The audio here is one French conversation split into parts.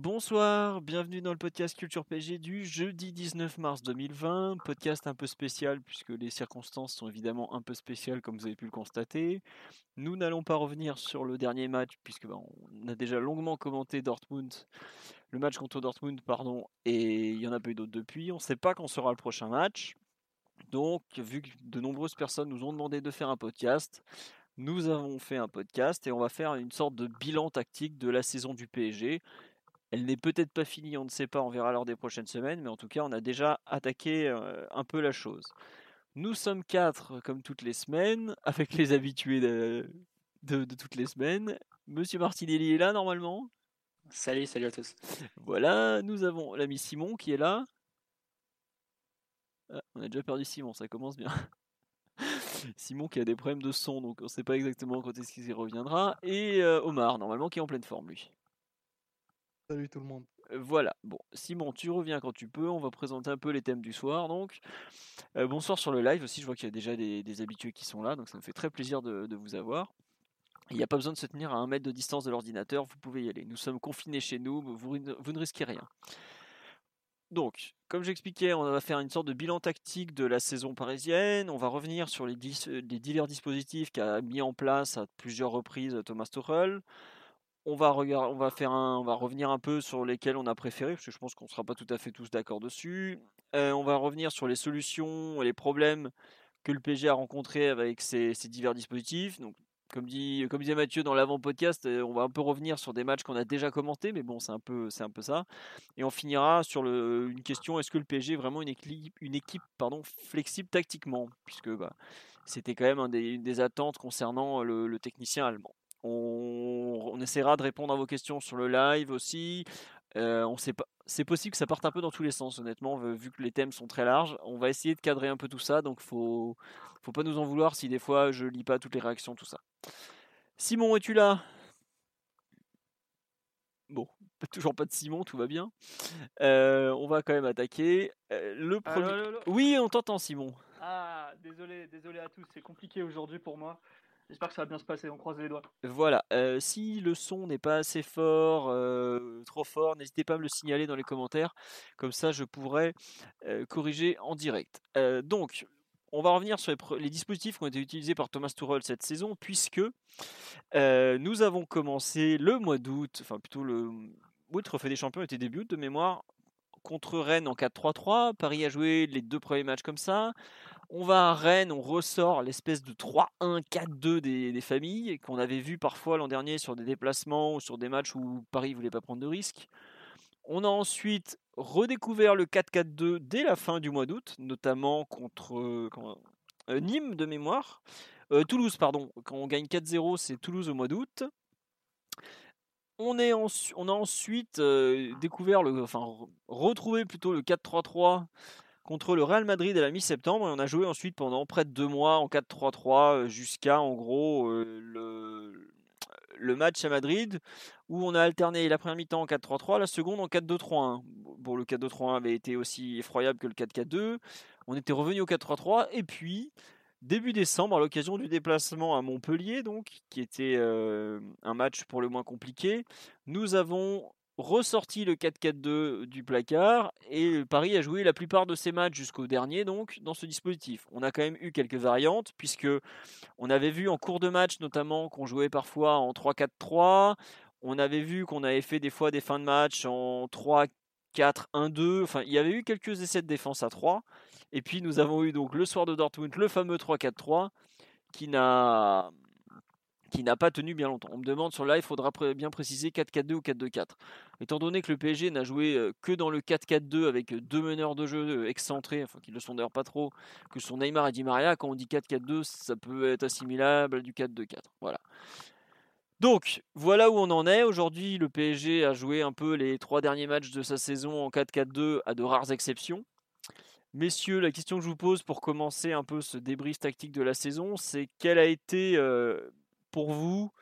Bonsoir, bienvenue dans le podcast Culture PG du jeudi 19 mars 2020. Podcast un peu spécial puisque les circonstances sont évidemment un peu spéciales comme vous avez pu le constater. Nous n'allons pas revenir sur le dernier match puisque bah, on a déjà longuement commenté Dortmund, le match contre Dortmund, pardon, et il y en a pas eu d'autres depuis. On ne sait pas quand sera le prochain match. Donc, vu que de nombreuses personnes nous ont demandé de faire un podcast, nous avons fait un podcast et on va faire une sorte de bilan tactique de la saison du PSG. Elle n'est peut-être pas finie, on ne sait pas, on verra lors des prochaines semaines, mais en tout cas, on a déjà attaqué un peu la chose. Nous sommes quatre, comme toutes les semaines, avec les habitués de, de, de toutes les semaines. Monsieur Martinelli est là normalement? Salut, salut à tous. Voilà, nous avons l'ami Simon qui est là. Ah, on a déjà perdu Simon, ça commence bien. Simon qui a des problèmes de son, donc on ne sait pas exactement quand est-ce qu'il reviendra. Et euh, Omar, normalement, qui est en pleine forme, lui. Salut tout le monde. Euh, Voilà, bon, Simon, tu reviens quand tu peux. On va présenter un peu les thèmes du soir. Donc, Euh, bonsoir sur le live aussi. Je vois qu'il y a déjà des, habitués qui sont là, donc ça me fait très plaisir de, vous avoir. Il n'y a pas besoin de se tenir à un mètre de distance de l'ordinateur. Vous pouvez y aller. Nous sommes confinés chez nous. Vous, ne risquez rien. Donc, comme j'expliquais, on va faire une sorte de bilan tactique de la saison parisienne. On va revenir sur les, dis- les divers dispositifs qu'a mis en place à plusieurs reprises Thomas Tuchel. On va, revenir un peu sur lesquels on a préféré, parce que je pense qu'on ne sera pas tout à fait tous d'accord dessus. Euh, on va revenir sur les solutions et les problèmes que le PSG a rencontrés avec ces divers dispositifs. Comme, disait Mathieu dans l'avant-podcast, euh, on va un peu revenir sur des matchs qu'on a déjà commentés, mais bon, c'est un peu, ça. Et on finira sur une question est-ce que le PSG est vraiment une équipe, flexible tactiquement? Puisque bah, c'était quand même une des attentes concernant le technicien allemand. On, on essaiera de répondre à vos questions sur le live aussi. Euh, on sait pas, c'est possible que ça parte un peu dans tous les sens, honnêtement, vu que les thèmes sont très larges. On va essayer de cadrer un peu tout ça, donc faut, faut pas nous en vouloir si des fois je lis pas toutes les réactions, tout ça. Simon, es-tu là? Bon, toujours pas de Simon, tout va bien. Euh, on va quand même attaquer. Euh, le premier. Allô, allô, allô? Oui, on t'entend, Simon. Ah, désolé, désolé à tous, c'est compliqué aujourd'hui pour moi. J'espère que ça va bien se passer, on croise les doigts. Voilà, euh, si le son n'est pas assez fort, euh, trop fort, n'hésitez pas à me le signaler dans les commentaires, comme ça je pourrai euh, corriger en direct. Donc, on va revenir sur les, dispositifs qui ont été utilisés par Thomas Tuchel cette saison, puisque nous avons commencé le mois d'août, enfin plutôt le... Oui, le Trophée des Champions était début de mémoire, contre Rennes en 4-3-3, Paris a joué les deux premiers matchs comme ça, on va à Rennes, on ressort l'espèce de 3-1-4-2 des, des familles qu'on avait vu parfois l'an dernier sur des déplacements ou sur des matchs où Paris voulait pas prendre de risques. On a ensuite redécouvert le 4-4-2 dès la fin du mois d'août, notamment contre euh, euh, Nîmes de mémoire. Euh, Toulouse, pardon. Quand on gagne 4-0, c'est Toulouse au mois d'août. On, est a ensuite découvert, le, enfin re- retrouvé plutôt le 4-3-3 contre le Real Madrid à la mi-septembre et on a joué ensuite pendant près de deux mois en 4-3-3 euh, jusqu'à en gros euh, le, match à Madrid où on a alterné la première mi-temps en 4-3-3, la seconde en 4-2-3-1. Bon, le 4-2-3-1 avait été aussi effroyable que le 4-4-2. On était revenu au 4-3-3 et puis début décembre à l'occasion du déplacement à Montpellier donc qui était euh, un match pour le moins compliqué, nous avons ressorti le 4-4-2 du placard et Paris a joué la plupart de ses matchs jusqu'au dernier donc dans ce dispositif. On a quand même eu quelques variantes puisque on avait vu en cours de match notamment qu'on jouait parfois en 3-4-3, on avait vu qu'on avait fait des fois des fins de match en 3-4-1-2, enfin il y avait eu quelques essais de défense à 3 et puis nous avons eu donc le soir de Dortmund le fameux 3-4-3 qui n'a qui n'a pas tenu bien longtemps. On me demande sur là, il faudra bien préciser 4-4-2 ou 4-2-4. Étant donné que le PSG n'a joué euh, que dans le 4-4-2 avec deux meneurs de jeu euh, excentrés, enfin qui ne le sont d'ailleurs pas trop, que sont Neymar et Di Maria, quand on dit 4-4-2, ça peut être assimilable à du 4-2-4. Voilà. Donc, voilà où on en est. Aujourd'hui, le PSG a joué un peu les trois derniers matchs de sa saison en 4-4-2 à de rares exceptions. Messieurs, la question que je vous pose pour commencer un peu ce débrief tactique de la saison, c'est quel a été euh, pour vous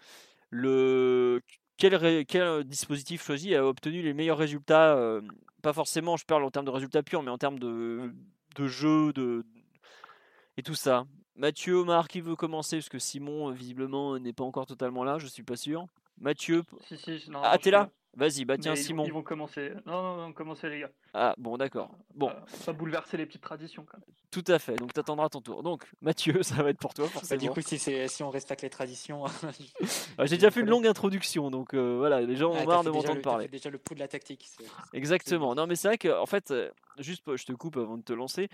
le quel, quel, dispositif choisi a obtenu les meilleurs résultats euh, Pas forcément, je parle en termes de résultats purs, mais en termes de, de jeu de, et tout ça. Mathieu, Omar, qui veut commencer? Parce que Simon, visiblement, n'est pas encore totalement là, je suis pas sûr. Mathieu. Si, si, non, ah, t'es là Vas-y, bah tiens, Simon. Ils vont commencer. Non, non, non, commencez les gars. Ah, bon, d'accord. Bon. Ça bouleverser les petites traditions quand même. Tout à fait, donc t'attendras ton tour. Donc, Mathieu, ça va être pour toi, bah, forcément. du coup, si, si on respecte les traditions. Ah, j'ai déjà fait une longue introduction, donc euh, voilà, les gens ont ah, marre de m'entendre parler. déjà le pouls de la tactique. Exactement. Non, mais c'est vrai qu'en en fait, euh, juste, je te coupe avant de te lancer.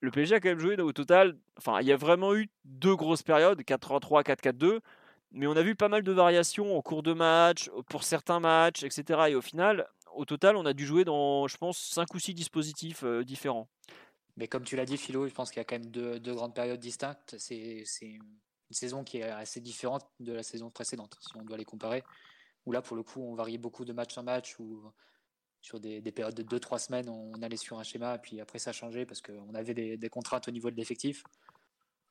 Le PSG a quand même joué au total. Enfin, il y a vraiment eu deux grosses périodes 4-3-3, 4-4-2 mais on a vu pas mal de variations en cours de match, pour certains matchs, etc. Et au final, au total, on a dû jouer dans, je pense, 5 ou 6 dispositifs euh, différents. Mais comme tu l'as dit, Philo, je pense qu'il y a quand même deux, grandes périodes distinctes. C'est une saison qui est assez différente de la saison précédente, si on doit les comparer. Où là, pour le coup, on variait beaucoup de match en match, ou sur des, périodes de 2-3 semaines, on allait sur un schéma, et puis après, ça changeait parce qu'on avait des, des contraintes au niveau de l'effectif.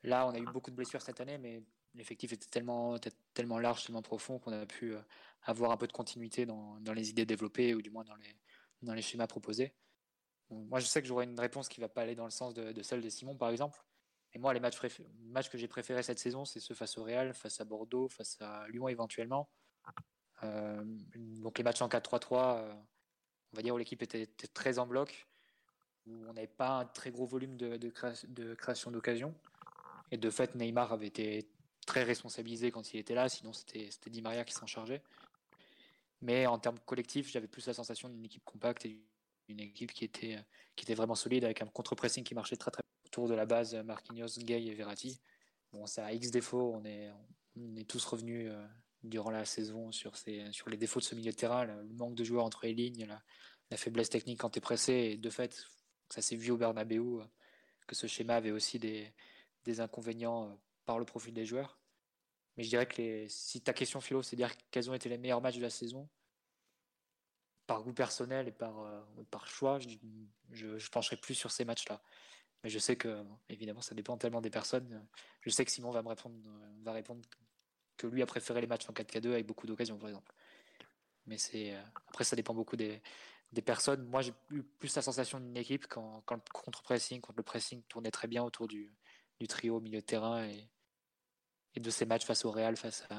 Là, on a eu beaucoup de blessures cette année, mais l'effectif était tellement, tellement large, tellement profond qu'on a pu euh, avoir un peu de continuité dans, dans, les idées développées ou du moins dans les, dans les schémas proposés. moi, je sais que j'aurais une réponse qui ne va pas aller dans le sens de, celle de Simon, par exemple. Et moi, les matchs, matchs que j'ai préférés cette saison, c'est ceux face au Real, face à Bordeaux, face à Lyon éventuellement. Euh, donc les matchs en 4-3-3, euh, on va dire où l'équipe était, très en bloc, où on n'avait pas un très gros volume de, de création d'occasion. Et de fait, Neymar avait été très responsabilisé quand il était là, sinon c'était Di Maria qui s'en chargeait. Mais en termes collectifs, j'avais plus la sensation d'une équipe compacte et d'une équipe qui était, qui était vraiment solide avec un contre-pressing qui marchait très très autour de la base Marquinhos, Gay et Verratti. Bon, ça a X défauts, on est, on est tous revenus euh, durant la saison sur, ces, sur les défauts de ce milieu de terrain, le manque de joueurs entre les lignes, la, faiblesse technique quand tu es pressé, et de fait, ça s'est vu au Bernabeu, euh, que ce schéma avait aussi des, des inconvénients euh, par le profil des joueurs. Mais je dirais que si ta question, Philo, c'est dire quels ont été les meilleurs matchs de la saison, par goût personnel et par, euh, par choix, je, je, pencherai plus sur ces matchs-là. Mais je sais que, évidemment, ça dépend tellement des personnes. Je sais que Simon va me répondre, va répondre que lui a préféré les matchs en 4K2 avec beaucoup d'occasions, par exemple. Mais c'est euh, après, ça dépend beaucoup des, personnes. Moi, j'ai eu plus la sensation d'une équipe quand, quand le contre-pressing, quand le pressing tournait très bien autour du, du trio au milieu de terrain et, et de ces matchs face au Real, face à,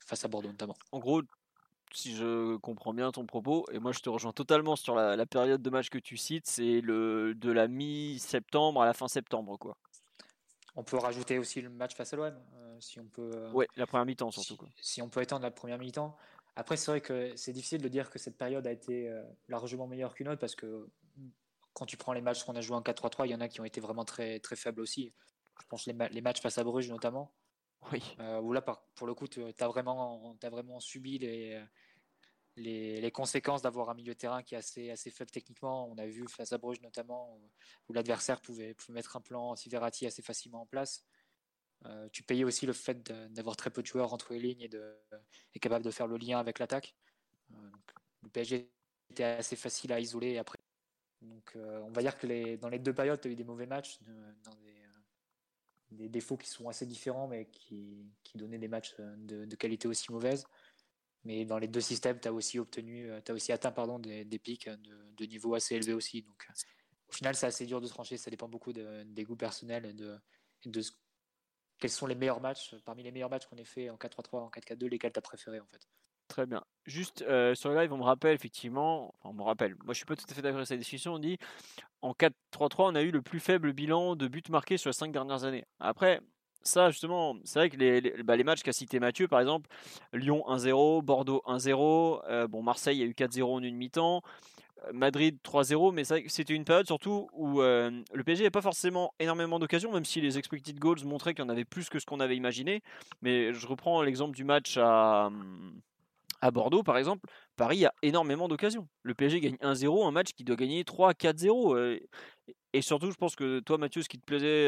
face à Bordeaux notamment. En gros, si je comprends bien ton propos, et moi je te rejoins totalement sur la, période de match que tu cites, c'est le de la mi-septembre à la fin septembre, quoi. On peut rajouter aussi le match face à l'OM, euh, si on peut. Euh, ouais, la première mi-temps surtout. Si, on peut étendre la première mi-temps. Après, c'est vrai que c'est difficile de dire que cette période a été euh, largement meilleure qu'une autre parce que quand tu prends les matchs qu'on a joué en 4-3-3, il y en a qui ont été vraiment très, très faibles aussi. Je pense les, les matchs face à Bruges notamment. Oui. Euh, où là, pour le coup, tu as vraiment, vraiment subi les, les, les conséquences d'avoir un milieu de terrain qui est assez, assez faible techniquement. On a vu face à Bruges notamment, où, l'adversaire pouvait, pouvait, mettre un plan anti-Verratti assez facilement en place. Euh, tu payais aussi le fait d'avoir très peu de joueurs entre les lignes et, de, et capable de faire le lien avec l'attaque. Euh, le PSG était assez facile à isoler après. Donc, on va dire que les, dans les deux périodes, tu as eu des mauvais matchs, des défauts qui sont assez différents, mais qui, donnaient des matchs euh, de, qualité aussi mauvaise. Mais dans les deux systèmes, tu as aussi obtenu, euh, as aussi atteint pardon, des, des pics de, de, niveau assez élevé aussi. Donc, euh, au final, c'est assez dur de trancher. Ça dépend beaucoup de, des goûts personnels et de, de quels sont les meilleurs matchs. Parmi les meilleurs matchs qu'on ait fait en 4-3-3, en 4-4-2, lesquels tu as préféré en fait. Très bien. Juste sur le live, on me rappelle effectivement, enfin, on me rappelle, moi je suis pas tout à fait d'accord avec cette discussion, on dit en 4-3-3, on a eu le plus faible bilan de buts marqués sur les 5 dernières années. Après, ça justement, c'est vrai que les, bah, matchs qu'a cité Mathieu, par exemple, Lyon 1-0, Bordeaux 1-0, bon Marseille il y a eu 4-0 en une mi-temps, Madrid 3-0, mais c'était une période surtout où le PSG n'avait pas forcément énormément d'occasions, même si les expected goals montraient qu'il y en avait plus que ce qu'on avait imaginé. Mais je reprends l'exemple du match à, à Bordeaux, par exemple. Paris a énormément d'occasions. Le PSG gagne 1-0, un match qui doit gagner 3-4-0. Et surtout, je pense que toi, Mathieu, ce qui te plaisait,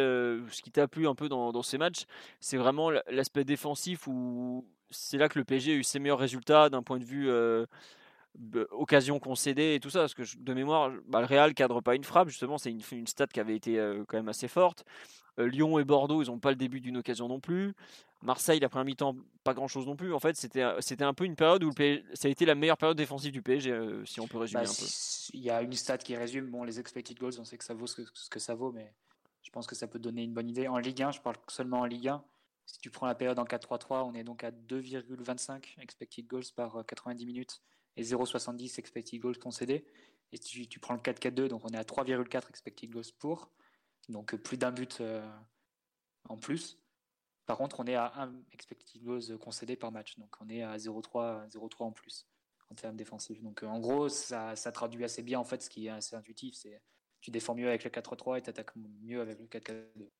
ce qui t'a plu un peu dans, ces matchs, c'est vraiment l'aspect défensif où c'est là que le PSG a eu ses meilleurs résultats d'un point de vue occasion concédée et tout ça. Parce que de mémoire, bah, le Real cadre pas une frappe, justement, c'est une, stat qui avait été quand même assez forte. Lyon et Bordeaux, ils n'ont pas le début d'une occasion non plus. Marseille, la première mi-temps, pas grand-chose non plus. En fait, c'était un peu une période où le ça a été la meilleure période défensive du PSG, si on peut résumer bah, un peu. Il y a une stat qui résume. Bon, les expected goals, on sait que ça vaut ce que, ce que ça vaut, mais je pense que ça peut donner une bonne idée. En Ligue 1, je parle seulement en Ligue 1. Si tu prends la période en 4-3-3, on est donc à 2,25 expected goals par 90 minutes et 0,70 expected goals concédés. Et tu, tu prends le 4-4-2, donc on est à 3,4 expected goals pour, donc plus d'un but euh, en plus. Par contre, on est à 1 expected goals concédé par match, donc on est à 0,3 0,3 en plus en termes défensifs. Donc en gros, ça, ça, traduit assez bien en fait ce qui est assez intuitif, c'est tu défends mieux avec le 4-3 et tu attaques mieux avec le 4-4-2.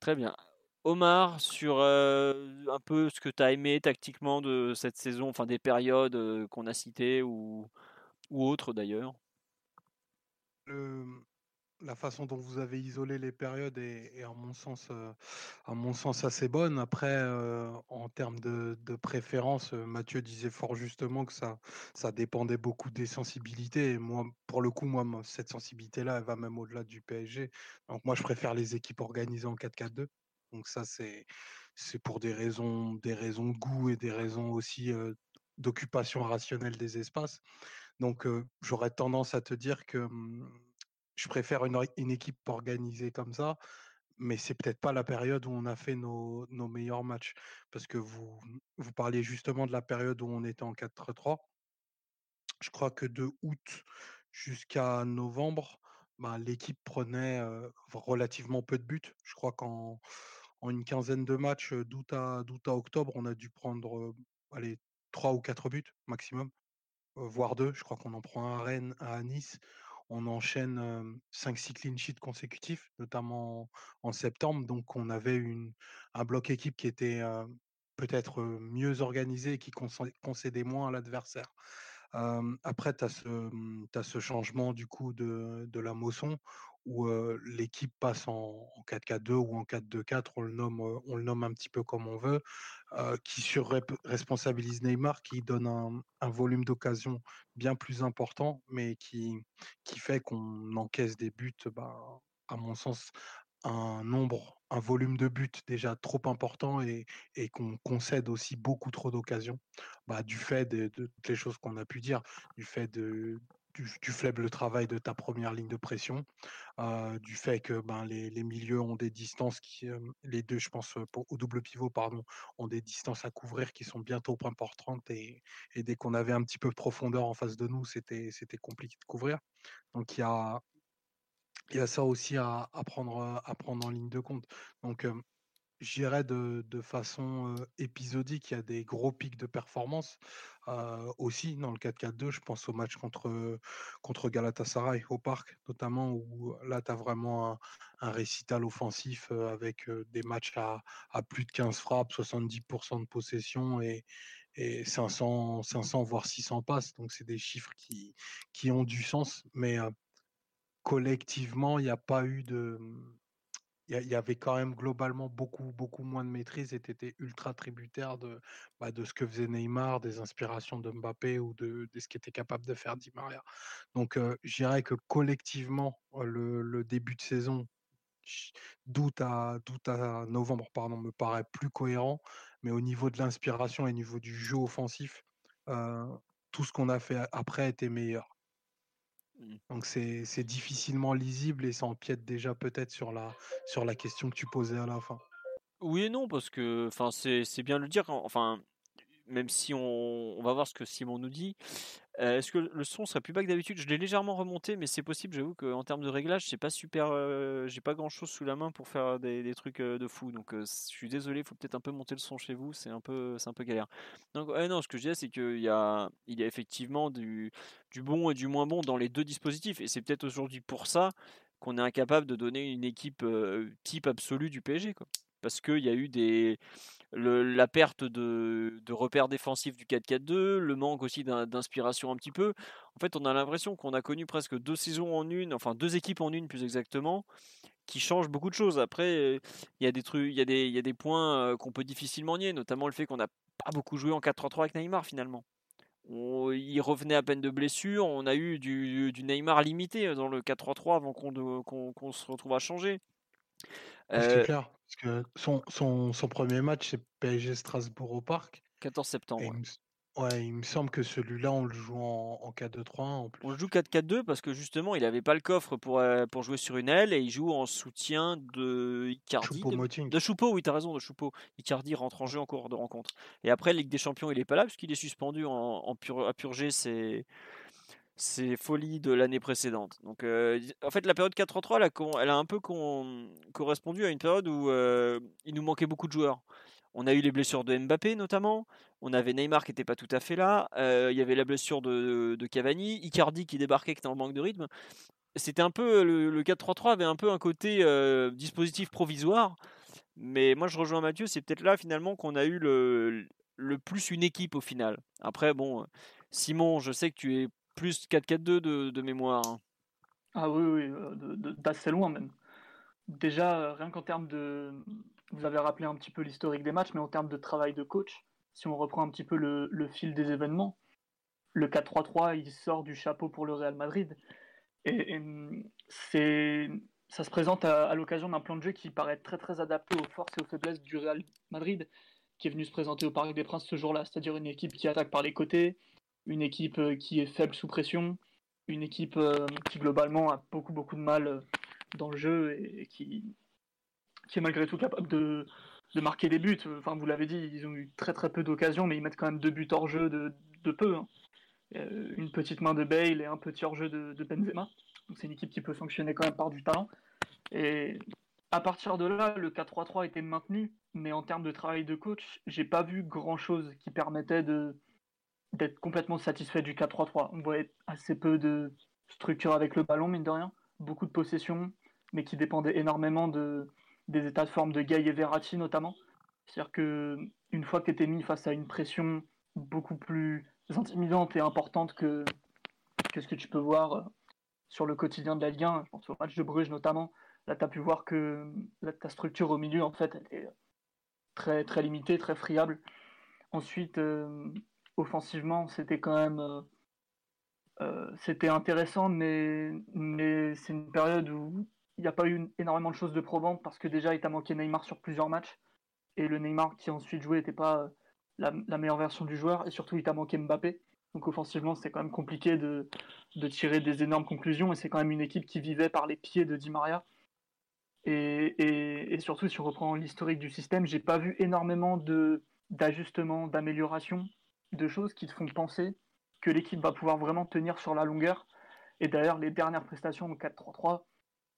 Très bien. Omar, sur un peu ce que tu as aimé tactiquement de cette saison, enfin des périodes qu'on a citées ou, ou autres d'ailleurs la façon dont vous avez isolé les périodes est, en mon sens, à mon sens assez bonne. Après, en termes de, préférence, Mathieu disait fort justement que ça, ça dépendait beaucoup des sensibilités. Et moi, pour le coup, moi, cette sensibilité-là, elle va même au-delà du PSG. Donc moi, je préfère les équipes organisées en 4-4-2. Donc ça, c'est pour des raisons, des raisons de goût et des raisons aussi d'occupation rationnelle des espaces. Donc j'aurais tendance à te dire que mmh, je préfère une, équipe organisée comme ça, mais c'est peut-être pas la période où on a fait nos, meilleurs matchs. Parce que vous, vous parliez justement de la période où on était en 4-3. Je crois que de août jusqu'à novembre, bah, l'équipe prenait relativement peu de buts. Je crois qu'en en une quinzaine de matchs d'août à, octobre, on a dû prendre allez, 3 ou 4 buts maximum, voire 2. Je crois qu'on en prend un à Rennes, un à Nice. On enchaîne 5-6 clean sheets consécutifs, notamment en, septembre. Donc on avait un bloc équipe qui était peut-être mieux organisé et qui concédait moins à l'adversaire après, tu as, mmh, ce changement du coup de, la motion où l'équipe passe en, 4-4-2 ou en 4-2-4, on, le nomme, on le nomme un petit peu comme on veut, qui surresponsabilise Neymar, qui donne un, volume d'occasion bien plus important, mais qui, fait qu'on encaisse des buts, bah, à mon sens, un nombre, un volume de buts déjà trop important et, et qu'on concède aussi beaucoup trop d'occasions, bah, du fait de, toutes les choses qu'on a pu dire, du fait de, du, faible travail de ta première ligne de pression, du fait que ben, les, les, milieux ont des distances qui, les deux, je pense, au double pivot, pardon, ont des distances à couvrir qui sont bientôt importantes et, et dès qu'on avait un petit peu de profondeur en face de nous, c'était compliqué de couvrir. Donc il y a, y a ça aussi à, prendre, à prendre en ligne de compte. Donc, j'irais de, de façon épisodique, il y a des gros pics de performance aussi dans le 4-4-2. Je pense au match contre, contre Galatasaray au parc, notamment où là, tu as vraiment un, récital offensif avec des matchs à, à, plus de 15 frappes, 70% de possession et, et 500, 500 voire 600 passes. Donc, c'est des chiffres qui, qui ont du sens. Mais collectivement, il n'y a pas eu de. Il y, avait quand même globalement beaucoup, beaucoup moins de maîtrise et tu étais ultra tributaire de, bah, de ce que faisait Neymar, des inspirations de Mbappé ou de, ce qu'était capable de faire Di Maria. Donc, je dirais que collectivement, le, début de saison, d'août à, à novembre, pardon, me paraît plus cohérent. Mais au niveau de l'inspiration et au niveau du jeu offensif, tout ce qu'on a fait après était meilleur. Mmh. Donc c'est difficilement lisible et ça empiète déjà peut-être sur la, sur la question que tu posais à la fin. Oui et non, parce que c'est bien de le dire. Enfin, même si on, on, va voir ce que Simon nous dit, Euh, Est-ce que le son serait plus bas que d'habitude? Je l'ai légèrement remonté, mais c'est possible. J'avoue qu'en termes de réglage, c'est pas super. euh, J'ai pas grand chose sous la main pour faire des, trucs euh, de fou. Donc, je suis désolé. Il faut peut-être un peu monter le son chez vous. C'est un peu, un peu galère. Donc, non, ce que je disais, c'est qu'il y a, il y a effectivement du, bon et du moins bon dans les deux dispositifs. Et c'est peut-être aujourd'hui pour ça qu'on est incapable de donner une équipe type absolue du PSG, quoi. Parce qu'il y a eu des, la perte de, repères défensifs du 4-4-2, le manque aussi d'in- d'inspiration un petit peu. En fait, on a l'impression qu'on a connu presque deux saisons en une, enfin deux équipes en une plus exactement, qui changent beaucoup de choses. Après, euh, il y a des trucs, il y a des, points euh, qu'on peut difficilement nier, notamment le fait qu'on n'a pas beaucoup joué en 4-3-3 avec Neymar finalement. Il revenait à peine de blessure, on a eu du, Neymar limité dans le 4-3-3 avant qu'on se retrouve à changer. C'est clair. Parce que son, son, son premier match, c'est PSG Strasbourg au parc. 14 septembre. Ouais. il me, s- ouais, il me semble que celui-là, on le joue en, en 4-2-3-1 en plus. On le joue 4-4-2 parce que justement, il n'avait pas le coffre pour, euh, pour jouer sur une aile et il joue en soutien de Icardi. De, Choupo-Moting. de Choupo, oui, t'as raison, de Choupo. Icardi rentre en jeu en cours de rencontre. Et après, Ligue des Champions, il n'est pas là puisqu'il est suspendu en, en pur- à purger ses, ses folies de l'année précédente. Donc, euh, en fait, la période 4-3-3, elle a, elle a un peu con- correspondu à une période où euh, il nous manquait beaucoup de joueurs. On a eu les blessures de Mbappé notamment. On avait Neymar qui n'était pas tout à fait là. Euh, il y avait la blessure de, de Cavani. Icardi qui débarquait, qui était en manque de rythme. C'était un peu le, le 4-3-3 avait un peu un côté dispositif provisoire. Mais moi je rejoins Mathieu, c'est peut-être là finalement qu'on a eu le, le plus une équipe au final. Après bon, Simon, je sais que tu es plus 4-4-2 de, mémoire. hein. Ah oui, euh, d'assez loin même. Déjà, euh, rien qu'en termes de... Vous avez rappelé un petit peu l'historique des matchs, mais en termes de travail de coach, si on reprend un petit peu le, fil des événements, le 4-3-3, il sort du chapeau pour le Real Madrid. Et, c'est... ça se présente à, à l'occasion d'un plan de jeu qui paraît très très adapté aux forces et aux faiblesses du Real Madrid, qui est venu se présenter au Parc des Princes ce jour-là, c'est-à-dire une équipe qui attaque par les côtés, une équipe euh, qui est faible sous pression, une équipe euh, qui globalement a beaucoup beaucoup de mal euh, dans le jeu et, qui, qui est malgré tout capable de, de marquer des buts. Enfin, vous l'avez dit, ils ont eu très très peu d'occasions, mais ils mettent quand même deux buts hors jeu de, de peu. hein. Une petite main de Bale et un petit hors jeu de, de Benzema. Donc c'est une équipe qui peut fonctionner quand même par du talent. Et à partir de là, le 4-3-3 était maintenu, mais en termes de travail de coach, j'ai pas vu grand chose qui permettait de d'être complètement satisfait du 4-3-3. On voyait assez peu de structure avec le ballon, mine de rien, beaucoup de possession, mais qui dépendait énormément de, des états de forme de Gay et Verratti notamment. C'est-à-dire que une fois que tu étais mis face à une pression beaucoup plus intimidante et importante que, que ce que tu peux voir euh, sur le quotidien de la Ligue 1, je pense au match de Bruges notamment, là tu as pu voir que ta structure au milieu en fait était très, très limitée, très friable. Ensuite, euh, offensivement, c'était quand même euh, euh, intéressant, mais, c'est une période où il n'y a pas eu énormément de choses de probantes parce que déjà il t'a manqué Neymar sur plusieurs matchs et le Neymar qui a ensuite joué n'était pas euh, la, meilleure version du joueur et surtout il t'a manqué Mbappé. Donc offensivement c'était quand même compliqué de, tirer des énormes conclusions et c'est quand même une équipe qui vivait par les pieds de Di Maria. Et, surtout si on reprend l'historique du système, j'ai pas vu énormément d'ajustements, d'améliorations, de choses qui te font penser que l'équipe va pouvoir vraiment tenir sur la longueur. Et d'ailleurs, les dernières prestations au 4-3-3,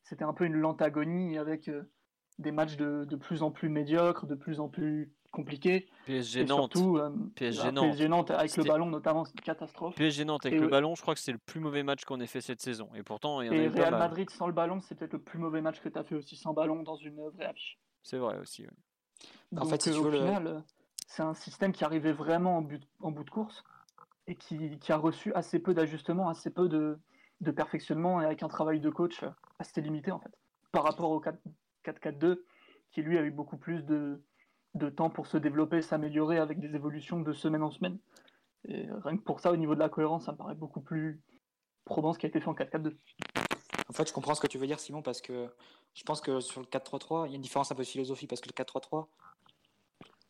c'était un peu une lente agonie avec euh, des matchs de, de, plus en plus médiocres, de plus en plus compliqués. PSG et Nantes. surtout, euh, PSG la Nantes. PSG Nantes avec le ballon notamment, c'est une catastrophe. PSG Nantes avec Et le ballon, je crois que c'est le plus mauvais match qu'on ait fait cette saison. Et pourtant, il y en a Et Real. Madrid sans le ballon, c'est peut-être le plus mauvais match que tu as fait aussi sans ballon dans une vraie affiche. C'est vrai aussi. ouais. En fait, si euh, tu au veux, le- final, euh, c'est un système qui arrivait vraiment en, bout de course et qui, a reçu assez peu d'ajustements, assez peu de, de perfectionnement et avec un travail de coach assez limité en fait. Par rapport au 4 4-4-2 qui lui a eu beaucoup plus de, de temps pour se développer, s'améliorer avec des évolutions de semaine en semaine. Et rien que pour ça, au niveau de la cohérence, ça me paraît beaucoup plus probant ce qui a été fait en 4-4-2. En fait, je comprends ce que tu veux dire, Simon, parce que je pense que sur le 4-3-3, il y a une différence un peu de philosophie, parce que le 4-3-3,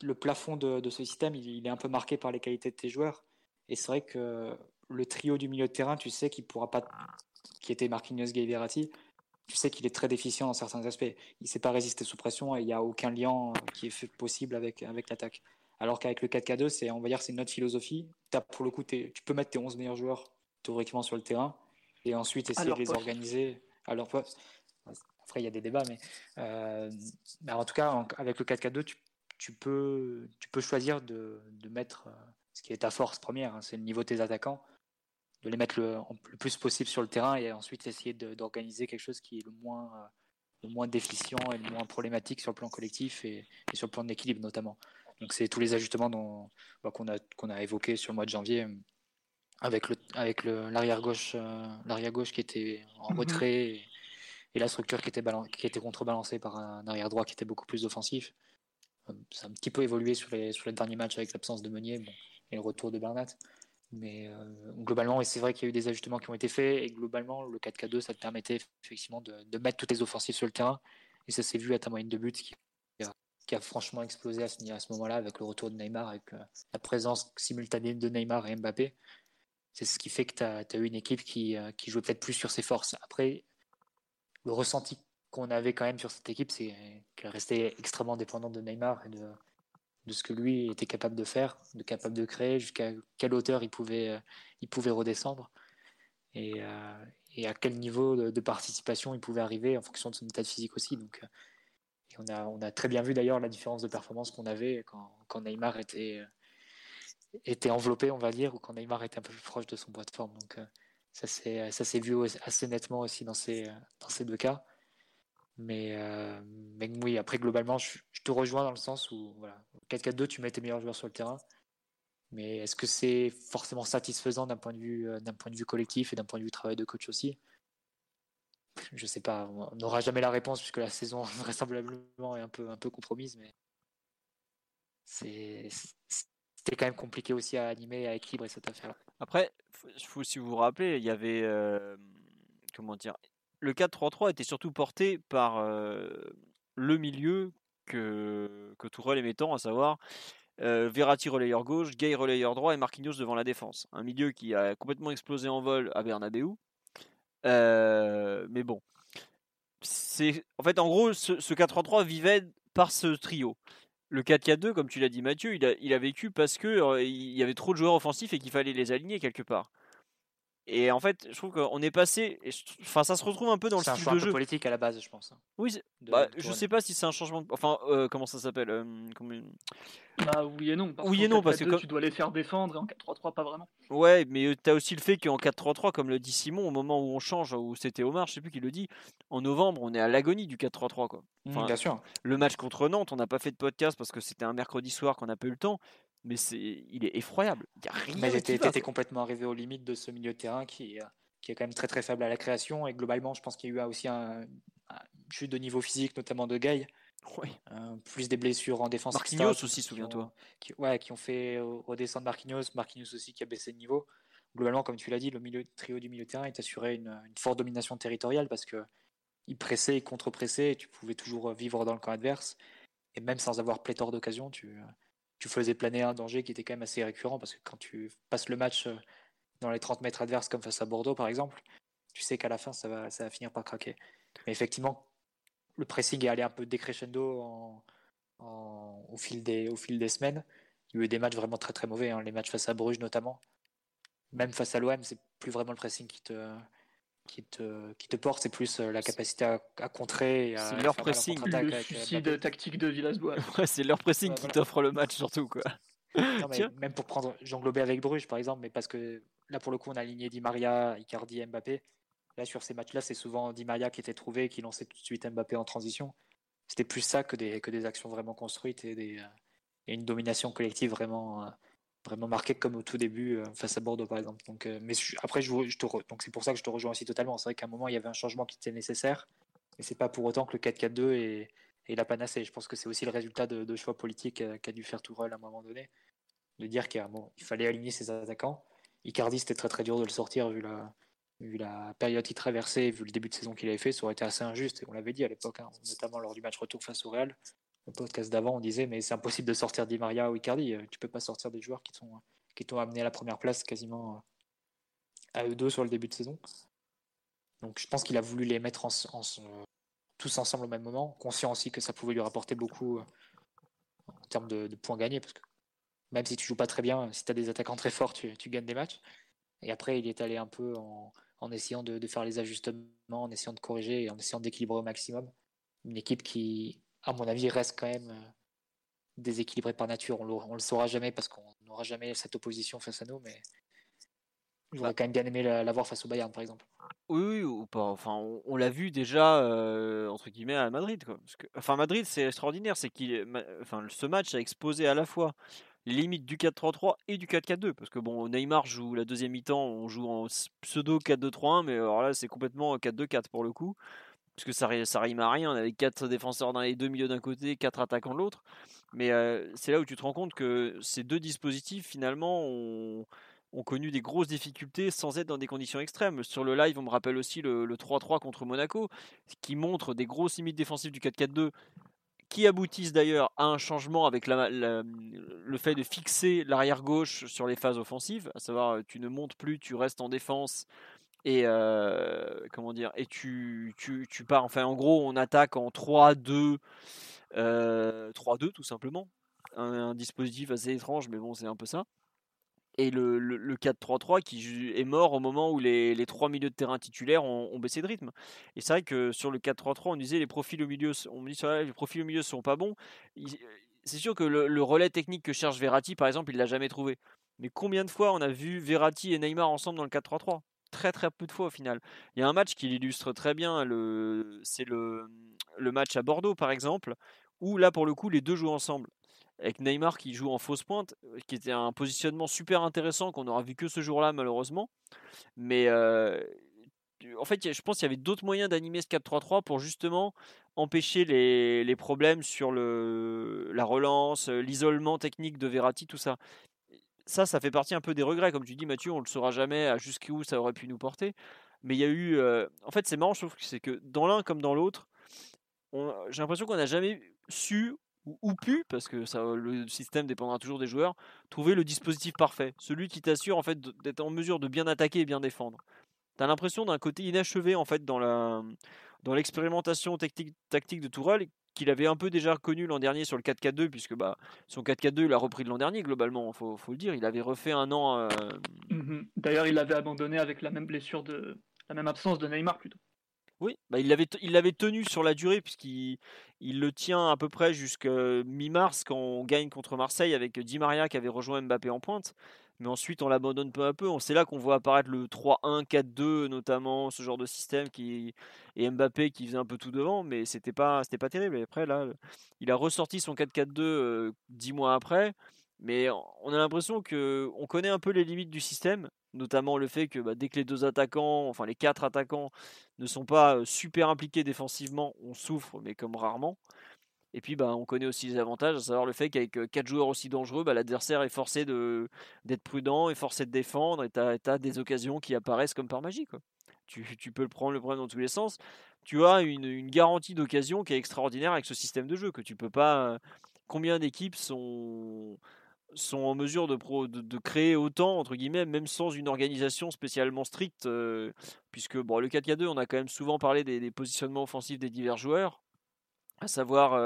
le plafond de, de ce système, il, il est un peu marqué par les qualités de tes joueurs. Et c'est vrai que le trio du milieu de terrain, tu sais qu'il pourra pas, qui était Marquinhos, Gay, Verratti, tu sais qu'il est très déficient dans certains aspects. Il ne sait pas résister sous pression et il n'y a aucun lien qui est fait possible avec, avec l'attaque. Alors qu'avec le 4K2, c'est, on va dire, c'est une autre philosophie. As, pour le coup, tu peux mettre tes 11 meilleurs joueurs théoriquement sur le terrain et ensuite essayer de les organiser à leur poste. Après, il y a des débats, mais, euh, en tout cas, avec le 4K2, tu, tu, peux, tu peux choisir de, de mettre euh, ce qui est ta force première, hein, c'est le niveau de tes attaquants, de les mettre le, le, plus possible sur le terrain et ensuite essayer d'organiser quelque chose qui est le moins, euh, le moins déficient et le moins problématique sur le plan collectif et, sur le plan de l'équilibre notamment. Donc c'est tous les ajustements bah, qu'on a, qu'on a évoqués sur le mois de janvier avec le avec l'arrière gauche l'arrière gauche qui était en mhm. retrait et la structure qui était, qui était contrebalancée par un arrière droit qui était beaucoup plus offensif. Euh, ça a un petit peu évolué sur les, sur les derniers matchs avec l'absence de Meunier et le retour de Bernat. Mais euh, globalement, et c'est vrai qu'il y a eu des ajustements qui ont été faits, et globalement, le 4K2, ça te permettait effectivement de, mettre toutes les offensives sur le terrain. Et ça s'est vu à ta moyenne de but qui, a franchement explosé à ce, moment-là avec le retour de Neymar, avec euh, la présence simultanée de Neymar et Mbappé. C'est ce qui fait que tu as, eu une équipe qui, qui jouait peut-être plus sur ses forces. Après, le ressenti qu'on avait quand même sur cette équipe, c'est qu'elle restait extrêmement dépendante de Neymar et de, de ce que lui était capable de faire, de capable de créer, jusqu'à quelle hauteur il pouvait, euh, il pouvait redescendre et, euh, à quel niveau de, participation il pouvait arriver en fonction de son état physique aussi. Donc, euh, on, a, on a très bien vu d'ailleurs la différence de performance qu'on avait quand, quand, Neymar était, était enveloppé, on va dire, ou quand Neymar était un peu plus proche de son poids de forme. Donc, ça s'est vu assez nettement aussi dans ces, dans ces deux cas. Mais, euh, oui, après, globalement, je, te rejoins dans le sens où, voilà, 4-4-2, tu mets tes meilleurs joueurs sur le terrain. Mais est-ce que c'est forcément satisfaisant d'un point, de vue, euh, point de vue collectif et d'un point de vue travail de coach aussi? Je sais pas, on n'aura jamais la réponse puisque la saison vraisemblablement est un peu, un peu compromise. Mais c'était quand même compliqué aussi à animer et à équilibrer cette affaire. Après, faut, si vous vous rappelez, il y avait. Euh, comment dire Le 4-3-3 était surtout porté par le milieu que, que Tourelle émettant, à savoir Verratti relayeur gauche, Gay relayeur droit et Marquinhos devant la défense. Un milieu qui a complètement explosé en vol à Bernabeu. mais bon. En fait, en gros, ce, ce 4-3-3 vivait par ce trio le 4-4-2, comme tu l'as dit Mathieu, il a, vécu parce que y avait trop de joueurs offensifs et qu'il fallait les aligner quelque part. Et en fait, je trouve qu'on est passé. Enfin, ça se retrouve un peu dans le style de jeu. politique à la base, je pense. Hein, oui, bah, je sais pas si c'est un changement. De... Enfin, euh, comment ça s'appelle euh, Bah oui et non. Parce oui et non, parce que tu dois les faire défendre et en 4-3-3 pas vraiment. Ouais, mais euh, tu as aussi le fait qu'en 4-3-3, comme le dit Simon, au moment où on change, où c'était Omar, je sais plus qui le dit, en novembre, on est à l'agonie du 4-3-3 quoi. Mmh, bien sûr. Le match contre Nantes, on n'a pas fait de podcast parce que c'était un mercredi soir qu'on n'a pas eu le temps mais c'est, il est effroyable. Il y a rien mais était complètement arrivé aux limites de ce milieu de terrain qui, qui est quand même très très faible à la création. Et globalement, je pense qu'il y a eu aussi un, chute de niveau physique, notamment de Gay. Euh, plus des blessures en défense. Marquinhos aussi, souviens-toi. Qui, ouais, qui ont fait redescendre Marquinhos. Marquinhos aussi qui a baissé de niveau. Globalement, comme tu l'as dit, le milieu, trio du milieu de terrain est assuré une, une forte domination territoriale parce que il pressait et contre-pressait et tu pouvais toujours vivre dans le camp adverse. Et même sans avoir pléthore d'occasions, tu, tu faisais planer un danger qui était quand même assez récurrent parce que quand tu passes le match euh, dans les 30 mètres adverses, comme face à Bordeaux par exemple, tu sais qu'à la fin, ça va, finir par craquer. Mais effectivement, le pressing est allé un peu décrescendo au, fil des, au fil des semaines. Il y a eu des matchs vraiment très très mauvais, hein. les matchs face à Bruges notamment. Même face à l'OM, c'est plus vraiment le pressing qui te, qui te, qui te porte, c'est plus euh, la capacité à, à contrer. C'est leur pressing. Le suicide tactique de Villas-Boas. ouais, c'est leur pressing qui t'offre le match surtout. Quoi. même pour prendre Jean Globé avec Bruges par exemple, mais parce que là pour le coup on a aligné Di Maria, Icardi, Mbappé. Là sur ces matchs-là, c'est souvent Di Maria qui était trouvé et qui lançait tout de suite Mbappé en transition. C'était plus ça que des, que des actions vraiment construites et, des, euh, et une domination collective vraiment, euh, vraiment marquée comme au tout début euh, face à Bordeaux par exemple. Donc, mais après, je, te donc c'est pour ça que je te rejoins aussi totalement. C'est vrai qu'à un moment il y avait un changement qui était nécessaire, mais c'est pas pour autant que le 4-4-2 est, est, la panacée. Je pense que c'est aussi le résultat de, choix politiques qu'a dû faire Tourelle à un moment donné, de dire qu'il fallait aligner ses attaquants. Icardi, c'était très très dur de le sortir vu la, vu la période qu'il traversait, vu le début de saison qu'il avait fait, ça aurait été assez injuste. Et on l'avait dit à l'époque, hein, notamment lors du match retour face au Real. Le podcast d'avant, on disait mais c'est impossible de sortir Di Maria ou Icardi. Euh, tu peux pas sortir des joueurs qui t'ont qui t'ont amené à la première place quasiment euh, à eux deux sur le début de saison. Donc je pense qu'il a voulu les mettre tous ensemble au même moment, conscient aussi que ça pouvait lui rapporter beaucoup euh, en termes de, points gagnés, parce que même si tu joues pas très bien, si tu as des attaquants très forts, tu, gagnes des matchs. Et après, il est allé un peu en, essayant de, faire les ajustements, en essayant de corriger et en essayant d'équilibrer au maximum. Une équipe qui, à mon avis, reste quand même euh, déséquilibrée par nature. On ne le saura jamais parce qu'on n'aura jamais cette opposition face à nous, mais J'aurais quand même bien aimé la, voir face au Bayern, par exemple. Oui, ou pas. Enfin, on, l'a vu déjà euh, entre guillemets à Madrid. enfin, Madrid, c'est extraordinaire, c'est qu'il, enfin, ce match a exposé à la fois les limites du 4-3-3 et du 4-4-2, parce que bon, Neymar joue la deuxième mi-temps, on joue en pseudo 4-2-3-1, mais alors là, c'est complètement 4-2-4 pour le coup, parce que ça, ça rime à rien. On avait quatre défenseurs dans les deux milieux d'un côté, quatre attaquants de l'autre. Mais c'est là où tu te rends compte que ces deux dispositifs, finalement, ont connu des grosses difficultés sans être dans des conditions extrêmes. Sur le live, on me rappelle aussi le, 3-3 contre Monaco, qui montre des grosses limites défensives du 4-4-2, qui aboutissent d'ailleurs à un changement avec le fait de fixer l'arrière gauche sur les phases offensives, à savoir tu ne montes plus, tu restes en défense et euh, comment dire et tu, tu, pars enfin en gros on attaque en 3-2 3-2 euh, tout simplement un, dispositif assez étrange mais bon c'est un peu ça et le, le, 4-3-3 qui est mort au moment où les, les, trois milieux de terrain titulaires ont, baissé de rythme. Et c'est vrai que sur le 4-3-3, on disait les profils au milieu, on dit les profils au milieu sont pas bons. C'est sûr que le, relais technique que cherche Verratti, par exemple, il l'a jamais trouvé. Mais combien de fois on a vu Verratti et Neymar ensemble dans le 4-3-3 Très très peu de fois au final. Il y a un match qui l'illustre très bien, c'est le, match à Bordeaux par exemple, où là pour le coup les deux jouent ensemble avec Neymar qui joue en fausse pointe, euh, qui était un positionnement super intéressant qu'on n'aura vu que ce jour-là malheureusement. Mais euh, en fait, je pense qu'il y avait d'autres moyens d'animer ce 4-3-3 pour justement empêcher les, problèmes sur la relance, l'isolement technique de Verratti, tout ça. Ça, ça fait partie un peu des regrets. Comme tu dis, Mathieu, on ne le saura jamais à jusqu'où ça aurait pu nous porter. Mais il y a eu. en fait, c'est marrant, je trouve que c'est que dans l'un comme dans l'autre, j'ai l'impression qu'on n'a jamais su ou, pu, parce que le système dépendra toujours des joueurs, trouver le dispositif parfait, celui qui t'assure en fait d'être en mesure de bien attaquer et bien défendre. T'as l'impression d'un côté inachevé en fait dans la dans l'expérimentation tactique, tactique de Tourelle qu'il avait un peu déjà connu l'an dernier sur le 4-4-2 puisque bah son 4-4-2 il a repris de l'an dernier globalement faut, faut le dire. Il avait refait un an euh, mmh d'ailleurs il l'avait abandonné avec la même blessure de la même absence de Neymar plutôt. Oui, bah il l'avait il l'avait tenu sur la durée puisqu'il il le tient à peu près jusqu'à mi-mars quand on gagne contre Marseille avec Di Maria qui avait rejoint Mbappé en pointe. Mais ensuite on l'abandonne peu à peu. C'est là qu'on voit apparaître le 3-1, 4-2 notamment, ce genre de système qui et Mbappé qui faisait un peu tout devant, mais c'était pas pas terrible. Après là, il a ressorti son 4-4-2 euh, dix mois après. Mais on a l'impression que on connaît un peu les limites du système, notamment le fait que bah, dès que les deux attaquants, enfin les quatre attaquants, ne sont pas super impliqués défensivement, on souffre, mais comme rarement. Et puis bah, on connaît aussi les avantages, à savoir le fait qu'avec quatre joueurs aussi dangereux, bah, l'adversaire est forcé d'être prudent, est forcé de défendre, et tu as, des occasions qui apparaissent comme par magie. Tu, peux le prendre, le prendre dans tous les sens. Tu as une, une garantie d'occasion qui est extraordinaire avec ce système de jeu que tu peux pas. Combien d'équipes sont sont en mesure de, de, créer autant, entre guillemets, même sans une organisation spécialement stricte, euh, puisque bon, le 4K2, on a quand même souvent parlé des, positionnements offensifs des divers joueurs, à savoir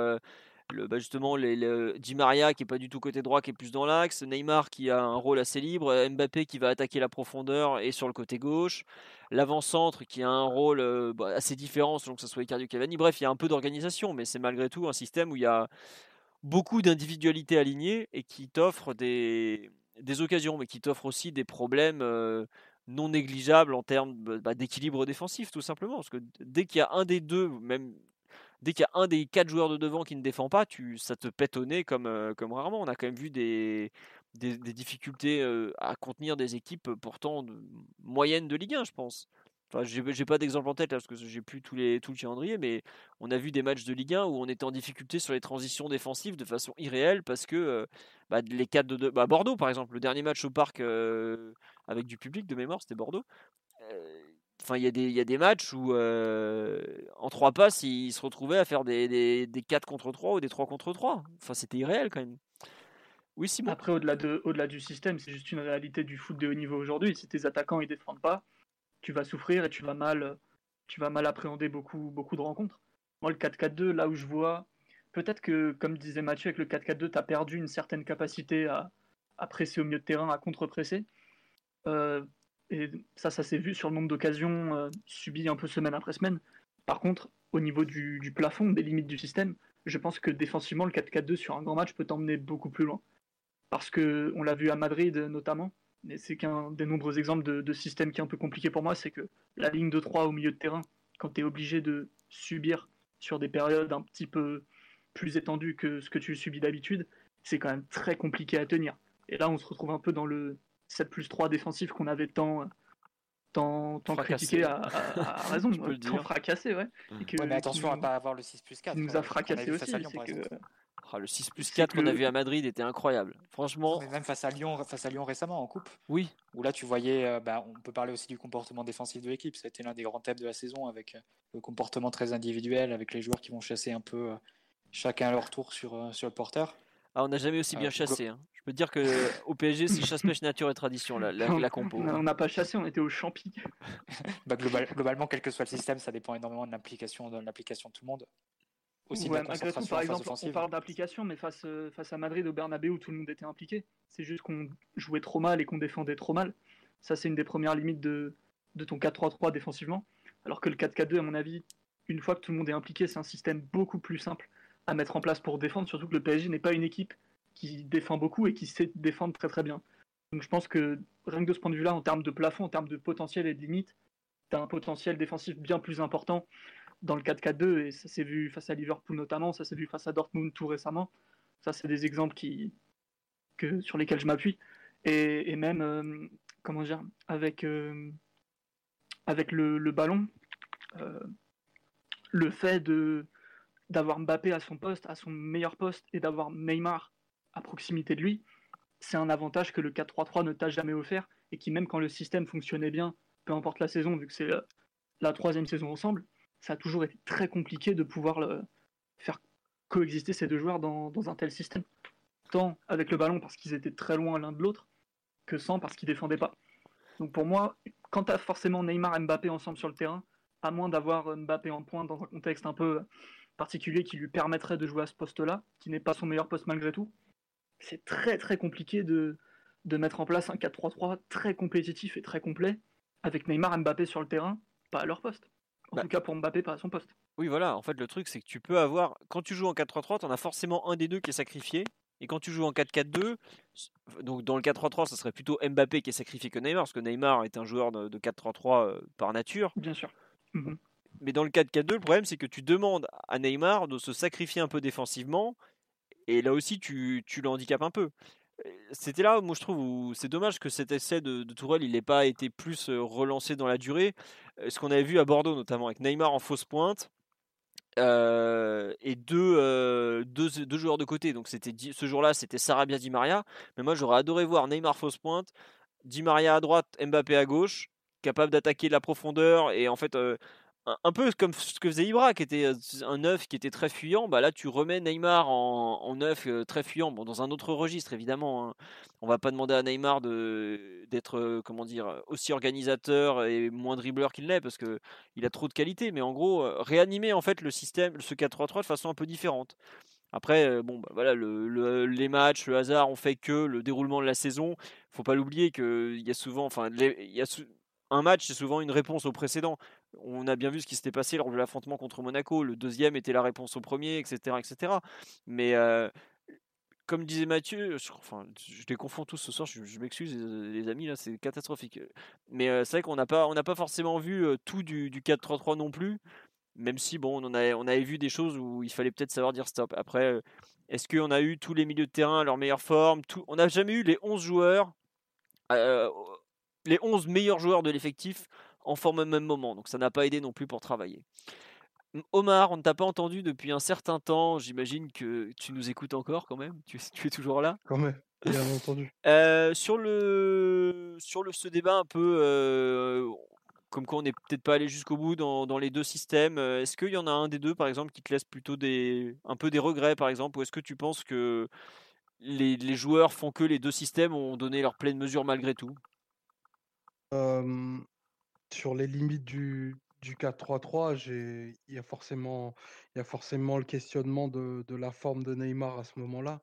le, bah, justement les, Di Maria qui est pas du tout côté droit, qui est plus dans l'axe, Neymar qui a un rôle assez libre, Mbappé qui va attaquer la profondeur et sur le côté gauche, l'avant-centre qui a un rôle bah, assez différent selon que ce soit Icardi ou Cavani. Bref, il y a un peu d'organisation, mais c'est malgré tout un système où il y a beaucoup d'individualités alignées et qui t'offrent des, occasions, mais qui t'offrent aussi des problèmes non négligeables en termes bah, d'équilibre défensif, tout simplement. Parce que dès qu'il y a un des deux, même dès qu'il y a un des quatre joueurs de devant qui ne défend pas, tu, ça te pète au nez comme, euh, comme rarement. On a quand même vu des, des, difficultés euh, à contenir des équipes pourtant de, moyennes de Ligue 1, je pense. Enfin, j'ai pas d'exemple en tête parce que j'ai plus tous les, tout le calendrier, mais on a vu des matchs de Ligue 1 où on était en difficulté sur les transitions défensives de façon irréelle parce que euh, bah, les quatre de, bah, Bordeaux par exemple, le dernier match au parc euh, avec du public de mémoire, c'était Bordeaux. Euh, enfin, il y, y a des matchs où en trois passes, ils se retrouvaient à faire des, des, des 4 contre 3 ou des 3 contre 3. Enfin, c'était irréel quand même. Oui, Simon? Après, au-delà de, au du système, c'est juste une réalité du foot de haut niveau aujourd'hui. Si tes attaquants ils défendent pas, tu vas souffrir et tu vas mal, tu vas mal appréhender beaucoup, beaucoup de rencontres. Moi, le 4-4-2, là où je vois, peut-être que, comme disait Mathieu, avec le 4-4-2, tu as perdu une certaine capacité à, à presser au milieu de terrain, à contre-presser. Et ça, ça s'est vu sur le nombre d'occasions subies un peu semaine après semaine. Par contre, au niveau du, du, plafond, des limites du système, je pense que défensivement, le 4-4-2 sur un grand match peut t'emmener beaucoup plus loin. Parce que on l'a vu à Madrid notamment, mais c'est qu'un des nombreux exemples de, de, système qui est un peu compliqué pour moi, c'est que la ligne de 3 au milieu de terrain, quand tu es obligé de subir sur des périodes un petit peu plus étendues que ce que tu subis d'habitude, c'est quand même très compliqué à tenir. Et là, on se retrouve un peu dans le 7 plus 3 défensif qu'on avait tant, tant, tant critiqué à, à, raison, je peux le dire. tant fracassé, ouais. ouais mais attention à ne pas avoir le 6 plus 4. Il nous a fracassé aussi. Que... Ah, le 6 plus 4 qu'on a vu à Madrid était incroyable. Franchement. Mais même face à Lyon, face à Lyon récemment en coupe. Oui. Où là tu voyais, euh, bah, on peut parler aussi du comportement défensif de l'équipe. C'était l'un des grands thèmes de la saison avec euh, le comportement très individuel, avec les joueurs qui vont chasser un peu euh, chacun à leur tour sur, sur le porteur. Ah, on n'a jamais aussi bien chassé. Hein. Te dire que au PSG, c'est chasse pêche nature et tradition la, la, compo. On n'a pas chassé, on était au champi. bah, globalement, quel que soit le système, ça dépend énormément de l'application de l'application de tout le monde aussi par exemple, on parle d'application, mais face, euh, face à Madrid au Bernabeu où tout le monde était impliqué, c'est juste qu'on jouait trop mal et qu'on défendait trop mal. Ça, c'est une des premières limites de, de ton 4-3-3 défensivement. Alors que le 4-4-2, à mon avis, une fois que tout le monde est impliqué, c'est un système beaucoup plus simple à mettre en place pour défendre, surtout que le PSG n'est pas une équipe qui défend beaucoup et qui sait défendre très très bien. Donc je pense que rien que de ce point de vue-là, en termes de plafond, en termes de potentiel et de limite, tu as un potentiel défensif bien plus important dans le 4-4-2, et ça s'est vu face à Liverpool notamment, ça s'est vu face à Dortmund tout récemment. Ça, c'est des exemples qui, que, sur lesquels je m'appuie. Et, même, euh, comment dire, avec, euh, avec le, ballon, euh, le fait d'avoir Mbappé à son poste, à son meilleur poste, et d'avoir Neymar à proximité de lui, c'est un avantage que le 4-3-3 ne t'a jamais offert, et qui même quand le système fonctionnait bien, peu importe la saison, vu que c'est la troisième saison ensemble, ça a toujours été très compliqué de pouvoir faire coexister ces deux joueurs dans, un tel système. Tant avec le ballon parce qu'ils étaient très loin l'un de l'autre, que sans parce qu'ils défendaient pas. Donc pour moi, quand tu as forcément Neymar et Mbappé ensemble sur le terrain, à moins d'avoir Mbappé en pointe dans un contexte un peu particulier qui lui permettrait de jouer à ce poste-là, qui n'est pas son meilleur poste malgré tout, c'est très très compliqué de, de mettre en place un 4-3-3 très compétitif et très complet avec Neymar et Mbappé sur le terrain, pas à leur poste. En bah tout cas pour Mbappé, pas à son poste. Oui, voilà. En fait, le truc, c'est que tu peux avoir. Quand tu joues en 4-3-3, tu en as forcément un des deux qui est sacrifié. Et quand tu joues en 4-4-2, donc dans le 4-3-3, ça serait plutôt Mbappé qui est sacrifié que Neymar, parce que Neymar est un joueur de 4-3-3 euh, par nature. Bien sûr. Mmh Mais dans le 4-4-2, le problème, c'est que tu demandes à Neymar de se sacrifier un peu défensivement. Et là aussi, tu, tu le handicapes un peu c'était là, moi je trouve, où c'est dommage que cet essai de, de Tourelle, il n'ait pas été plus relancé dans la durée. Ce qu'on avait vu à Bordeaux, notamment avec Neymar en fausse pointe. Et deux, deux, deux, joueurs de côté. Donc c'était ce jour-là, c'était Sarabia Di Maria. Mais moi, j'aurais adoré voir Neymar fausse pointe, Di Maria à droite, Mbappé à gauche, capable d'attaquer la profondeur et en fait un peu comme ce que faisait Ibra, qui était un neuf qui était très fuyant. Bah là, tu remets Neymar en, en neuf très fuyant, bon, dans un autre registre évidemment. Hein. On va pas demander à Neymar d'être comment dire aussi organisateur et moins dribbleur qu'il l'est parce que il a trop de qualité. Mais en gros, réanimer en fait le système, ce 4-3-3 de façon un peu différente. Après, bon, bah, voilà, le, les matchs, le hasard ont fait que le déroulement de la saison. Faut pas l'oublier qu'il y a souvent, enfin, il y a un match, c'est souvent une réponse au précédent. On a bien vu ce qui s'était passé lors de l'affrontement contre Monaco. Le deuxième était la réponse au premier, etc. etc. Mais comme disait Mathieu, je, enfin, je les confonds tous ce soir, je, m'excuse les amis, c'est catastrophique. Mais c'est vrai qu'on n'a pas, pas forcément vu tout du, du 4-3-3 non plus, même si bon, on, on avait vu des choses où il fallait peut-être savoir dire stop. Après, est-ce qu'on a eu tous les milieux de terrain à leur meilleure forme On n'a jamais eu les 11 joueurs, les 11 meilleurs joueurs de l'effectif en forme au même moment. Donc ça n'a pas aidé non plus pour travailler. Omar, on ne t'a pas entendu depuis un certain temps. J'imagine que tu nous écoutes encore quand même. Tu, es toujours là Quand même, bien entendu. Euh, sur le, sur le, ce débat un peu, euh, comme quoi on n'est peut-être pas allé jusqu'au bout dans, les deux systèmes, euh, est-ce qu'il y en a un des deux, par exemple, qui te laisse plutôt des, un peu des regrets, par exemple Ou est-ce que tu penses que les, les, joueurs font que les deux systèmes ont donné leur pleine mesure malgré tout? Sur les limites du, du 4-3-3, il y, a forcément, y a forcément le questionnement de, de, la forme de Neymar à ce moment-là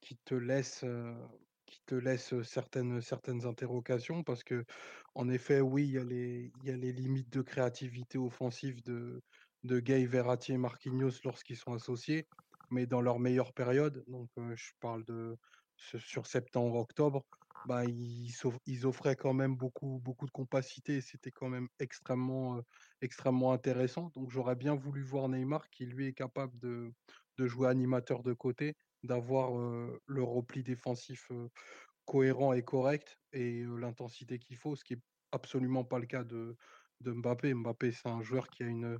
qui te laisse, qui te laisse certaines, certaines interrogations parce que, en effet, oui, il y a les, y a les limites de créativité offensive de, de Gay, Verratti et Marquinhos lorsqu'ils sont associés, mais dans leur meilleure période, donc je parle de sur septembre-octobre, bah, ils, offraient quand même beaucoup, beaucoup de compacité et c'était quand même extrêmement, extrêmement intéressant. Donc j'aurais bien voulu voir Neymar qui lui est capable de, de jouer animateur de côté, d'avoir le repli défensif cohérent et correct et l'intensité qu'il faut, ce qui est absolument pas le cas de, de Mbappé. Mbappé, c'est un joueur qui a une,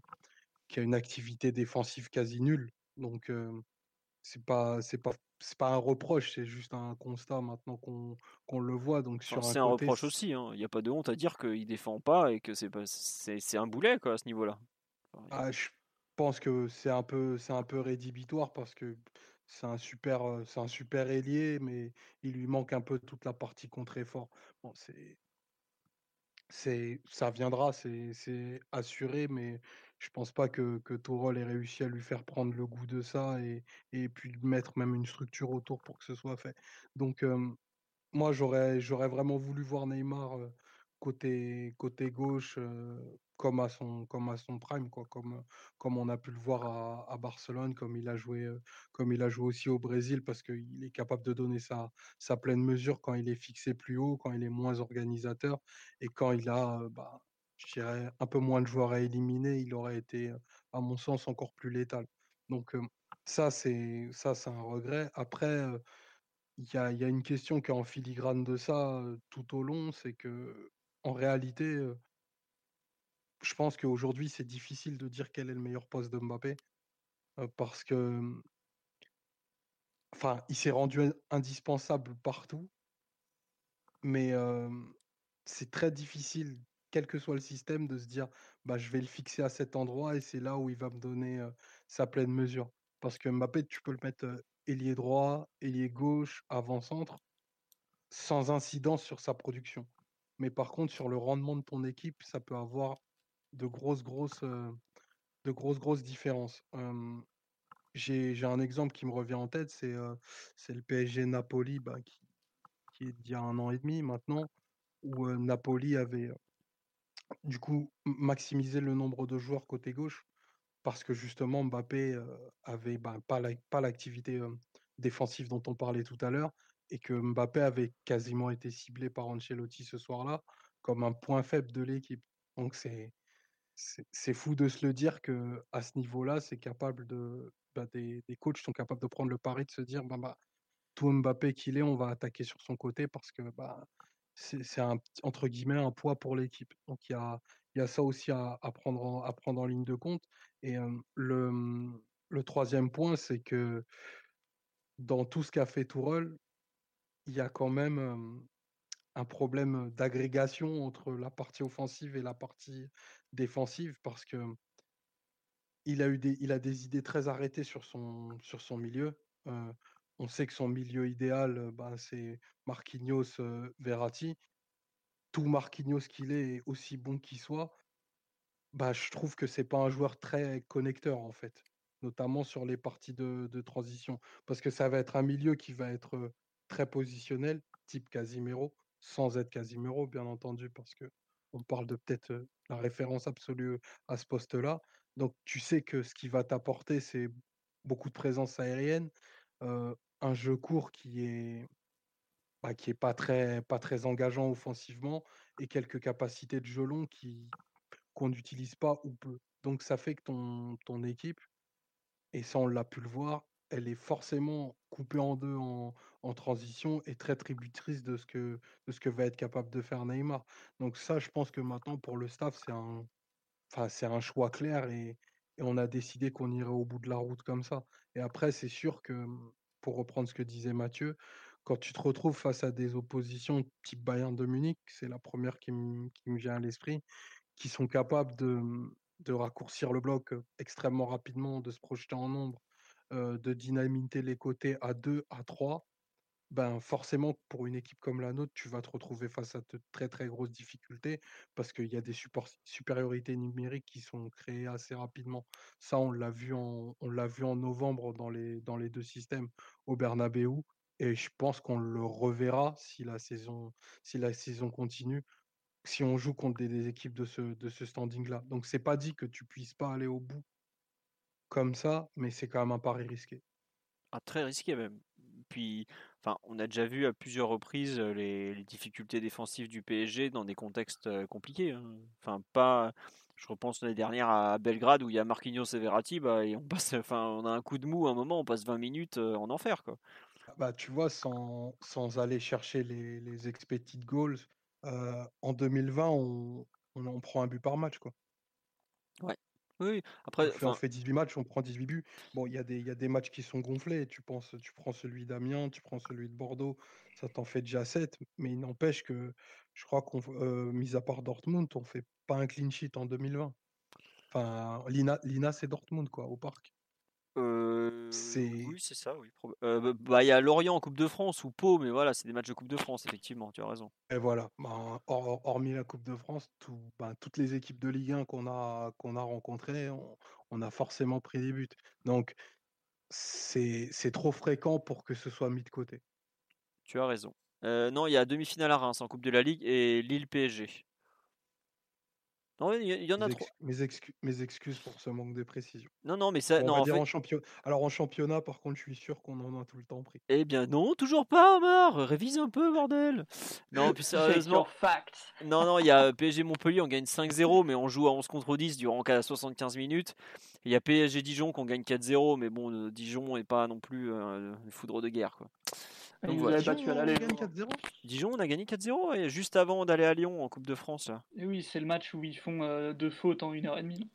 qui a une activité défensive quasi nulle. Donc c'est pas c'est pas c'est pas un reproche, c'est juste un constat maintenant qu'on le voit. Donc sur c'est un, reproche aussi. Hein. Il n'y a pas de honte à dire qu'il défend pas et que c'est pas c'est un boulet quoi à ce niveau-là. ah, je pense que c'est un peu c'est un peu rédhibitoire parce que c'est un super c'est un super ailier, mais il lui manque un peu toute la partie contre-effort. Bon, c'est c'est ça viendra, c'est assuré, mais je pense pas que, que ait réussi à lui faire prendre le goût de ça et, et puis mettre même une structure autour pour que ce soit fait. Donc, moi, j'aurais, j'aurais vraiment voulu voir Neymar côté, côté gauche comme, à son, comme à son prime, quoi, comme, comme on a pu le voir à, à Barcelone, comme il, a joué, comme il a joué aussi au Brésil, parce qu'il est capable de donner sa, sa pleine mesure quand il est fixé plus haut, quand il est moins organisateur et quand il a. Bah, je dirais, un peu moins de joueurs à éliminer, il aurait été, à mon sens, encore plus létal. Donc ça, c'est un regret. Après, il y a, y a, une question qui est en filigrane de ça tout au long, c'est que en réalité, je pense qu'aujourd'hui, c'est difficile de dire quel est le meilleur poste de Mbappé, parce que, enfin, il s'est rendu indispensable partout, mais c'est très difficile quel que soit le système, de se dire bah, je vais le fixer à cet endroit et c'est là où il va me donner sa pleine mesure. Parce que Mbappé, tu peux le mettre ailier droit, ailier gauche, avant-centre, sans incidence sur sa production. Mais par contre, sur le rendement de ton équipe, ça peut avoir de grosses, grosses, de grosses, grosses différences. j'ai un exemple qui me revient en tête, c'est le PSG Napoli, bah, qui, qui est d'il y a un an et demi maintenant, où Napoli avait du coup, maximiser le nombre de joueurs côté gauche, parce que justement Mbappé avait ben, pas l'activité défensive dont on parlait tout à l'heure, et que Mbappé avait quasiment été ciblé par Ancelotti ce soir-là comme un point faible de l'équipe. Donc c'est c'est fou de se le dire que à ce niveau-là, c'est capable de bah, des, des, coachs sont capables de prendre le pari de se dire bah, bah tout Mbappé qu'il est, on va attaquer sur son côté parce que bah c'est un entre guillemets «un poids» pour l'équipe. Donc il y a y a ça aussi à prendre en à prendre en ligne de compte et le, le 3 point, c'est que dans tout ce qu'a fait Tourelle, il y a quand même, un problème, d'agrégation entre la partie offensive et la partie défensive parce que il a eu des il a des idées très arrêtées sur son sur son milieu, on sait que son milieu idéal, bah, c'est Marquinhos, Verratti. Tout Marquinhos qu'il est, aussi bon qu'il soit, bah, je trouve que c'est pas un joueur très connecteur en fait, notamment sur les parties de, transition. Parce que ça va être un milieu qui va être très positionnel, type Casimiro, sans être Casimiro, bien entendu, parce que on parle de peut-être la référence absolue à ce poste-là. Donc tu sais que ce qui va t'apporter, c'est beaucoup de présence aérienne, un jeu court qui est bah, qui est pas très pas très engageant offensivement et quelques capacités de jeu long qui qu'on n'utilise pas ou peu. Donc ça fait que ton ton équipe et ça on l'a pu le voir, elle est forcément coupée en deux en, en transition et très tributrice de ce que de ce que va être capable de faire Neymar. Donc ça, je pense que maintenant pour le staff, c'est un enfin c'est un choix clair et, et on a décidé qu'on irait au bout de la route comme ça. Et après, c'est sûr que pour reprendre ce que disait Mathieu, quand tu te retrouves face à des oppositions type Bayern de Munich, c'est la première qui, me vient à l'esprit, qui sont capables de, de, raccourcir le bloc extrêmement rapidement, de se projeter en nombre, de dynamiter les côtés à 2, à 3, ben forcément, pour une équipe comme la nôtre, tu vas te retrouver face à de très très grosses difficultés parce qu'il y a des supériorités numériques qui sont créées assez rapidement. Ça, on l'a vu en, on l'a vu en novembre dans les, dans les deux systèmes au Bernabeu. et je pense qu'on le reverra si la saison, si la saison continue, si on joue contre des, équipes de ce, de ce standing-là. Donc c'est pas dit que tu puisses pas aller au bout comme ça, mais c'est quand même un pari risqué. Ah, très risqué même. Puis, on a déjà vu à plusieurs reprises les, difficultés défensives du PSG dans des contextes compliqués. hein. Enfin, pas. Je repense l'année dernière à Belgrade où il y a Marquinhos et Verratti, bah, et on passe, enfin, on a un coup de mou à un moment, on passe 20 minutes en enfer, quoi. Ah Bah, tu vois, sans, aller chercher les, les expected goals, en 2020, on, on en prend un but par match, quoi. Oui, Après, fait, on fait 18 matchs, on prend 18 buts. Bon, il y a des, y a des matchs qui sont gonflés. Tu penses, tu prends celui d'Amiens, tu prends celui de Bordeaux, ça t'en fait déjà 7. Mais il n'empêche que je crois qu'on, euh, mis à part Dortmund, on fait pas un clean sheet en 2020. Enfin, l'INA, l'INA c'est Dortmund, quoi, au parc. euh. Oui, c'est ça, oui. euh, bah, bah, il y a Lorient en Coupe de France ou Pau, mais voilà, c'est des matchs de Coupe de France, effectivement, tu as raison. Et voilà. Ben, hor- hormis la Coupe de France, tout, ben, toutes les équipes de Ligue 1 qu'on a, qu'on a rencontrées, on, on a forcément pris des buts. Donc, c'est, trop fréquent pour que ce soit mis de côté. Tu as raison. Euh, non, il y a demi-finale à Reims en Coupe de la Ligue et Lille PSG. Non, il y, en a Mes, trois. ex- mes, excu- mes excuses pour ce manque de précision. Non, non, mais ça, non, on va en dire fait, en championnat. Alors en championnat, par contre, je suis sûr qu'on en a tout le temps pris. eh bien non, toujours pas, Omar. Révise un peu, bordel. Non, plus Check sérieusement, non, non, il y a PSG Montpellier, on gagne 5-0, mais on joue à 11 contre 10 durant 75 minutes. Il y a PSG Dijon qu'on gagne 4-0, mais bon, euh, Dijon n'est pas non plus euh, une foudre de guerre, quoi. Donc vous voilà. avez battu à l'aller. gagne vous. 4-0 Dijon, on a gagné 4-0 et juste avant d'aller à Lyon en Coupe de France. Là. Et oui, c'est le match où ils font euh, deux fautes en une heure et demie.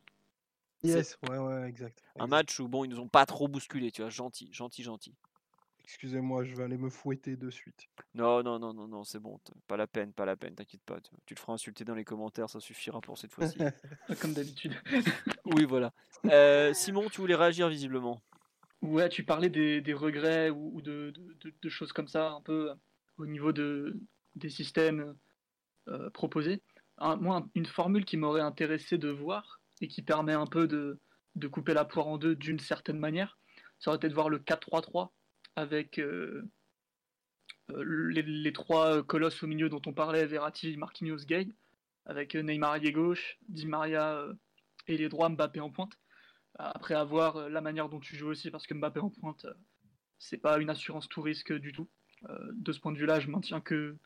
Yes, ouais, ouais, exact. Un exact. match où bon, ils nous ont pas trop bousculé, tu vois, gentil, gentil, gentil. Excusez-moi, je vais aller me fouetter de suite. Non, non, non, non, non, c'est bon, pas la peine, pas la peine, t'inquiète pas. Tu, tu te feras insulter dans les commentaires, ça suffira pour cette fois-ci. Comme d'habitude. oui, voilà. Euh, Simon, tu voulais réagir visiblement. Ouais, tu parlais des, regrets ou, de, choses comme ça, un peu euh, au niveau de, des systèmes euh, proposés. Moi, un- une formule qui m'aurait intéressé de voir et qui permet un peu de, couper la poire en deux d'une certaine manière, ça aurait été de voir le 4-3-3 avec euh, les, trois colosses au milieu dont on parlait, Verratti, Marquinhos, Gay, avec Neymar à gauche, Di Maria et les droits Mbappé en pointe. Après avoir euh, la manière dont tu joues aussi, parce que Mbappé en pointe, euh, c'est pas une assurance tout risque du tout. Euh, de ce point de vue-là, je maintiens que,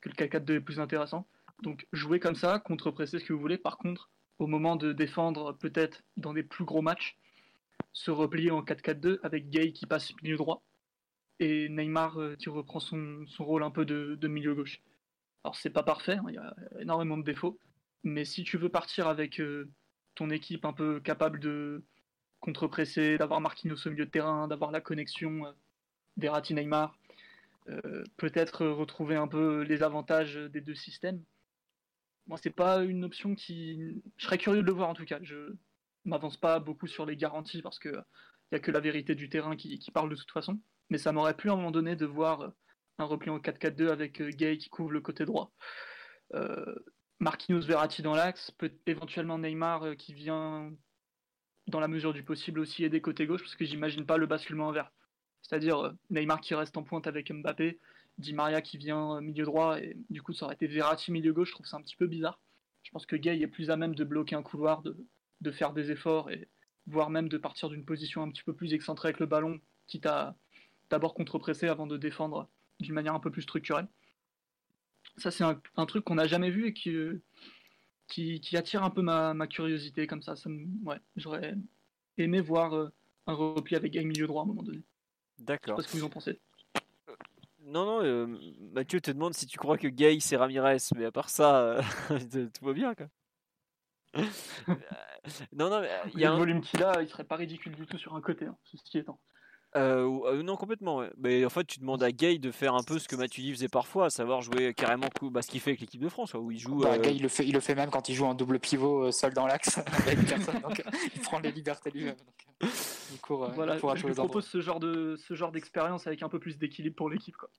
que le 4-4-2 est plus intéressant. Donc jouer comme ça, contre-presser ce que vous voulez. Par contre, au moment de défendre, peut-être dans des plus gros matchs, se replier en 4-4-2 avec Gay qui passe milieu droit et Neymar qui reprend son, son rôle un peu de, de milieu gauche. Alors c'est pas parfait, hein, il y a énormément de défauts, mais si tu veux partir avec ton équipe un peu capable de contre-presser, d'avoir Marquinhos au milieu de terrain, d'avoir la connexion euh, Verratti Neymar, euh, peut-être retrouver un peu les avantages des deux systèmes. Moi, c'est pas une option qui. Je serais curieux de le voir en tout cas. Je m'avance pas beaucoup sur les garanties parce que il y a que la vérité du terrain qui, qui parle de toute façon. Mais ça m'aurait plu à un moment donné de voir un repli en 4-4-2 avec euh, Gay qui couvre le côté droit. Euh, Marquinhos Verratti dans l'axe, peut éventuellement Neymar euh, qui vient dans la mesure du possible aussi aider côté gauche parce que j'imagine pas le basculement envers. C'est-à-dire euh, Neymar qui reste en pointe avec Mbappé, Di Maria qui vient euh, milieu droit et du coup ça aurait été Verratti milieu gauche, je trouve ça un petit peu bizarre. Je pense que Gay est plus à même de bloquer un couloir, de, de faire des efforts et voire même de partir d'une position un petit peu plus excentrée avec le ballon, quitte à d'abord contre-presser avant de défendre d'une manière un peu plus structurelle. Ça, c'est un, un truc qu'on n'a jamais vu et qui, euh, qui, qui attire un peu ma, ma curiosité comme ça. ça me- ouais, J'aurais aimé voir euh, un repli avec Gay milieu droit à un moment donné. Je sais D'accord. pas ce que vous en pensez. Non, non, euh, Mathieu te demande si tu crois que Gay c'est Ramirez, mais à part ça, euh, tout va bien, quoi. Euh, non, non, mais euh, il y a le un... volume qu'il a, il serait pas ridicule du tout sur un côté, hein, ceci étant. Euh, euh, non, complètement. ouais. Mais en fait, tu demandes à Gay de faire un peu ce que Matuidi faisait parfois, à savoir jouer carrément coup, bah, ce qu'il fait avec l'équipe de France, quoi, où il joue. Bah, euh, Gay, il le fait, il le fait même quand il joue en double pivot seul dans l'axe avec personne. Donc, il prend les libertés lui-même. il court, il Voilà, court à je lui endroits. propose ce genre de ce genre d'expérience avec un peu plus d'équilibre pour l'équipe. quoi.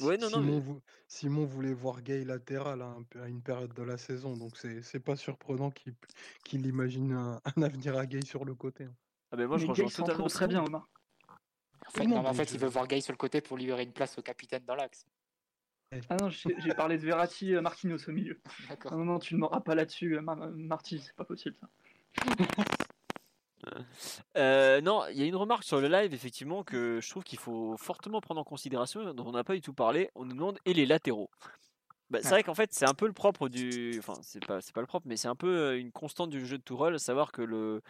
Ouais, non, non, Simon, mais- vou- Simon voulait voir Gay latéral à, un peu- à une période de la saison, donc c'est c'est pas surprenant qu'il qu'il imagine un, un avenir à Gay sur le côté. hein. Ah ben moi, je Mais rejoins Gay s'en totalement trouve très bien, Omar. En fait, non, en il veut voir Gay sur le côté pour libérer une place au capitaine dans l'axe. Ah non, j'ai parlé de Verratti, euh, Marquinhos au milieu. D'accord. Non, non, tu ne m'auras pas là-dessus, euh, Mar- Marty, c'est pas possible ça. Euh, non, il y a une remarque sur le live, effectivement, que je trouve qu'il faut fortement prendre en considération, dont on n'a pas du tout parlé. On nous demande et les latéraux? Bah, c'est vrai qu'en fait, c'est un peu le propre du. Enfin, c'est pas, c'est pas le propre, mais c'est un peu une constante du jeu de Tourelle, à savoir que le.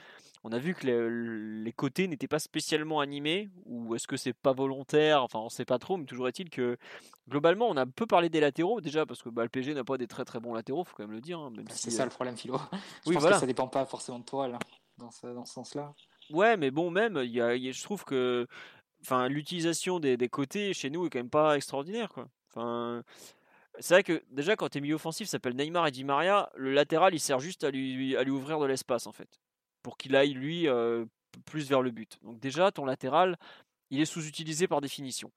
On a vu que les, les côtés n'étaient pas spécialement animés, ou est-ce que c'est pas volontaire Enfin, on sait pas trop, mais toujours est-il que globalement, on a peu parlé des latéraux déjà, parce que bah, le PSG n'a pas des très très bons latéraux, faut quand même le dire. hein, même Bah, si, c'est ça euh, le problème, Philo. Je Oui, pense voilà. que ça dépend pas forcément de toi là, dans ce, dans ce sens-là. Ouais, mais bon, même, y a, y a- je trouve que enfin, l'utilisation des, des côtés chez nous est quand même pas extraordinaire. Quoi. Enfin, c'est vrai que déjà, quand tes milieu offensif s'appelle Neymar et Di Maria, le latéral il sert juste à lui, à lui ouvrir de l'espace en fait, pour qu'il aille lui euh, plus vers le but. Donc, déjà, ton latéral il est sous-utilisé par définition.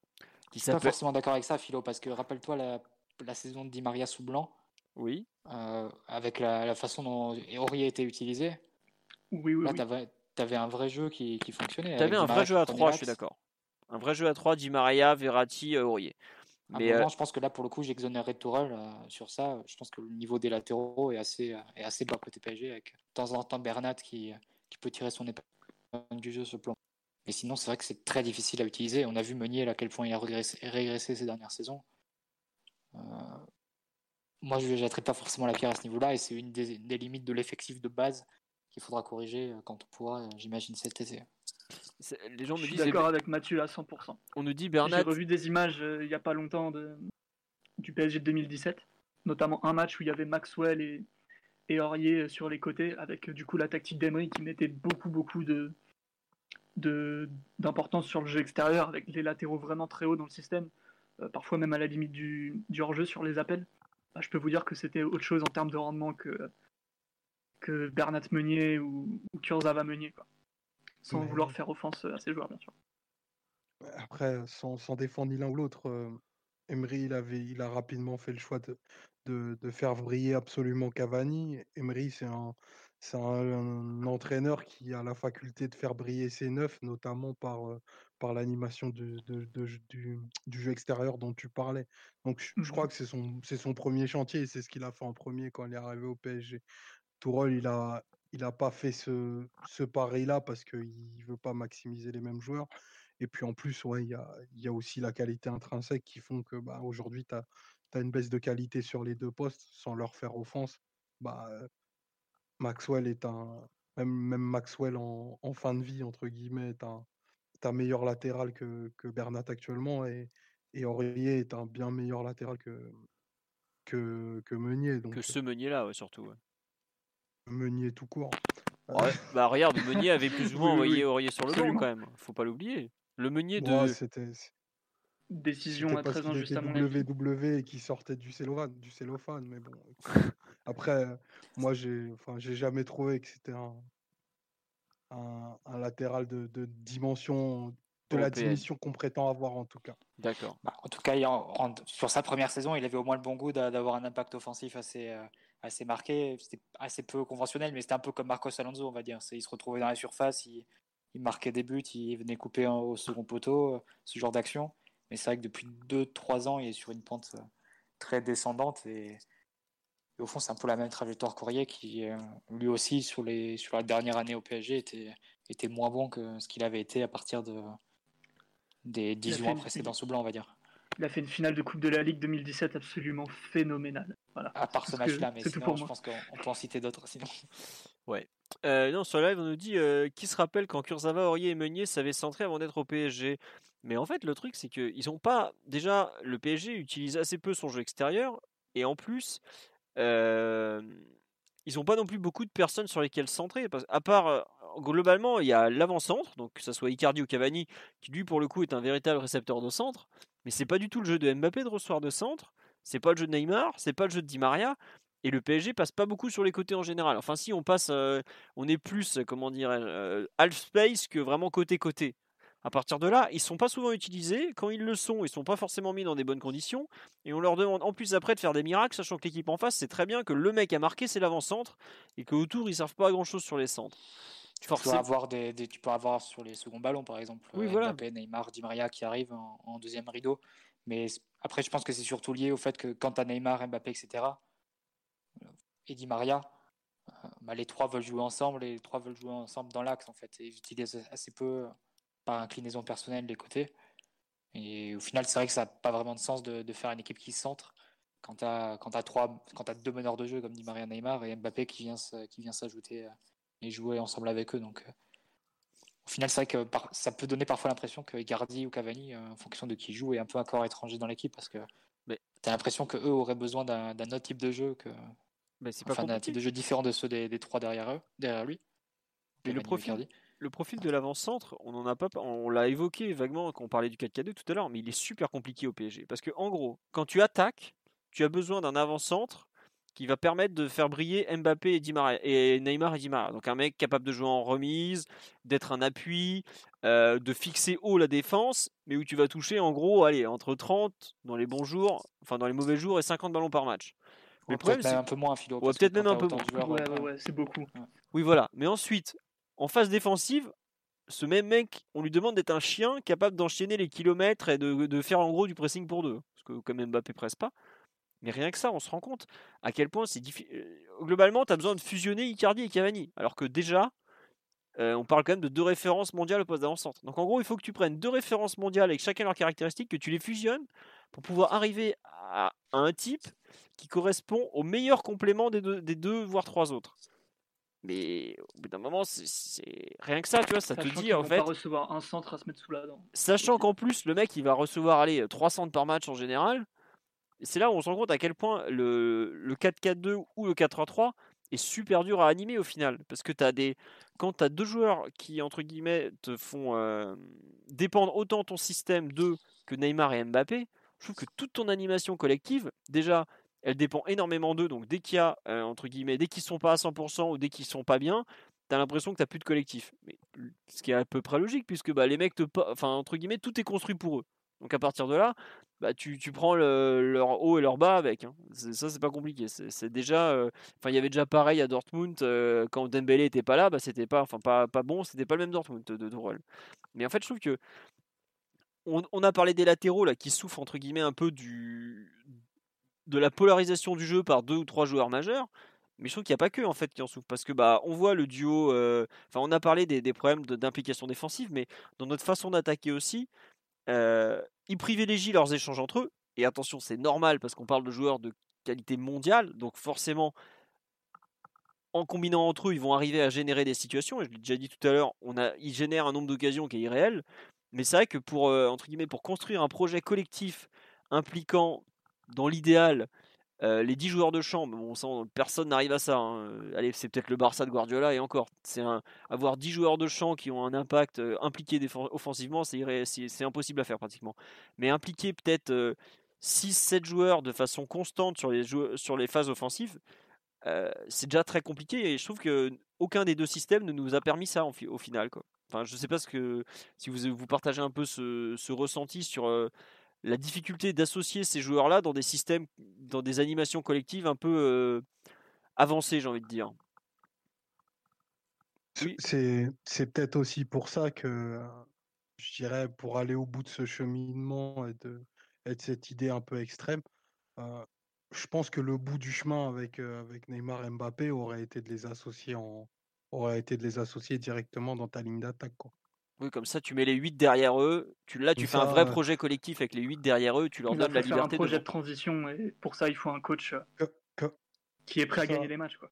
Je suis pas forcément d'accord avec ça, Philo, parce que rappelle-toi la, la saison de Di Maria sous blanc, Oui, euh, avec la, la façon dont Aurier était utilisé. Oui, oui, Là, oui. t'avais avais un vrai jeu qui, qui fonctionnait. tu avais avec un Di vrai jeu à prenait 3, je suis d'accord. Un vrai jeu à 3, Di Maria, Verratti, euh, Aurier. Mais, euh, moment, je pense que là, pour le coup, j'exonérerais Tourelle euh, sur ça. Je pense que le niveau des latéraux est assez, euh, est assez bas côté PSG, avec de temps en temps Bernat qui, qui peut tirer son épingle du jeu sur ce plan. Mais sinon, c'est vrai que c'est très difficile à utiliser. On a vu Meunier à quel point il a régressé, régressé ces dernières saisons. Euh, moi, je ne jetterai pas forcément la pierre à ce niveau-là, et c'est une des, des limites de l'effectif de base qu'il faudra corriger quand on pourra, j'imagine, cet été. Les gens Je me suis disent, d'accord avec Mathieu à 100%. on nous dit J'ai Bernat. revu des images euh, il y a pas longtemps de, du PSG de 2017, notamment un match où il y avait Maxwell et, et Aurier euh, sur les côtés, avec euh, du coup la tactique d'Emery qui mettait beaucoup beaucoup de de- d'importance sur le jeu extérieur, avec les latéraux vraiment très hauts dans le système, euh, parfois même à la limite du, du hors-jeu sur les appels. Bah, je peux vous dire que c'était autre chose en termes de rendement que, que Bernat Meunier ou, ou Kurzawa Meunier, quoi. Sans Mais- vouloir faire offense à ces joueurs, bien sûr. Après, sans, sans défendre ni l'un ou l'autre, euh, Emery, il, avait, il a rapidement fait le choix de, de, de faire briller absolument Cavani. Emery, c'est un, c'est un, un entraîneur qui a la faculté de faire briller ses neufs, notamment par, euh, par l'animation du, de- de- du, du jeu extérieur dont tu parlais. Donc, je, je crois que c'est son, c'est son premier chantier et c'est ce qu'il a fait en premier quand il est arrivé au PSG. Tourelle, il a, il a pas fait ce, ce pari-là parce qu'il veut pas maximiser les mêmes joueurs. Et puis en plus, ouais, il y a, y a aussi la qualité intrinsèque qui font que bah, aujourd'hui, tu as, une baisse de qualité sur les deux postes sans leur faire offense. Bah, euh, Maxwell est un. Même, même Maxwell en, en fin de vie, entre guillemets, est un, est un meilleur latéral que, que Bernat actuellement. Et, et Aurier est un bien meilleur latéral que, que, que Meunier. Donc, Que ce Meunier-là, ouais, surtout. ouais. Meunier tout court. Ouais, bah regarde, Meunier avait plus ou moins Oui, envoyé oui. Aurier sur le banc quand même. Faut pas l'oublier. Le Meunier de. Ouais, c'était. Décision à parce très qu'il injuste était à mon avis. WW et qui sortait du cellophane, du cellophane, mais bon. Après, moi, j'ai, enfin, j'ai jamais trouvé que c'était un, un, un latéral de, de dimension, de la dimension qu'on prétend avoir en tout cas. D'accord. Bah, en tout cas, il- en- en- sur sa première saison, il avait au moins le bon goût d'a- d'avoir un impact offensif assez, euh, assez marqué. C'était assez peu conventionnel, mais c'était un peu comme Marcos Alonso, on va dire. Il se retrouvait dans la surface, il, il marquait des buts, il venait couper en- au second poteau, euh, ce genre d'action. Mais c'est vrai que depuis 2-3 ans, il est sur une pente euh, très descendante. Et, et au fond, c'est un peu la même trajectoire qu'Aurier qui, euh, lui aussi, sur, les, sur la dernière année au PSG, était, était moins bon que ce qu'il avait été à partir de, des 18 fait mois précédents sous blanc, on va dire. Il a fait une finale de Coupe de la Ligue 2017 absolument phénoménale. Voilà. À part ce match-là, mais sinon, pour je pense qu'on on peut en citer d'autres. Sinon, Euh, non, sur live, on nous dit euh, qui se rappelle quand Kurzawa, Aurier et Meunier savaient centrer avant d'être au PSG. Mais en fait, le truc, c'est qu'ils ont pas. Déjà, le PSG utilise assez peu son jeu extérieur. Et en plus, euh, ils n'ont pas non plus beaucoup de personnes sur lesquelles centrer. Parce, à part, globalement, il y a l'avant-centre, donc que ce soit Icardi ou Cavani, qui lui, pour le coup, est un véritable récepteur de centre. Mais c'est pas du tout le jeu de Mbappé de recevoir de centre. C'est pas le jeu de Neymar. C'est pas le jeu de Di Maria. Et le PSG passe pas beaucoup sur les côtés en général. Enfin, si on passe, euh, on est plus, euh, comment dire, half space que vraiment côté côté. À partir de là, ils sont pas souvent utilisés. Quand ils le sont, ils sont pas forcément mis dans des bonnes conditions. Et on leur demande en plus après de faire des miracles, sachant que l'équipe en face, c'est très bien que le mec a marqué, c'est l'avant-centre, et qu'autour, ils servent pas à grand chose sur les centres. Tu peux, avoir des, tu peux avoir sur les seconds ballons, par exemple, oui, voilà. Mbappé, Neymar, Di Maria qui arrivent en, deuxième rideau. Mais après, je pense que c'est surtout lié au fait que quand tu as Neymar, Mbappé, etc., et Di Maria, bah, les trois veulent jouer ensemble et les trois veulent jouer ensemble dans l'axe, en fait. Et ils utilisent assez peu, par inclinaison personnelle, les côtés. Et au final, c'est vrai que ça n'a pas vraiment de sens de, faire une équipe qui se centre quand tu as, as, trois, quand as deux meneurs de jeu comme dit Maria Neymar et Mbappé qui vient, qui vient s'ajouter euh, et jouer ensemble avec eux. Donc, euh, au final, c'est vrai que ça peut donner parfois l'impression que Gardi ou Cavani, euh, en fonction de qui joue, est un peu un corps étranger dans l'équipe parce que tu as l'impression qu'eux auraient besoin d'un autre type de jeu, que, mais c'est enfin, d'un type de jeu différent de ceux des, trois derrière, eux, derrière lui. Mais le profil, le profil de l'avant-centre, on en a pas, on l'a évoqué vaguement quand on parlait du 4K2 tout à l'heure, mais il est super compliqué au PSG. Parce que en gros, quand tu attaques, tu as besoin d'un avant-centre qui va permettre de faire briller Mbappé et, Di et Neymar et Di Maria. Donc un mec capable de jouer en remise, d'être un appui, euh, de fixer haut la défense, mais où tu vas toucher en gros, allez, entre 30 dans les bons jours, enfin dans les mauvais jours et 50 ballons par match. Mais peut-être même un peu moins, Philo. peut-être même un peu moins. Ouais, ouais, ouais, c'est beaucoup. Oui, voilà. Mais ensuite, en phase défensive, ce même mec, on lui demande d'être un chien capable d'enchaîner les kilomètres et de, faire en gros du pressing pour deux. Parce que comme Mbappé presse pas. Mais rien que ça, on se rend compte à quel point c'est difficile. Euh, globalement, tu as besoin de fusionner Icardi et Cavani. Alors que déjà, euh, on parle quand même de deux références mondiales au poste d'avant-centre. Donc en gros, il faut que tu prennes deux références mondiales avec chacun leurs caractéristiques, que tu les fusionnes pour pouvoir arriver à, un type qui correspond au meilleur complément des deux, des deux voire trois autres. Mais au bout d'un moment, c'est rien que ça, tu vois, ça te dit en fait. Pas recevoir un centre à se mettre sous la dent. Sachant qu'en plus, le mec, il va recevoir aller 3 centres par match en général. C'est là où on se rend compte à quel point le, le 4-4-2 ou le 4-3-3 est super dur à animer au final. Parce que as des... quand tu as deux joueurs qui, entre guillemets, te font euh, dépendre autant ton système d'eux que Neymar et Mbappé, je trouve que toute ton animation collective, déjà, elle dépend énormément d'eux. Donc dès qu'il y a, euh, entre guillemets, dès qu'ils sont pas à 100% ou dès qu'ils sont pas bien, tu as l'impression que tu n'as plus de collectif. Mais, ce qui est à peu près logique, puisque bah, les mecs, te, enfin, entre guillemets, tout est construit pour eux. Donc à partir de là, bah, tu, prends leur haut et leur bas avec. Hein. Ça, c'est pas compliqué. C'est déjà. Enfin, il y avait déjà pareil à Dortmund quand Dembélé était pas là, bah, c'était pas, enfin, pas, pas bon, c'était pas le même Dortmund de, de Mais en fait, je trouve que. On, a parlé des latéraux là qui souffrent un peu du, de la polarisation du jeu par deux ou trois joueurs majeurs. Mais je trouve qu'il n'y a pas que en fait qui en souffrent parce que bah on voit le duo. Enfin, on a parlé des, des problèmes d'implication défensive, mais dans notre façon d'attaquer aussi, euh, ils privilégient leurs échanges entre eux. Et attention, c'est normal parce qu'on parle de joueurs de qualité mondiale, donc forcément, en combinant entre eux, ils vont arriver à générer des situations. Et je l'ai déjà dit tout à l'heure, on a, ils génèrent un nombre d'occasions qui est irréel. Mais c'est vrai que pour euh, entre guillemets, pour construire un projet collectif impliquant dans l'idéal, euh, les 10 joueurs de champ, bon, personne n'arrive à ça. Hein. Allez, c'est peut-être le Barça de Guardiola et encore. C'est avoir 10 joueurs de champ qui ont un impact euh, impliqué offensivement, c'est impossible à faire pratiquement. Mais impliquer peut-être 6-7 euh, joueurs de façon constante sur les, phases offensives, c'est déjà très compliqué et je trouve que aucun des deux systèmes ne nous a permis ça au final. Enfin, je sais pas ce que si vous, partagez un peu ce ressenti sur la difficulté d'associer ces joueurs-là dans des systèmes, dans des animations collectives un peu euh, avancées, j'ai envie de dire. C'est, peut-être aussi pour ça que, je dirais, pour aller au bout de ce cheminement et de, cette idée un peu extrême, euh, je pense que le bout du chemin avec, euh, avec Neymar et Mbappé aurait été de les associer en, aurait été de les associer directement dans ta ligne d'attaque. Oui, comme ça, tu mets les 8 derrière eux. Tu, là, tu fais un vrai projet collectif avec les 8 derrière eux. Tu leur donnes la liberté. un projet de... transition et pour ça, il faut un coach euh, qui est prêt à gagner les matchs. Quoi.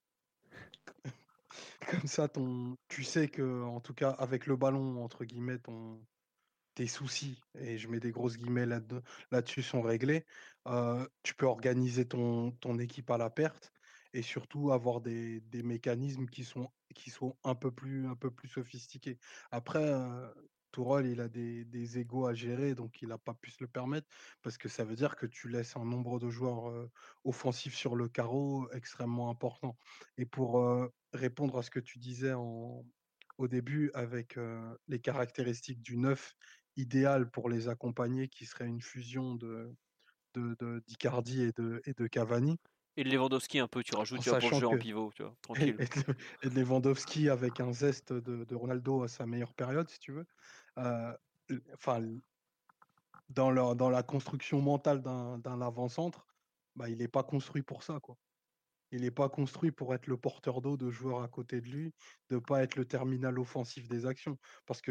Comme ça, ton... tu sais que, en tout cas, avec le ballon, entre guillemets, ton... tes soucis, et je mets des grosses guillemets là-dessus, sont réglés. Euh, tu peux organiser ton, ton équipe à la perte et surtout avoir des, des mécanismes qui sont qui sont un peu plus, un peu plus sophistiqués. Après, euh, Tourol, il a des, des égos à gérer, donc il n'a pas pu se le permettre, parce que ça veut dire que tu laisses un nombre de joueurs offensifs sur le carreau extrêmement important. Et pour répondre à ce que tu disais en, au début, avec les caractéristiques du neuf idéal pour les accompagner, qui serait une fusion de, de, d'Icardi et de, et de Cavani. Et de Lewandowski un peu, tu rajoutes, tu vas pour en pivot, tu vois, tranquille. Et, de Lewandowski avec un zeste de, Ronaldo à sa meilleure période, si tu veux. Enfin, dans, dans la construction mentale d'un avant-centre, bah, il n'est pas construit pour ça, quoi. Il n'est pas construit pour être le porteur d'eau de joueurs à côté de lui, de ne pas être le terminal offensif des actions. Parce que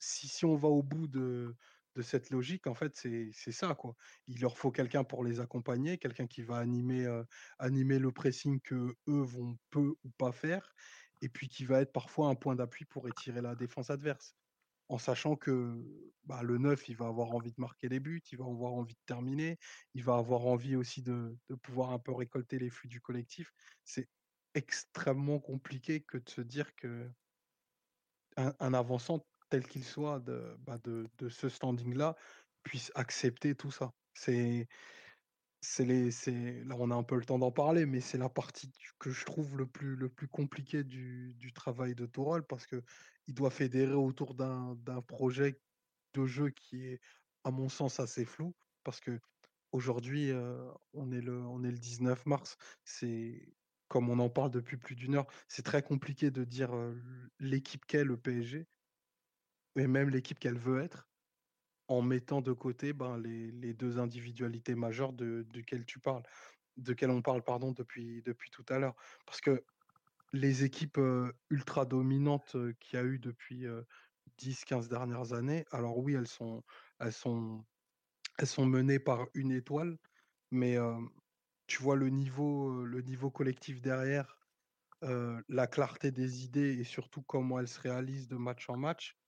si, si on va au bout de, de cette logique, en fait, c'est ça, quoi. Il leur faut quelqu'un pour les accompagner, quelqu'un qui va animer, animer le pressing que eux vont peu ou pas faire, et puis qui va être parfois un point d'appui pour étirer la défense adverse en sachant que bah, le 9, il va avoir envie de marquer les buts, il va avoir envie de terminer, il va avoir envie aussi de, pouvoir un peu récolter les flux du collectif. C'est extrêmement compliqué que de se dire que un, avançant tel qu'il soit de, bah, de, de, ce standing-là puisse accepter tout ça. C'est les, là on a un peu le temps d'en parler, mais c'est la partie que je trouve le plus, le plus compliqué du, du travail de Tourol parce que il doit fédérer autour d'un, projet de jeu qui est, à mon sens, assez flou parce que aujourd'hui, on est le, on est le 19 mars, c'est comme on en parle depuis plus d'une heure, c'est très compliqué de dire l'équipe qu'est le PSG et même l'équipe qu'elle veut être en mettant de côté ben, les, deux individualités majeures de, duquel tu parles, de on parle pardon, depuis, depuis tout à l'heure. Parce que les équipes ultra dominantes qu'il y a eu depuis 10-15 dernières années, alors oui, elles sont, elles, sont, elles sont menées par une étoile, mais tu vois le niveau, le niveau collectif derrière, la clarté des idées et surtout comment elles se réalisent de match en match,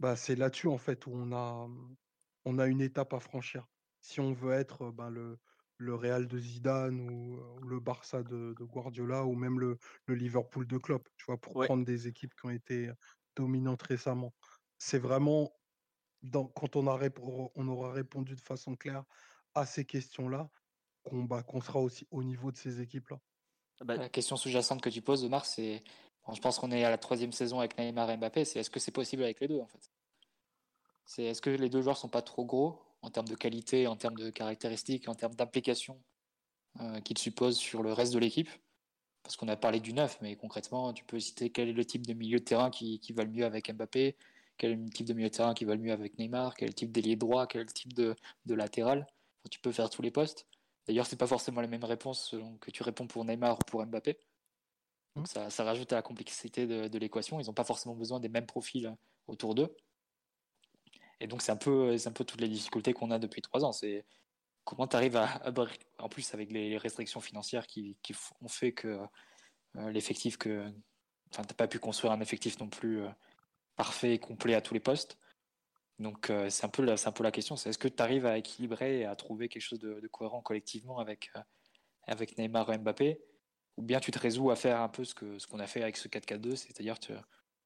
bah, c'est là-dessus en fait où on a, mmh, on a une étape à franchir. Si on veut être ben, le, le Real de Zidane ou, le Barça de, Guardiola ou même le, le, Liverpool de Klopp, tu vois, pour prendre des équipes qui ont été dominantes récemment. C'est vraiment dans, quand on, a, on aura répondu de façon claire à ces questions-là qu'on bah, qu'on sera aussi au niveau de ces équipes-là. Bah la question sous-jacente que tu poses, Omar, c'est je pense qu'on est à la troisième saison avec Neymar et Mbappé. C'est est-ce que c'est possible avec les deux en fait? C'est est-ce que les deux joueurs sont pas trop gros en termes de qualité, en termes de caractéristiques, en termes d'implication euh, qu'ils supposent sur le reste de l'équipe? Parce qu'on a parlé du neuf, mais concrètement, tu peux citer quel est le type de milieu de terrain qui, va le mieux avec Mbappé, quel est le type de milieu de terrain qui va le mieux avec Neymar, quel type d'ailier droit, quel type de, latéral. tu peux faire tous les postes. D'ailleurs, c'est pas forcément la même réponse que tu réponds pour Neymar ou pour Mbappé. Donc ça, rajoute à la complexité de, l'équation. Ils n'ont pas forcément besoin des mêmes profils euh, autour d'eux. Et donc c'est un peu, c'est un peu toutes les difficultés qu'on a depuis trois ans. C'est comment tu arrives à, en plus avec les restrictions financières qui, ont fait que euh, l'effectif que, enfin t'as pas pu construire un effectif non plus euh, parfait et complet à tous les postes. Donc c'est un peu la, c'est un peu la question. C'est est-ce que tu arrives à équilibrer et à trouver quelque chose de, cohérent collectivement avec avec Neymar et Mbappé? Ou bien tu te résous à faire un peu ce qu'on ce qu'on a fait avec ce 4-4-2, c'est-à-dire tu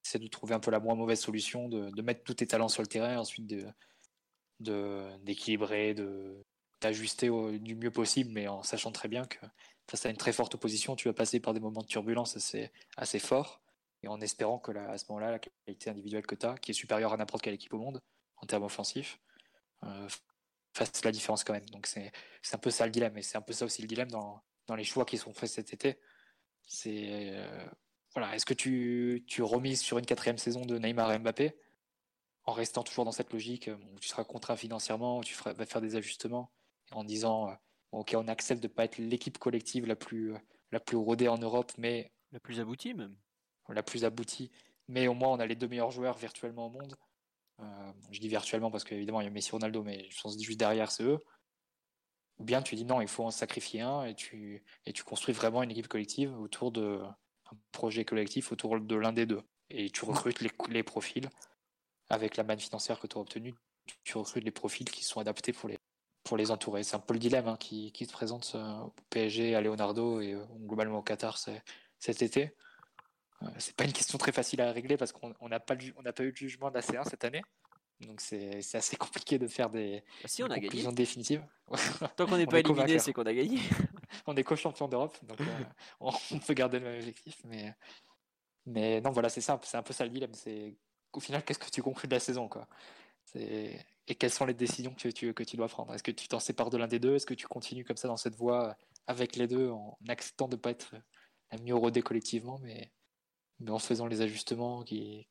essaies de trouver un peu la moins mauvaise solution, de, mettre tous tes talents sur le terrain, ensuite d'équilibrer, de, d'ajuster du mieux possible, mais en sachant très bien que face à une très forte opposition, tu vas passer par des moments de turbulence assez, assez forts, et en espérant que à ce moment-là, la qualité individuelle que tu as, qui est supérieure à n'importe quelle équipe au monde, en termes offensifs, euh, fasse la différence quand même. Donc c'est un peu ça le dilemme, et c'est un peu ça aussi le dilemme dans, dans les choix qui sont faits cet été. C'est euh, voilà, est-ce que tu, tu remises sur une quatrième saison de Neymar et Mbappé en restant toujours dans cette logique où tu seras contraint financièrement, où tu vas faire des ajustements en disant euh, ok on accepte de ne pas être l'équipe collective la plus euh, la plus rodée en Europe, mais la plus aboutie même. La plus aboutie, mais au moins on a les deux meilleurs joueurs virtuellement au monde. je dis virtuellement parce qu'évidemment il y a Messi Ronaldo, mais je pense juste derrière c'est eux. Ou bien tu dis non, il faut en sacrifier un et tu, et tu construis vraiment une équipe collective autour de un projet collectif autour de l'un des deux. Et tu recrutes les, les profils avec la manne financière que tu as obtenue, tu recrutes les profils qui sont adaptés pour les, pour les entourer. C'est un peu le dilemme hein, qui, qui, se présente au PSG, à Leonardo et euh, globalement au Qatar cet été. Euh, c'est pas une question très facile à régler parce qu'on n'a pas, pas eu de jugement d'AC1 cette année. Donc c'est assez compliqué de faire des si, on a conclusions définitives. Tant qu'on n'est pas éliminé, c'est qu'on a gagné. on est co-champion d'Europe, donc euh, on peut garder le même objectif. Mais, mais non, voilà, c'est ça, c'est un peu ça le dilemme. C'est au final, qu'est-ce que tu conclus de la saison, quoi? Et quelles sont les décisions que tu, que tu dois prendre? Est-ce que tu t'en sépares de l'un des deux? Est-ce que tu continues comme ça dans cette voie avec les deux en acceptant de ne pas être la mieux rodée collectivement, mais, mais en faisant les ajustements qui,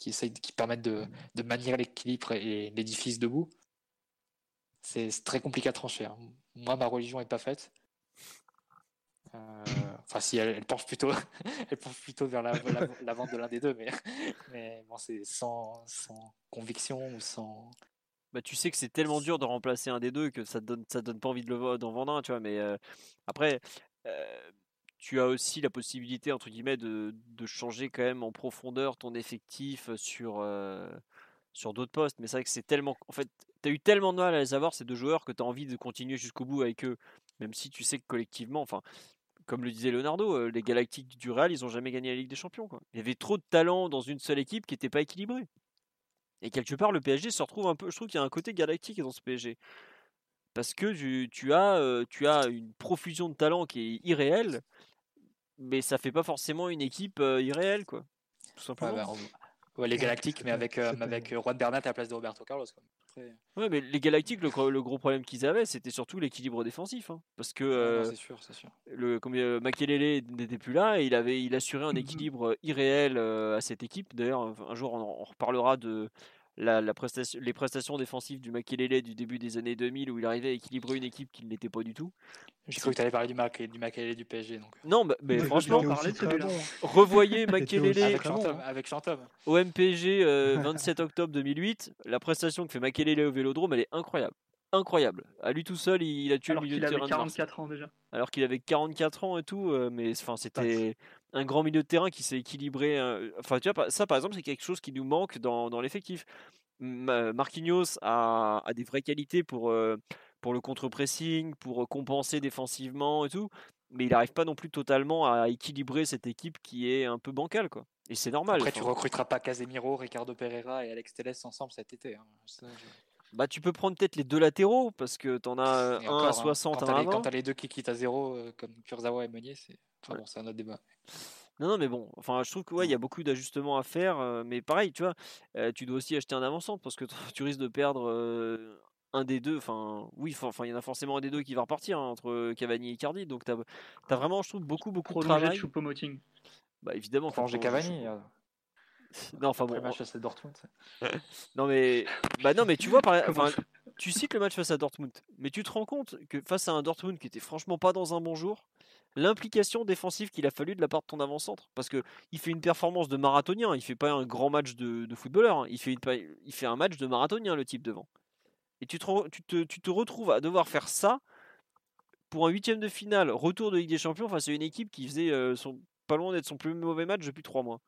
qui, essayent, qui permettent de, de maintenir l'équilibre et l'édifice debout. C'est très compliqué à trancher. Hein. Moi, ma religion n'est pas faite. Euh, enfin, si elle, penche plutôt, elle penche plutôt vers la, vente de l'un des deux, mais, bon, c'est sans, conviction ou sans. Bah, tu sais que c'est tellement dur de remplacer un des deux que ça te donne, pas envie de d'en vendre un, tu vois. Mais euh, après, euh, tu as aussi la possibilité entre guillemets de, de, changer quand même en profondeur ton effectif sur sur d'autres postes. Mais c'est vrai que c'est tellement, en fait, tu as eu tellement de mal à les avoir ces deux joueurs que tu as envie de continuer jusqu'au bout avec eux, même si tu sais que collectivement, enfin, comme le disait Leonardo, les Galactiques du Real, ils n'ont jamais gagné la Ligue des Champions. Quoi. Il y avait trop de talent dans une seule équipe qui n'était pas équilibrée. Et quelque part, le PSG se retrouve un peu. Je trouve qu'il y a un côté galactique dans ce PSG. Parce que tu, as, euh, tu as une profusion de talent qui est irréelle, mais ça fait pas forcément une équipe euh, irréelle, quoi. Tout simplement. Bah, ouais, les Galactiques, mais avec, avec Juan Bernat à la place de Roberto Carlos. Ouais, mais les Galactiques, le, gros problème qu'ils avaient, c'était surtout l'équilibre défensif. Hein. parce que euh, c'est sûr, c'est sûr. Le, comme euh, Makelele n'était plus là, et il avait, il assurait un mmh équilibre irréel euh, à cette équipe. D'ailleurs, un jour, on, reparlera de la, prestation, les prestations défensives du Makelele du début des années 2000 où il arrivait à équilibrer une équipe qui ne l'était pas du tout. J'ai cru que tu allais parler du, Mac, du Makelele du PSG. Donc. Non, bah, mais, franchement, revoyez Makelele avec Chantom. Au MPG 27 octobre 2008, la prestation que fait Makelele au Vélodrome, elle est incroyable. Incroyable. À lui tout seul, il, a tué le milieu de terrain. Alors qu'il avait 44 ans déjà. Alors qu'il avait 44 ans et tout, euh, mais enfin c'était un grand milieu de terrain qui s'est équilibré. Euh, enfin, tu vois, ça par exemple, c'est quelque chose qui nous manque dans, dans l'effectif. Marquinhos a, a, des vraies qualités pour, euh, pour le contre-pressing, pour compenser défensivement et tout, mais il n'arrive pas non plus totalement à équilibrer cette équipe qui est un peu bancale. Quoi. Et c'est normal. Après, tu recruteras pas Casemiro, Ricardo Pereira et Alex Telles ensemble cet été. Hein. Bah, tu peux prendre peut-être les deux latéraux parce que tu en as un à 60, hein, quand un Quand tu as les deux qui quittent à zéro, euh, comme Kurzawa et Meunier, c'est enfin, bon, un autre débat. Non, non, mais bon, enfin, je trouve qu'il ouais, y a beaucoup d'ajustements à faire, euh, mais pareil, tu vois, euh, tu dois aussi acheter un avançant parce que tu risques de perdre un des deux. Enfin, oui, enfin, il y en a forcément un des deux qui va repartir hein, entre Cavani et Icardi, donc tu as, vraiment, je trouve, beaucoup, beaucoup de travail. Bah, évidemment. Changer Cavani. Non, enfin bon. Le match face à Dortmund. non mais, bah non mais tu vois, par... enfin, tu cites le match face à Dortmund, mais tu te rends compte que face à un Dortmund qui était franchement pas dans un bon jour, l'implication défensive qu'il a fallu de la part de ton avant-centre, parce que il fait une performance de marathonien, il fait pas un grand match de, footballeur, hein. il fait il fait un match de marathonien le type devant. Et tu te, tu te, tu te retrouves à devoir faire ça pour un huitième de finale, retour de Ligue des Champions face à une équipe qui faisait euh, son, pas loin d'être son plus mauvais match depuis trois mois.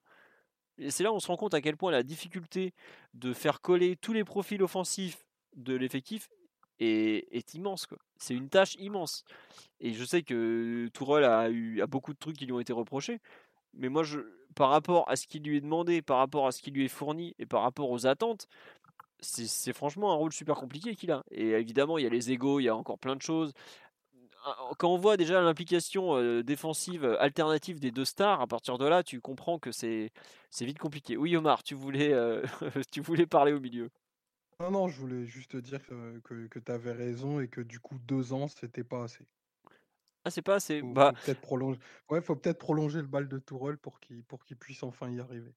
Et c'est là où on se rend compte à quel point la difficulté de faire coller tous les profils offensifs de l'effectif est, immense. C'est une tâche immense. Et je sais que Tourelle a eu beaucoup de trucs qui lui ont été reprochés. Mais moi, par rapport à ce qui lui est demandé, par rapport à ce qui lui est fourni et par rapport aux attentes, c'est franchement un rôle super compliqué qu'il a. Et évidemment, il y a les égaux, il y a encore plein de choses quand on voit déjà l'implication défensive alternative des deux stars, à partir de là, tu comprends que c'est vite compliqué. Oui, Omar, tu voulais, tu voulais parler au milieu. Non, non, je voulais juste dire que, que, tu avais raison et que du coup, deux ans, c'était pas assez. Ah, c'est pas assez. Faut, bah... peut-être prolonger. Ouais, faut peut-être prolonger le bal de Tourelle pour qu'il pour qu'il puisse enfin y arriver.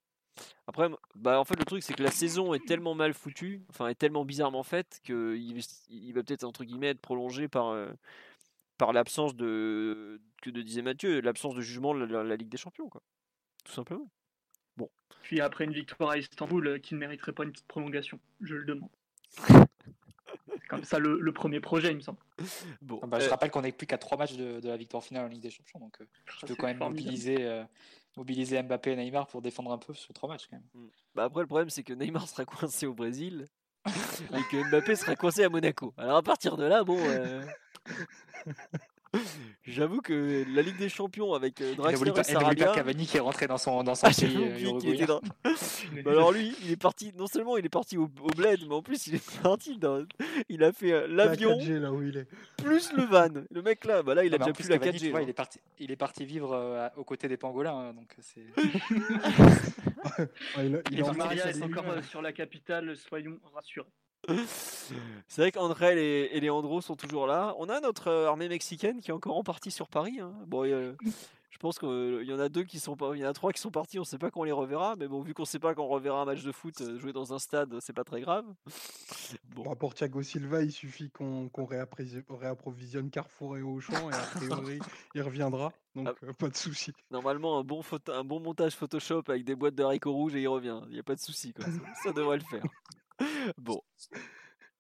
Après, bah en fait, le truc c'est que la saison est tellement mal foutue, enfin est tellement bizarrement faite que il, va peut-être entre guillemets être prolongé par par l'absence de, que de disait Mathieu, l'absence de jugement de la, Ligue des Champions, quoi. Tout simplement. Bon. Puis après une victoire à Istanbul euh, qui ne mériterait pas une petite prolongation, je le demande. comme ça le, premier projet, il me semble. Bon, ah bah, je euh, rappelle qu'on n'est plus qu'à trois matchs de, la victoire finale en Ligue des Champions, donc euh, je peux quand même mobiliser, mobiliser Mbappé et Neymar pour défendre un peu sur trois matchs quand même. Mm. Bah après, le problème, c'est que Neymar sera coincé au Brésil et que Mbappé sera coincé à Monaco. Alors à partir de là, bon. J'avoue que la Ligue des Champions avec euh, Draxler et Sarabia... Cavani qui est rentré dans son, dans son pays euh, dans... bah alors lui, il est parti, non seulement il est parti au, bled, mais en plus il est parti dans... Il a fait euh, l'avion plus le van. Le mec là, bah là il a déjà plus la 4G. Vois, il, est parti, il est parti vivre euh, aux côtés des pangolins, hein, donc c'est... il, il est, est encore sur la capitale, soyons rassurés. C'est vrai qu'André et, et Leandro sont toujours là. On a notre euh, armée mexicaine qui est encore en partie sur Paris. hein. Bon, euh, je pense qu'il y en a deux qui sont pas, il y en a trois qui sont partis. On sait pas quand on les reverra, mais bon, vu qu'on sait pas quand on reverra un match de foot euh, joué dans un stade, c'est pas très grave. Bon, Bon, pour Thiago Silva, il suffit qu'on réapprovisionne Carrefour et Auchan et a priori, il reviendra. Donc, Ah. euh, pas de souci. normalement, un bon, photo- un bon montage Photoshop avec des boîtes de haricots rouges et il revient. Il n'y a pas de souci, ça devrait le faire. Bon.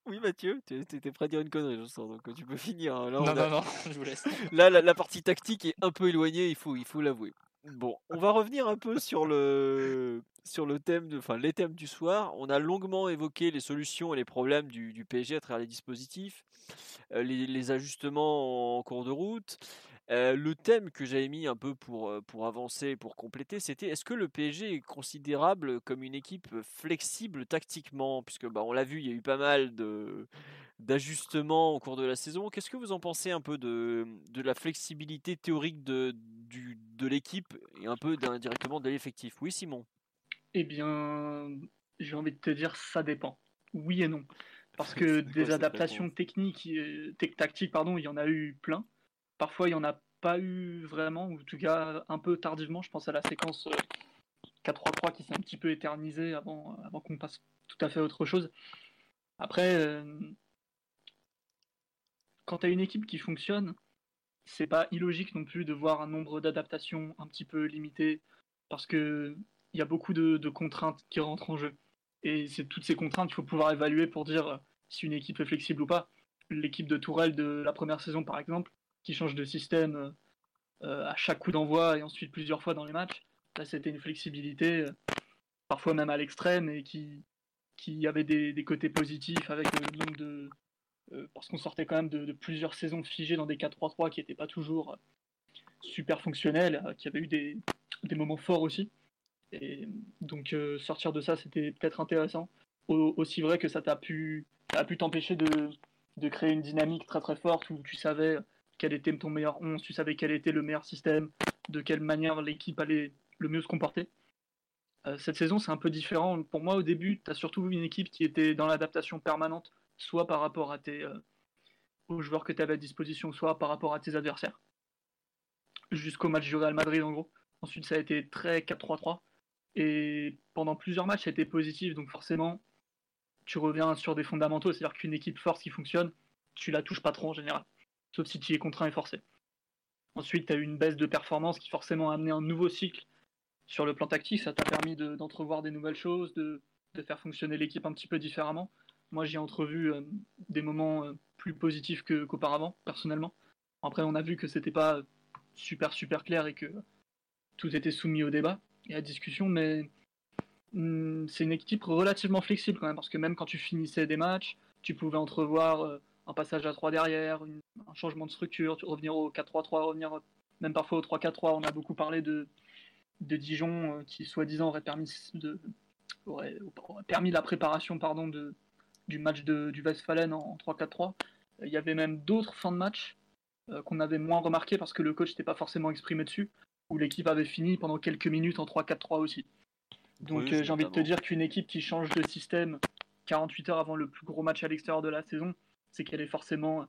Oui, Mathieu, tu étais prêt à dire une connerie, je sens, donc euh, tu peux finir. hein. Là, Non, a- non, non, je vous laisse. Là, la, la partie tactique est un peu éloignée, il faut, il faut l'avouer. Bon, on va revenir un peu sur le, sur le thème, de, enfin les thèmes du soir. On a longuement évoqué les solutions et les problèmes du, du PSG à travers les dispositifs, euh, les, les ajustements en cours de route. Euh, le thème que j'avais mis un peu pour, pour avancer, pour compléter, c'était est-ce que le PSG est considérable comme une équipe flexible tactiquement? Puisque bah, on l'a vu, il y a eu pas mal de, d'ajustements au cours de la saison. Qu'est-ce que vous en pensez un peu de, de la flexibilité théorique de, du, de l'équipe et un peu indirectement de l'effectif? Oui, Simon Eh bien, j'ai envie de te dire, ça dépend. Oui et non. Parce que des adaptations techniques, tec- tactiques, pardon, il y en a eu plein. Parfois, il n'y en a pas eu vraiment, ou en tout cas un peu tardivement. Je pense à la séquence euh, 4-3-3 qui s'est un petit peu éternisée avant, avant qu'on passe tout à fait à autre chose. Après, euh, quand tu une équipe qui fonctionne, c'est pas illogique non plus de voir un nombre d'adaptations un petit peu limité, parce que il y a beaucoup de, contraintes qui rentrent en jeu. Et c'est toutes ces contraintes qu'il faut pouvoir évaluer pour dire euh, si une équipe est flexible ou pas. L'équipe de Tourelle de la première saison, par exemple, qui change de système euh, euh, à chaque coup d'envoi et ensuite plusieurs fois dans les matchs, là c'était une flexibilité, euh, parfois même à l'extrême, et qui, qui avait des, côtés positifs avec le nombre de. euh, parce qu'on sortait quand même de, plusieurs saisons figées dans des 4-3-3 qui n'étaient pas toujours euh, super fonctionnels, euh, qui avaient eu des, des moments forts aussi. Et donc euh, sortir de ça, c'était peut-être intéressant. Au- aussi vrai que ça t'a pu, a pu t'empêcher de, de créer une dynamique très très forte où tu savais quel était ton meilleur 11, tu savais quel était le meilleur système, de quelle manière l'équipe allait le mieux se comporter. Euh, cette saison, c'est un peu différent. Pour moi, au début, tu as surtout une équipe qui était dans l'adaptation permanente, soit par rapport à tes, euh, aux joueurs que tu avais à disposition, soit par rapport à tes adversaires. Jusqu'au match du Real Madrid, en gros. Ensuite, ça a été très 4-3-3. Et pendant plusieurs matchs, ça a été positif. Donc forcément, tu reviens sur des fondamentaux. C'est-à-dire qu'une équipe forte qui fonctionne, tu la touches pas trop en général. Sauf si tu y es contraint et forcé. Ensuite, tu as eu une baisse de performance qui forcément a amené un nouveau cycle sur le plan tactique. Ça t'a permis de- d'entrevoir des nouvelles choses, de, faire fonctionner l'équipe un petit peu différemment. Moi, j'ai entrevu euh, des moments euh, plus positifs qu'auparavant, personnellement. Après, on a vu que c'était pas super, super clair et que tout était soumis au débat et à discussion, mais hum, c'est une équipe relativement flexible quand même, parce que même quand tu finissais des matchs, tu pouvais entrevoir euh, un passage à 3 derrière, une- un changement de structure, tu- revenir au 4-3-3, revenir euh, même parfois au 3-4-3. On a beaucoup parlé de, de Dijon euh, qui, soi-disant, aurait permis, de, aurait, aurait permis la préparation pardon, de, du match de, du Westfalen en 3-4-3. Il y avait même d'autres fins de match euh, qu'on avait moins remarqué parce que le coach n'était pas forcément exprimé dessus, où l'équipe avait fini pendant quelques minutes en 3-4-3 aussi. Donc Oui, euh, j'ai envie de te dire qu'une équipe qui change de système 48 heures avant le plus gros match à l'extérieur de la saison, c'est qu'elle est forcément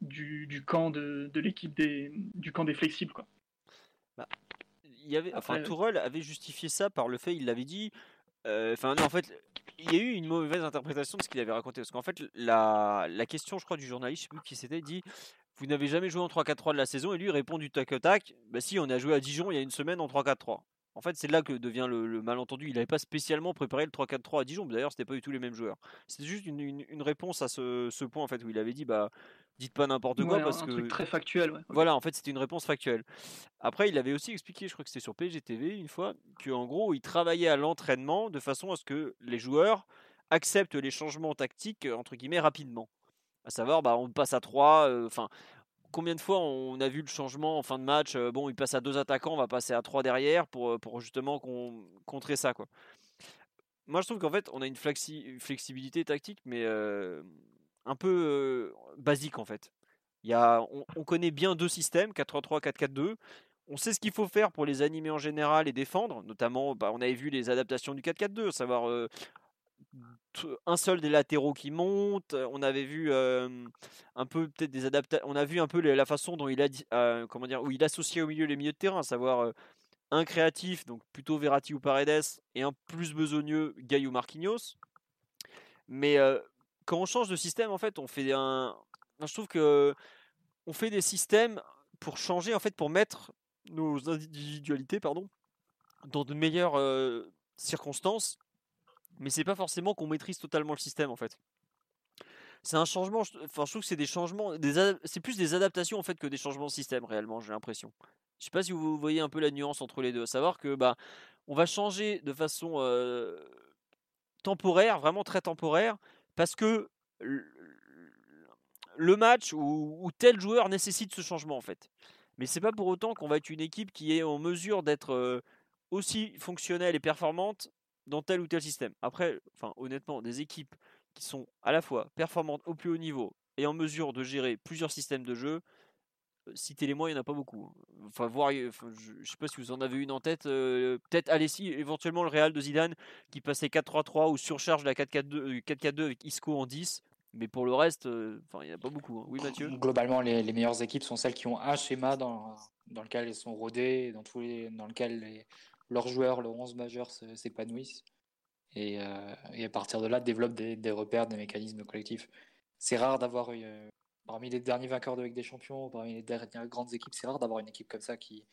du, du camp de, de l'équipe des du camp des flexibles quoi. il y avait, enfin, Après- Tourelle avait justifié ça par le fait, il l'avait dit. euh, Enfin, non, en fait, il y a eu une mauvaise interprétation de ce qu'il avait raconté. Parce qu'en fait, la, la question, je crois, du journaliste, je sais plus qui c'était, dit Vous n'avez jamais joué en 3-4-3 de la saison Et lui répond du tac au tac Bah, si, on a joué à Dijon il y a une semaine en 3-4-3. En fait, c'est là que devient le, le malentendu. Il n'avait pas spécialement préparé le 3-4-3 à Dijon. D'ailleurs, c'était pas du tout les mêmes joueurs. C'était juste une, une- une réponse à ce, ce point, en fait, où il avait dit Bah, dites pas n'importe quoi Ouais, parce un que. truc très factuel. Ouais. Voilà, en fait, c'était une réponse factuelle. Après, il avait aussi expliqué, je crois que c'était sur PGTV une fois, qu'en gros, il travaillait à l'entraînement de façon à ce que les joueurs acceptent les changements tactiques, euh, entre guillemets, rapidement. À savoir, bah, on passe à 3, enfin, combien de fois on a vu le changement en fin de match euh, Bon, il passe à deux attaquants, on va passer à 3 derrière pour, euh, justement con- contrer ça. Moi, je trouve qu'en fait, on a une flexi- flexibilité tactique, mais euh, un peu basique, en fait. Y a, on, on connaît bien deux systèmes, 4-3-3, 4-4-2. On sait ce qu'il faut faire pour les animer en général et défendre. Notamment, bah, on avait vu les adaptations du 4-4-2, à savoir un seul des latéraux qui monte. On avait vu un peu peut-être des adaptations. On a vu un peu la façon dont il a comment dire où il associait au milieu les milieux de terrain, à savoir un créatif, donc plutôt Verratti ou Paredes, et un plus besogneux Gaï ou Marquinhos. Mais quand on change de système, en fait, on fait un. Je trouve que on fait des systèmes pour changer, en fait, pour mettre nos individualités, pardon, dans de meilleures circonstances mais c'est pas forcément qu'on maîtrise totalement le système en fait. C'est un changement, enfin je trouve que c'est des changements, c'est plus des adaptations en fait que des changements de système réellement, j'ai l'impression. Je sais pas si vous voyez un peu la nuance entre les deux, savoir que bah on va changer de façon euh, temporaire, vraiment très temporaire, parce que le match ou, tel joueur nécessite ce changement en fait. Mais c'est pas pour autant qu'on va être une équipe qui est en mesure d'être euh, aussi fonctionnelle et performante dans tel ou tel système. Après, enfin, honnêtement, des équipes qui sont à la fois performantes au plus haut niveau et en mesure de gérer plusieurs systèmes de jeu, euh, citez-les-moi, il n'y en a pas beaucoup. Hein. Enfin, voir, je ne sais pas si vous en avez une en tête. Euh, peut-être, allez, si, éventuellement le Real de Zidane qui passait 4-3-3 ou surcharge la 4-4-2 euh, avec Isco en 10. Mais pour le reste, il n'y en a pas beaucoup. Hein. Oui, Mathieu? Globalement, les, meilleures équipes sont celles qui ont un schéma dans, dans lequel elles sont rodées, dans, tous les, dans lequel les, leurs joueurs, leurs 11 majeurs s'épanouissent. Et, euh, et, à partir de là, développent des, repères, des mécanismes collectifs. C'est rare d'avoir, euh, parmi les derniers vainqueurs de Ligue des Champions, parmi les dernières grandes équipes, c'est rare d'avoir une équipe comme ça qui,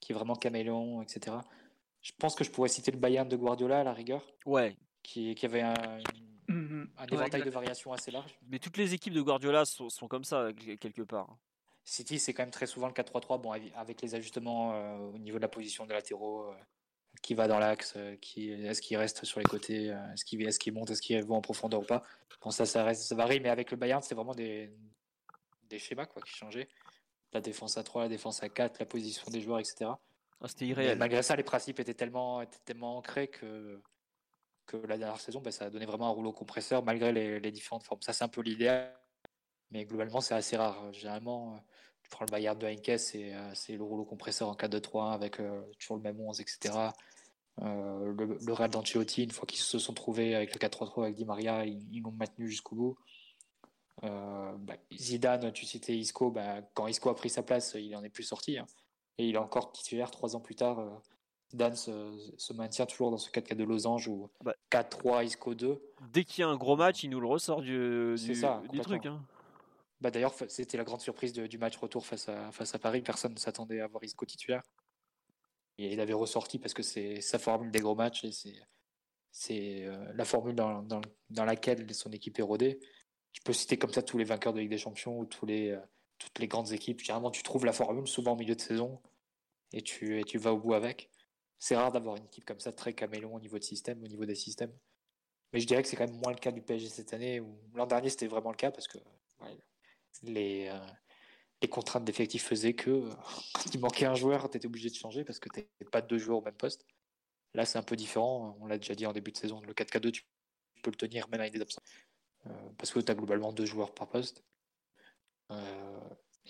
qui est vraiment caméléon, etc. Je pense que je pourrais citer le Bayern de Guardiola à la rigueur. Ouais. Qui, qui avait un, mhm. un éventail de variations assez large. Mais toutes les équipes de Guardiola sont, sont comme ça, quelque part. City, c'est quand même très souvent le 4-3-3, bon, avec les ajustements euh, au niveau de la position des latéraux, euh, qui va dans l'axe, euh, qui, est-ce qu'il reste sur les côtés, est-ce qu'il est monte, est-ce qu'il va en profondeur ou pas. Bon, ça, ça, reste, ça varie, mais avec le Bayern, c'est vraiment des, des schémas quoi, qui changeaient. La défense à 3, la défense à 4, la position des joueurs, etc. Ah, c'était irréel. malgré ça, les principes étaient tellement, étaient tellement ancrés que, que la dernière saison, bah, ça a donné vraiment un rouleau compresseur malgré les, les différentes formes. Ça, c'est un peu l'idéal. Mais globalement, c'est assez rare. Généralement, tu prends le Bayern de Heinkes, euh, c'est le rouleau compresseur en 4-2-3 avec euh, toujours le même 11, etc. Euh, le, le, Real d'Ancelotti, une fois qu'ils se sont trouvés avec le 4-3-3 avec Di Maria, ils l'ont maintenu jusqu'au bout. Bah, Zidane, tu citais Isco, bah, quand Isco a pris sa place, il n'en est plus sorti. Hein. Et il est encore titulaire trois ans plus tard. Zidane se, maintient toujours dans ce 4-4 de losange ou 4-3 bah Isco 2. Dès qu'il y a un gros match, il nous le ressort du, du, ça, du truc. Hein. Bah, D'ailleurs, c'était la grande surprise du match retour face à, Paris. Personne ne s'attendait à voir Isco titulaire. Et il avait ressorti parce que c'est sa formule des gros matchs et c'est euh, la formule dans, laquelle son équipe est rodée. Tu peux citer comme ça tous les vainqueurs de Ligue des Champions ou euh, toutes les grandes équipes. Généralement, tu trouves la formule souvent au milieu de saison et tu, vas au bout avec. C'est rare d'avoir une équipe comme ça très caméléon au niveau de système, au niveau des systèmes. Mais je dirais que c'est quand même moins le cas du PSG cette année. L'an dernier, c'était vraiment le cas parce que les, euh, les contraintes d'effectifs faisaient que euh, quand il manquait un joueur, tu étais obligé de changer parce que tu pas deux joueurs au même poste. Là, c'est un peu différent. On l'a déjà dit en début de saison. Le 4K2, tu peux le tenir même avec des absents. Euh, parce que tu as globalement deux joueurs par poste.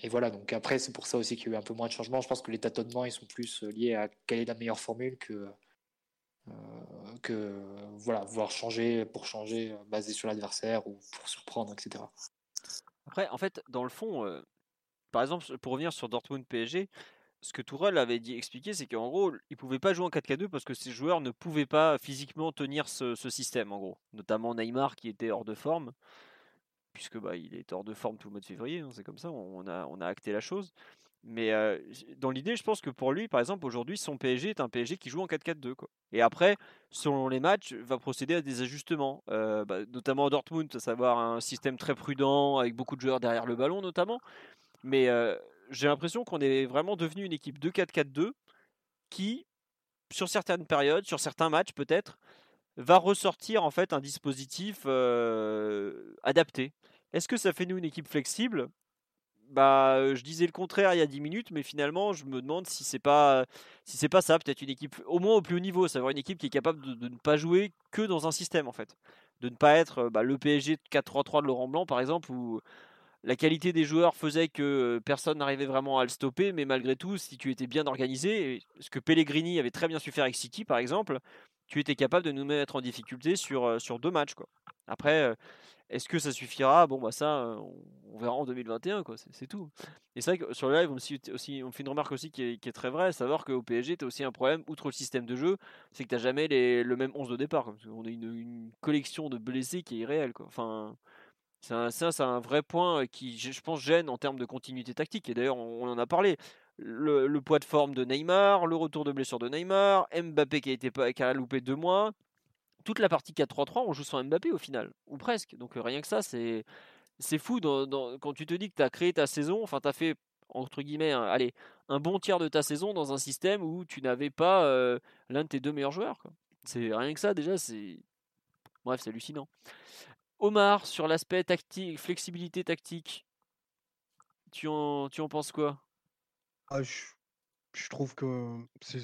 et voilà, donc après, c'est pour ça aussi qu'il y a eu un peu moins de changements. Je pense que les tâtonnements, ils sont plus liés à quelle est la meilleure formule que, que voilà, vouloir changer pour changer, basé sur l'adversaire ou pour surprendre, etc. Après, en fait, dans le fond, par exemple, pour revenir sur Dortmund PSG, ce que Tourelle avait dit, expliqué, c'est qu'en gros, il pouvait pas jouer en 4K2 parce que ses joueurs ne pouvaient pas physiquement tenir ce, système, en gros. Notamment Neymar qui était hors de forme, puisque bah, il est hors de forme tout le mois de février, hein, c'est comme ça, on a acté la chose. Mais dans l'idée, je pense que pour lui, par exemple, aujourd'hui, son PSG est un PSG qui joue en 4-4-2. Et après, selon les matchs, va procéder à des ajustements, bah, notamment à Dortmund, à savoir un système très prudent, avec beaucoup de joueurs derrière le ballon notamment. Mais j'ai l'impression qu'on est vraiment devenu une équipe de 4-4-2 qui, sur certaines périodes, sur certains matchs peut-être, va ressortir en fait un dispositif adapté. Est-ce que ça fait nous une équipe flexible? Bah, je disais le contraire il y a 10 minutes, mais finalement, je me demande si c'est pas si c'est pas ça, peut-être une équipe au moins au plus haut niveau, savoir une équipe qui est capable de, ne pas jouer que dans un système en fait, de ne pas être bah, le PSG 4-3-3 de Laurent Blanc par exemple, où la qualité des joueurs faisait que personne n'arrivait vraiment à le stopper, mais malgré tout, si tu étais bien organisé, ce que Pellegrini avait très bien su faire avec City par exemple, tu étais capable de nous mettre en difficulté sur, sur deux matchs. Quoi. Après, est-ce que ça suffira? Bon, bah ça, on, verra en 2021, quoi. C'est, tout. Et c'est vrai que sur le live, on me, aussi, on fait une remarque aussi qui est, très vraie, savoir qu'au PSG, tu as aussi un problème, outre le système de jeu, c'est que tu n'as jamais le même 11 de départ. On a une, collection de blessés qui est irréelle, quoi. Enfin, c'est un vrai point qui, je pense, gêne en termes de continuité tactique. Et d'ailleurs, on, en a parlé. Le, poids de forme de Neymar, le retour de blessure de Neymar, Mbappé qui a, été, qui loupé deux mois, toute la partie 4-3-3, on joue sans Mbappé au final, ou presque. Donc rien que ça, c'est c'est fou quand tu te dis que tu as créé ta saison, enfin tu as fait entre guillemets, un, allez, un bon tiers de ta saison dans un système où tu n'avais pas l'un de tes deux meilleurs joueurs. C'est rien que ça déjà, c'est bref, c'est hallucinant. Omar sur l'aspect tactique, flexibilité tactique, tu en, tu en penses quoi? Ah, je, je, trouve que tu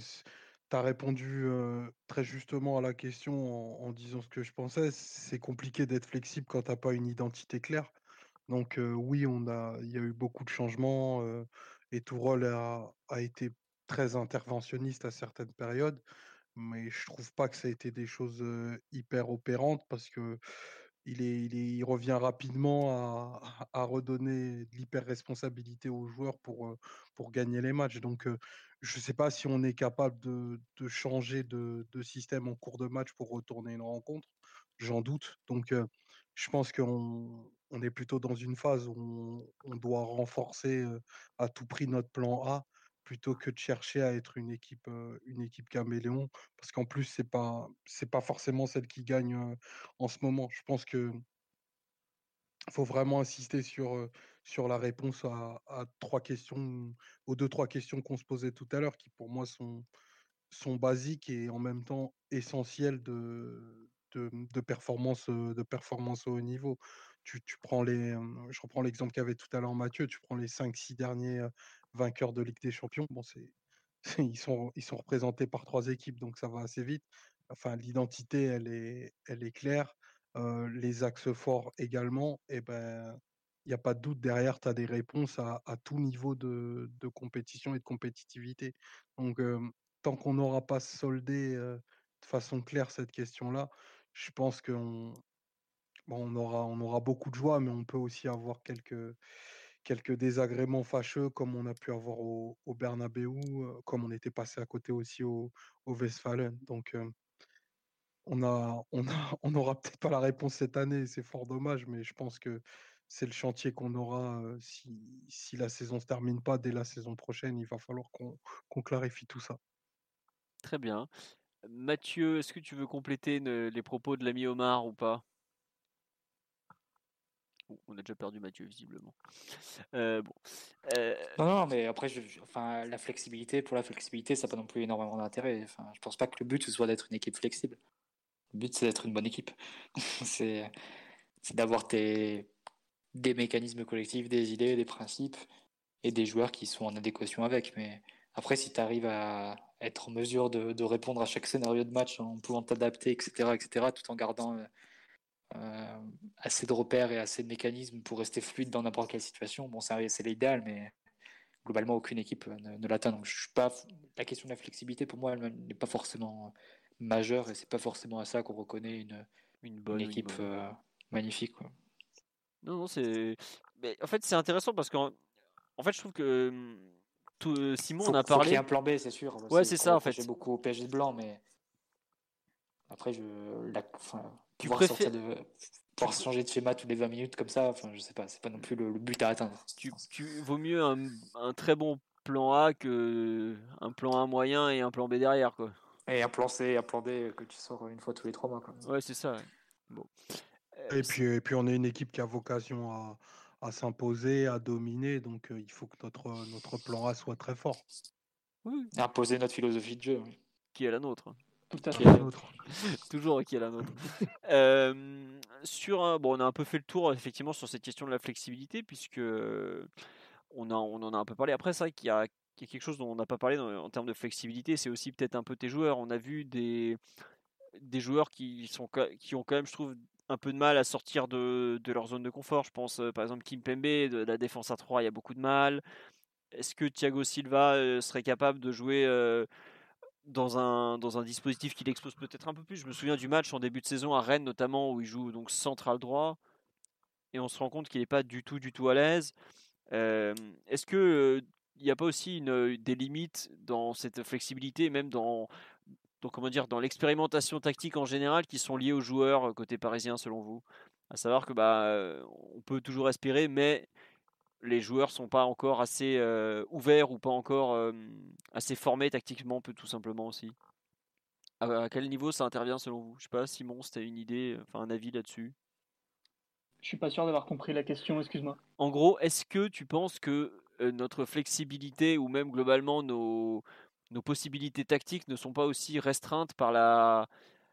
as répondu très justement à la question en, disant ce que je pensais. C'est compliqué d'être flexible quand tu n'as pas une identité claire. Donc oui, on a, il y a eu beaucoup de changements et tout rôle a, été très interventionniste à certaines périodes. Mais je trouve pas que ça a été des choses hyper opérantes parce que il, revient rapidement à, redonner de l'hyper-responsabilité aux joueurs pour, pour gagner les matchs. Donc, je ne sais pas si on est capable de, changer de, système en cours de match pour retourner une rencontre. J'en doute. Donc, je pense qu'on on est plutôt dans une phase où on, doit renforcer à tout prix notre plan A plutôt que de chercher à être une équipe, une équipe caméléon. Parce qu'en plus, ce n'est pas, pas forcément celle qui gagne en ce moment. Je pense que faut vraiment insister sur, sur la réponse à, trois questions, aux deux, trois questions qu'on se posait tout à l'heure, qui pour moi sont, sont basiques et en même temps essentielles de, de, performance, de performance au haut niveau. Tu, prends les, je reprends l'exemple qu'avait tout à l'heure Mathieu, tu prends les 5-6 derniers vainqueurs de Ligue des Champions. Bon, c'est, ils, sont, ils sont représentés par trois équipes, donc ça va assez vite. Enfin, l'identité, elle est, elle est claire les axes forts également, et ben il n'y a pas de doute derrière, tu as des réponses à, tout niveau de, compétition et de compétitivité. Donc, tant qu'on n'aura pas soldé de façon claire cette question-là, je pense qu'on on aura, on aura beaucoup de joie, mais on peut aussi avoir quelques, quelques désagréments fâcheux, comme on a pu avoir au, au Bernabeu, comme on était passé à côté aussi au, au Westfalen. Donc, on a, on a, on n'aura peut-être pas la réponse cette année, c'est fort dommage, mais je pense que c'est le chantier qu'on aura si, si, la saison ne se termine pas dès la saison prochaine. Il va falloir qu'on clarifie tout ça. Très bien. Mathieu, est-ce que tu veux compléter les propos de l'ami Omar ou pas? On a déjà perdu Mathieu visiblement. bon. Non, non, mais après, enfin, la flexibilité, pour la flexibilité, ça n'a pas non plus énormément d'intérêt. Enfin, je pense pas que le but soit d'être une équipe flexible. Le but, c'est d'être une bonne équipe. c'est d'avoir des mécanismes collectifs, des idées, des principes et des joueurs qui sont en adéquation avec. Mais après, si tu arrives à être en mesure de, répondre à chaque scénario de match en pouvant t'adapter, etc., etc., tout en gardant euh, euh, assez de repères et assez de mécanismes pour rester fluide dans n'importe quelle situation, bon, c'est l'idéal, mais globalement, aucune équipe ne, l'atteint. Donc, je suis pas, la question de la flexibilité, pour moi, elle n'est pas forcément majeur et c'est pas forcément à ça qu'on reconnaît une, une bonne équipe euh, magnifique. Quoi. Non, non, c'est. En fait, c'est intéressant parce qu'en en fait, je trouve que hum, tout, euh, Simon on a parlé. Faut il y un plan B, c'est sûr. Ouais, c'est ça en fait. J'ai beaucoup au PSG blanc, mais après, je. La... Enfin, tu préfères. De... Pouvoir changer de schéma tous les 20 minutes comme ça, enfin, je sais pas, c'est pas non plus le, but à atteindre. Tu, tu vaut mieux un, un, très bon plan A que un plan A moyen et un plan B derrière, quoi. Et un plan C, un plan D que tu sors une fois tous les trois mois. Quoi. Ouais, c'est ça. Bon. Euh, et, puis, et puis, on est une équipe qui a vocation à, à s'imposer, à dominer. Donc, euh, il faut que notre, notre plan A soit très fort. Oui. Imposer notre philosophie de jeu. Qui est la nôtre. Tout à fait. la nôtre. Toujours qui est la nôtre. euh, sur un, bon, on a un peu fait le tour effectivement sur cette question de la flexibilité puisque on, a, on en a un peu parlé. Après, c'est vrai qu'il y a quelque chose dont on n'a pas parlé en termes de flexibilité, c'est aussi peut-être un peu tes joueurs. On a vu des, des joueurs qui, sont, qui ont quand même, je trouve, un peu de mal à sortir de, de leur zone de confort. Je pense euh, par exemple Kim Pembe, de la défense à 3, il y a beaucoup de mal. Est-ce que Thiago Silva euh, serait capable de jouer euh, dans un, dans un dispositif qui l'expose peut-être un peu plus. Je me souviens du match en début de saison à Rennes notamment où il joue donc central droit et on se rend compte qu'il n'est pas du tout du tout à l'aise. Est-ce que il n'y a pas aussi une, des limites dans cette flexibilité, même dans, donc comment dire, dans l'expérimentation tactique en général, qui sont liées aux joueurs côté parisien selon vous? À savoir que bah, on peut toujours espérer, mais les joueurs sont pas encore assez ouverts ou pas encore assez formés tactiquement, peut tout simplement aussi. À, quel niveau ça intervient selon vous? Je sais pas, Simon, si tu as une idée, enfin un avis là-dessus. Je suis pas sûr d'avoir compris la question, excuse-moi. En gros, est-ce que tu penses que notre flexibilité ou même globalement nos, nos possibilités tactiques ne sont pas aussi restreintes par la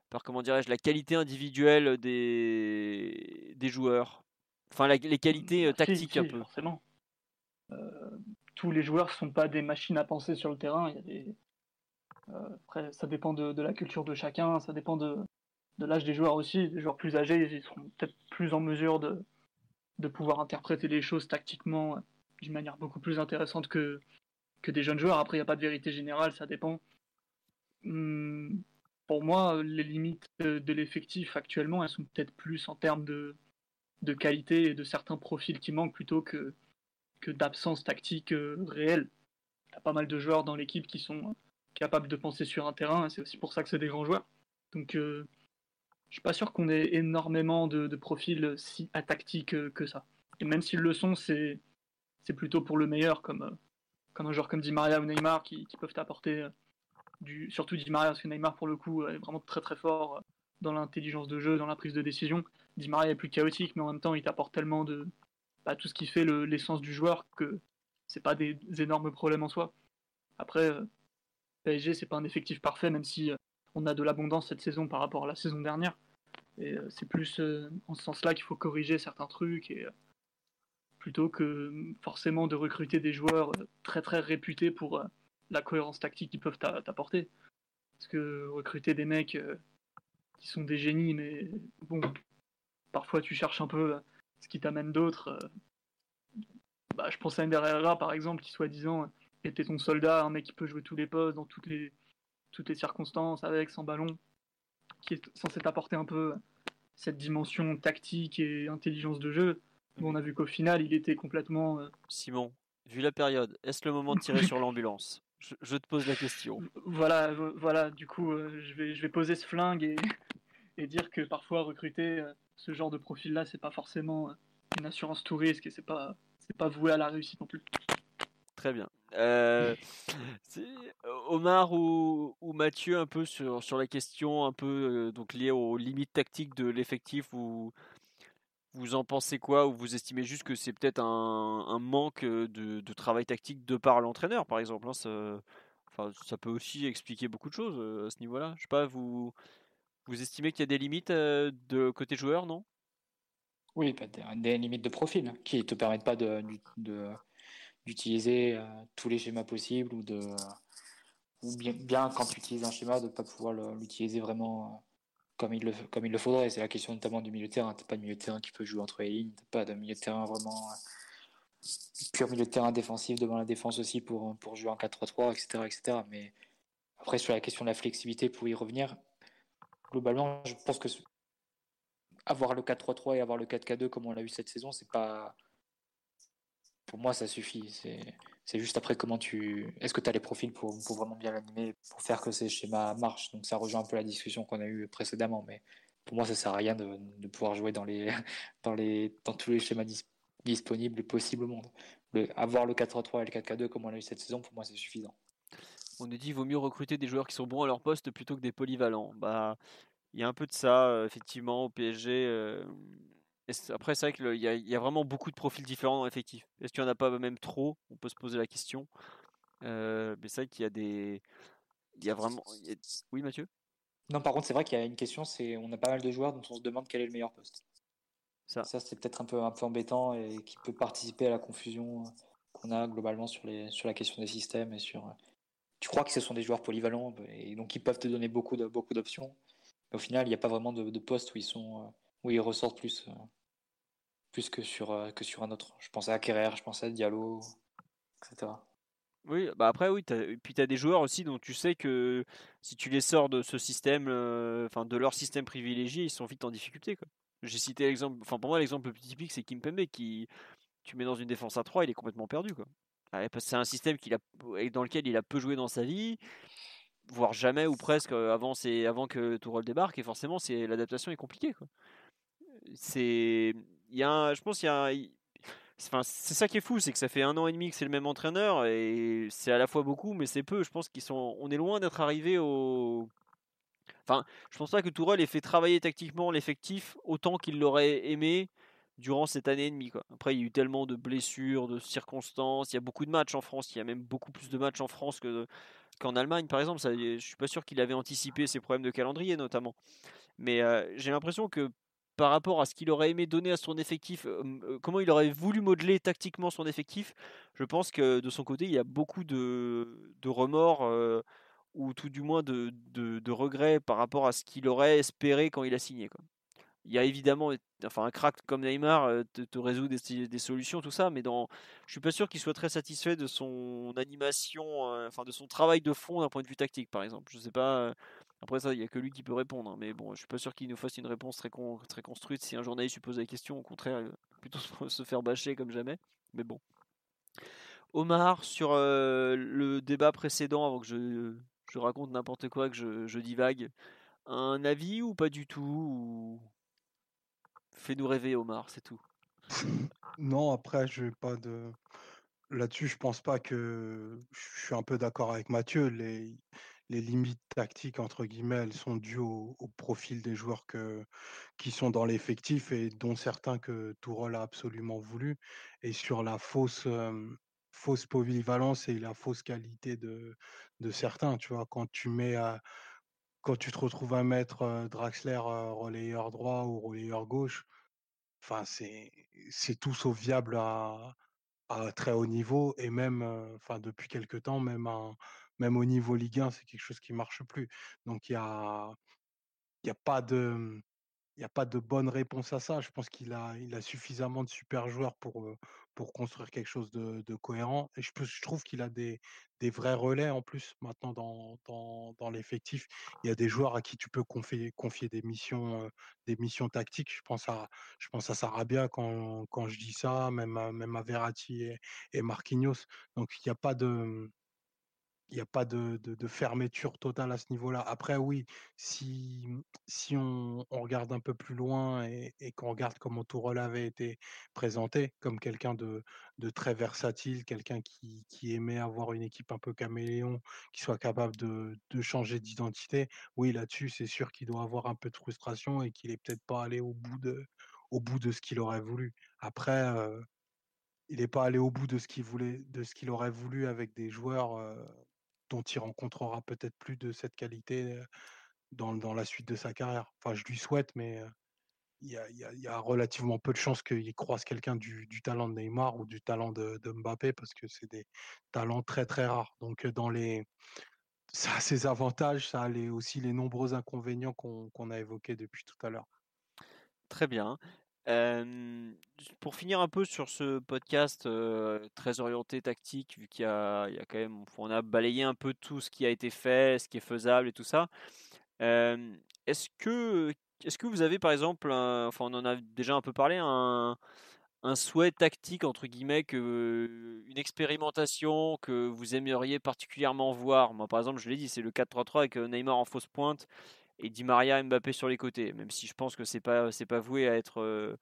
par comment dirais-je la qualité individuelle des, des joueurs? Enfin, les qualités tactiques un peu. Forcément. tous les joueurs ne sont pas des machines à penser sur le terrain. Il y a après, ça dépend de, de, la culture de chacun, ça dépend de, de l'âge des joueurs aussi. Les joueurs plus âgés, ils seront peut-être plus en mesure de, de pouvoir interpréter les choses tactiquement d'une manière beaucoup plus intéressante que, que des jeunes joueurs. Après, il n'y a pas de vérité générale, ça dépend. Hum, pour moi, les limites de l'effectif actuellement, elles sont peut-être plus en termes de, de qualité et de certains profils qui manquent plutôt que, d'absence tactique euh, réelle. Il y a pas mal de joueurs dans l'équipe qui sont capables de penser sur un terrain, c'est aussi pour ça que c'est des grands joueurs. Donc, euh, je suis pas sûr qu'on ait énormément de, profils si atactiques euh, que ça. Et même s'ils le sont, c'est plutôt pour le meilleur, comme, comme un joueur comme Di Maria ou Neymar qui, peuvent apporter du, surtout Di Maria, parce que Neymar pour le coup est vraiment très très fort dans l'intelligence de jeu, dans la prise de décision. Di Maria est plus chaotique, mais en même temps il t'apporte tellement de bah, tout ce qui fait l'essence du joueur que c'est pas des, énormes problèmes en soi. Après, euh, PSG c'est pas un effectif parfait, même si on a de l'abondance cette saison par rapport à la saison dernière. Et euh, c'est plus euh, en ce sens-là qu'il faut corriger certains trucs et euh, plutôt que forcément de recruter des joueurs très très réputés pour la cohérence tactique qu'ils peuvent t'apporter. Parce que recruter des mecs qui sont des génies, mais bon, parfois tu cherches un peu ce qui t'amène d'autres. Bah, je pense à Ender par exemple, qui soi-disant était ton soldat, un mec qui peut jouer tous les postes dans toutes les toutes les circonstances, avec, sans ballon, qui est censé apporter un peu cette dimension tactique et intelligence de jeu. on a vu qu'au final, il était complètement. Euh, Simon, vu la période, est-ce le moment de tirer sur l'ambulance? Je, te pose la question. Voilà, voilà. Du coup, euh, je vais, je vais poser ce flingue et, et dire que parfois recruter euh, ce genre de profil-là, c'est pas forcément une assurance tout risque et c'est pas, c'est pas voué à la réussite non plus. Très bien. Euh, Omar ou, ou, Mathieu, un peu sur, sur la question un peu euh, donc liée aux limites tactiques de l'effectif, vous, vous en pensez quoi Ou vous estimez juste que c'est peut-être un, un, manque de, de, travail tactique de par l'entraîneur, par exemple hein, ça, enfin, ça peut aussi expliquer beaucoup de choses euh, à ce niveau-là. Je sais pas, vous, vous estimez qu'il y a des limites de côté joueur, non? Oui, des, limites de profil qui te permettent pas de, d'utiliser euh, tous les schémas possibles ou de ou bien, quand tu utilises un schéma de ne pas pouvoir l'utiliser vraiment euh, comme il le, comme il le faudrait. C'est la question notamment du milieu de terrain. Tu pas de milieu de terrain qui peut jouer entre les lignes, tu pas de milieu de terrain vraiment euh, pur milieu de terrain défensif devant la défense aussi pour, pour jouer en 4-3-3, etc., etc. Mais après, sur la question de la flexibilité, pour y revenir, globalement, je pense que avoir le 4-3-3 et avoir le 4-K2 comme on l'a eu cette saison, c'est pas pour moi, ça suffit. C'est juste après comment tu. Est-ce que tu as les profils pour, pour vraiment bien l'animer, pour faire que ces schémas marchent? Donc ça rejoint un peu la discussion qu'on a eue précédemment. Mais pour moi, ça sert à rien de, de pouvoir jouer dans, les, dans, les, dans tous les schémas disponibles et possibles au monde. Avoir le 4-3 et le 4-4-2 comme on l'a eu cette saison, pour moi, c'est suffisant. On nous dit qu'il vaut mieux recruter des joueurs qui sont bons à leur poste plutôt que des polyvalents. Bah, il y a un peu de ça, euh, effectivement, au PSG. Euh, après, c'est vrai qu'il y, y, a vraiment beaucoup de profils différents dans l'effectif. Est-ce qu'il n'y en a pas même trop? On peut se poser la question. Euh, mais c'est vrai qu'il y a des. Il y a vraiment. Oui, Mathieu? Non, par contre, c'est vrai qu'il y a une question c'est on a pas mal de joueurs dont on se demande quel est le meilleur poste. Ça, Ça c'est peut-être un peu, un peu embêtant et qui peut participer à la confusion qu'on a globalement sur, les, sur la question des systèmes et sur. Tu crois que ce sont des joueurs polyvalents et donc ils peuvent te donner beaucoup d'options. beaucoup mais au final, il n'y a pas vraiment de, de poste où ils sont où ils ressortent plus plus que sur, euh, que sur un autre. Je pensais à Kerrer, je pensais à Diallo, etc. Oui, bah après, oui, puis tu as des joueurs aussi dont tu sais que si tu les sors de ce système, enfin de leur système privilégié, ils sont vite en difficulté. J'ai cité l'exemple, enfin pour moi, l'exemple le plus typique, c'est Kim Pembe qui, tu mets dans une défense à 3, il est complètement perdu. Quoi. C'est un système qu'il a, dans lequel il a peu joué dans sa vie, voire jamais ou presque avant, avant que Tourelle débarque, et forcément, l'adaptation est compliquée. C'est, il y a je pense c'est ça qui est fou, c'est que ça fait un an et demi que c'est le même entraîneur et c'est à la fois beaucoup, mais c'est peu. Je pense qu'ils sont, on est loin d'être arrivé au. Enfin, je pense pas que Tourelle ait fait travailler tactiquement l'effectif autant qu'il l'aurait aimé durant cette année et demie. Quoi. Après, il y a eu tellement de blessures, de circonstances. Il y a beaucoup de matchs en France. Il y a même beaucoup plus de matchs en France que qu'en Allemagne, par exemple. Je suis pas sûr qu'il avait anticipé ces problèmes de calendrier, notamment. Mais euh, j'ai l'impression que par rapport à ce qu'il aurait aimé donner à son effectif, comment il aurait voulu modeler tactiquement son effectif, je pense que de son côté, il y a beaucoup de, remords ou tout du moins de, regrets par rapport à ce qu'il aurait espéré quand il a signé. Il y a évidemment, enfin un crack comme Neymar te, résout des, solutions, tout ça, mais dans, je suis pas sûr qu'il soit très satisfait de son animation, enfin de son travail de fond d'un point de vue tactique, par exemple. Je sais pas après ça, il n'y a que lui qui peut répondre. Hein, mais bon, je suis pas sûr qu'il nous fasse une réponse très, construite. Si un journaliste lui pose la question, au contraire, il plutôt se faire bâcher comme jamais. Mais bon. Omar, sur le débat précédent, avant que je, raconte n'importe quoi, que je, divague, un avis ou pas du tout Fais-nous rêver, Omar, c'est tout. non, après, je pas de. Là-dessus, je pense pas que. Je suis un peu d'accord avec Mathieu. Les les limites tactiques, entre guillemets, elles sont dues au, profil des joueurs que, qui sont dans l'effectif et dont certains que Tourol a absolument voulu. Et sur la fausse, fausse polyvalence et la fausse qualité de, de certains, tu vois, quand tu mets à, quand tu te retrouves à mettre Draxler relayeur droit ou relayeur gauche, enfin c'est c'est tout sauf viable à, très haut niveau et même enfin depuis quelques temps même même au niveau Ligue 1, c'est quelque chose qui marche plus. Donc il y a, y a pas de, il a pas de bonne réponse à ça. Je pense qu'il a, il a suffisamment de super joueurs pour, pour construire quelque chose de, cohérent. Et je, trouve qu'il a des, vrais relais en plus maintenant dans, l'effectif. Il y a des joueurs à qui tu peux confier, des missions, des missions tactiques. Je pense à, je pense à Sarabia quand, je dis ça, même à, même à Verratti et, et Marquinhos. Donc il n'y a pas de, il n'y a pas de, fermeture totale à ce niveau-là. Après, oui, si, si on, regarde un peu plus loin et, qu'on regarde comment Tourelle avait été présenté comme quelqu'un de, très versatile, quelqu'un qui, aimait avoir une équipe un peu caméléon, qui soit capable de, changer d'identité, oui, là-dessus, c'est sûr qu'il doit avoir un peu de frustration et qu'il n'est peut-être pas allé au bout de, au bout de ce qu'il aurait voulu. Après, euh, il n'est pas allé au bout de ce qu'il voulait, de ce qu'il aurait voulu avec des joueurs. Euh, dont il rencontrera peut-être plus de cette qualité dans, dans, la suite de sa carrière. Enfin, je lui souhaite, mais il y, a, relativement peu de chances qu'il croise quelqu'un du, talent de Neymar ou du talent de, de Mbappé parce que c'est des talents très très rares. Donc dans les ça a ses avantages, ça a les, aussi les nombreux inconvénients qu'on a évoqués depuis tout à l'heure. Très bien pour finir un peu sur ce podcast très orienté tactique, vu qu'il y a, quand même, on a balayé un peu tout ce qui a été fait, ce qui est faisable et tout ça. est-ce que, est-ce que vous avez par exemple, enfin on en a déjà un peu parlé, un, un souhait tactique entre guillemets que une expérimentation que vous aimeriez particulièrement voir? Moi par exemple, je l'ai dit, c'est le 4-3-3 avec Neymar en fausse pointe et Di Maria Mbappé sur les côtés, même si je pense que c'est pas c'est pas voué à être euh,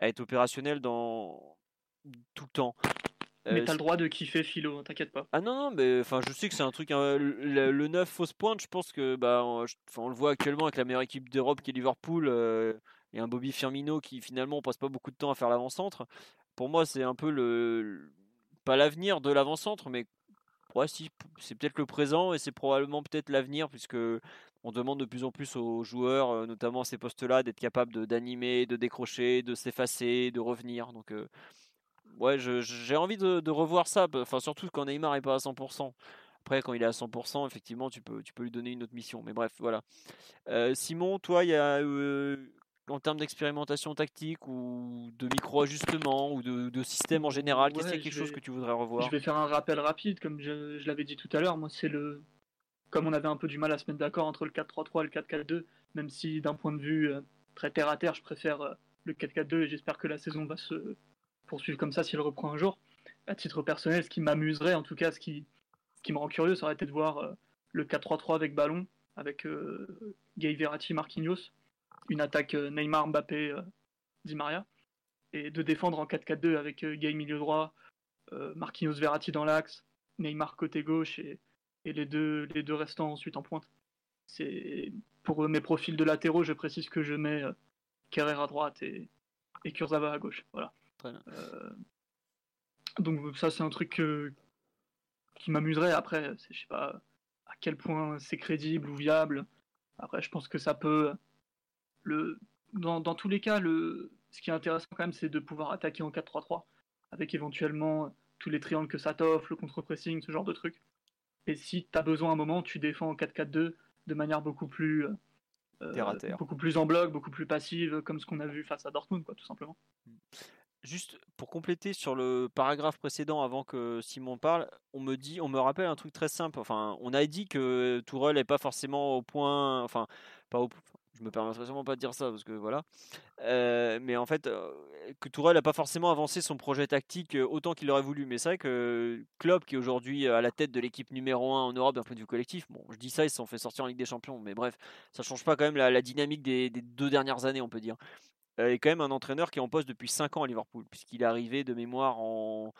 à être opérationnel dans tout le temps. Mais euh, t'as le droit de kiffer Philo, t'inquiète pas. Ah non, non, mais enfin, je sais que c'est un truc. Hein, le, 9 fausse pointe, je pense que bah, on, on, le voit actuellement avec la meilleure équipe d'Europe qui est Liverpool euh, et un Bobby Firmino qui finalement on passe pas beaucoup de temps à faire l'avant-centre. Pour moi, c'est un peu le pas l'avenir de l'avant-centre, mais ouais, si, c'est peut-être le présent et c'est probablement peut-être l'avenir puisque on demande de plus en plus aux joueurs, notamment à ces postes-là, d'être capables d'animer, de, décrocher, de s'effacer, de revenir. Donc, ouais, j'ai envie de, revoir ça. Enfin, surtout quand Neymar n'est pas à 100%. Après, quand il est à 100%, effectivement, tu peux, tu peux lui donner une autre mission. Mais bref, voilà. Simon, toi, il y a en termes d'expérimentation tactique ou de micro-ajustement ou de, système en général Qu'est-ce qu'il y a quelque chose que tu voudrais revoir? Je vais faire un rappel rapide, comme je, l'avais dit tout à l'heure. Moi, c'est le. Comme on avait un peu du mal à se mettre d'accord entre le 4-3-3 et le 4-4-2, même si d'un point de vue euh, très terre à terre, je préfère euh, le 4-4-2 et j'espère que la saison va se poursuivre comme ça si elle reprend un jour. À titre personnel, ce qui m'amuserait, en tout cas, ce qui, qui me rend curieux, ça aurait été de voir euh, le 4-3-3 avec ballon, avec Gay Verratti, Marquinhos une attaque euh, Neymar, Mbappé, euh, Di Maria, et de défendre en 4-4-2 avec euh, Gay milieu droit, Marquinhos Verratti dans l'axe, Neymar côté gauche et, les, deux, les deux restants ensuite en pointe. C'est pour mes profils de latéraux, je précise que je mets Kerrer à droite et, et Kurzawa à gauche. Voilà. donc ça c'est un truc qui m'amuserait. Après, je sais pas à quel point c'est crédible ou viable. Après, je pense que ça peut dans, tous les cas, le, ce qui est intéressant quand même, c'est de pouvoir attaquer en 4-3-3, avec éventuellement tous les triangles que ça t'offre, le contre-pressing, ce genre de trucs. Et si tu as besoin à un moment, tu défends en 4-4-2 de manière beaucoup plus, euh, beaucoup plus en bloc, beaucoup plus passive, comme ce qu'on a vu face à Dortmund, quoi, tout simplement. Juste pour compléter sur le paragraphe précédent, avant que Simon parle, on me dit, on me rappelle un truc très simple. Enfin, on a dit que Tourelle n'est pas forcément au point, enfin, pas au, je me permettrai sûrement pas de dire ça parce que voilà. Euh, mais en fait, euh, que Tourelle n'a pas forcément avancé son projet tactique euh, autant qu'il aurait voulu. Mais c'est vrai que Klopp, qui est aujourd'hui à la tête de l'équipe numéro 1 en Europe d'un point de vue collectif, bon, je dis ça, ils se sont fait sortir en Ligue des Champions. Mais bref, ça change pas quand même la, dynamique des, deux dernières années, on peut dire. Il est quand même un entraîneur qui est en poste depuis 5 ans à Liverpool, puisqu'il est arrivé de mémoire en.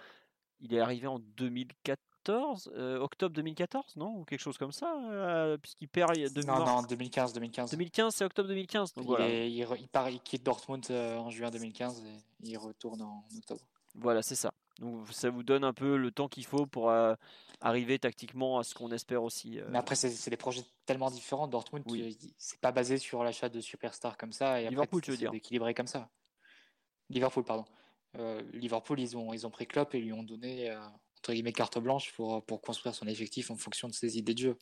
Il est arrivé en 2004 euh, octobre 2014, non Ou quelque chose comme ça, euh, puisqu'il perd. De non, non, 2015, 2015. 2015, c'est octobre 2015. Donc il, voilà. il, part, il quitte Dortmund euh, en juin 2015 et il retourne en octobre. Voilà, c'est ça. Donc ça vous donne un peu le temps qu'il faut pour arriver tactiquement à ce qu'on espère aussi. Mais après, c'est des projets tellement différents. Dortmund, oui. c'est pas basé sur l'achat de superstars comme ça. Et Liverpool, tu veux dire équilibré comme ça. Liverpool, pardon. Liverpool, ils ont, ils ont pris Klopp et lui ont donné entre guillemets carte blanche pour, pour construire son effectif en fonction de ses idées de jeu.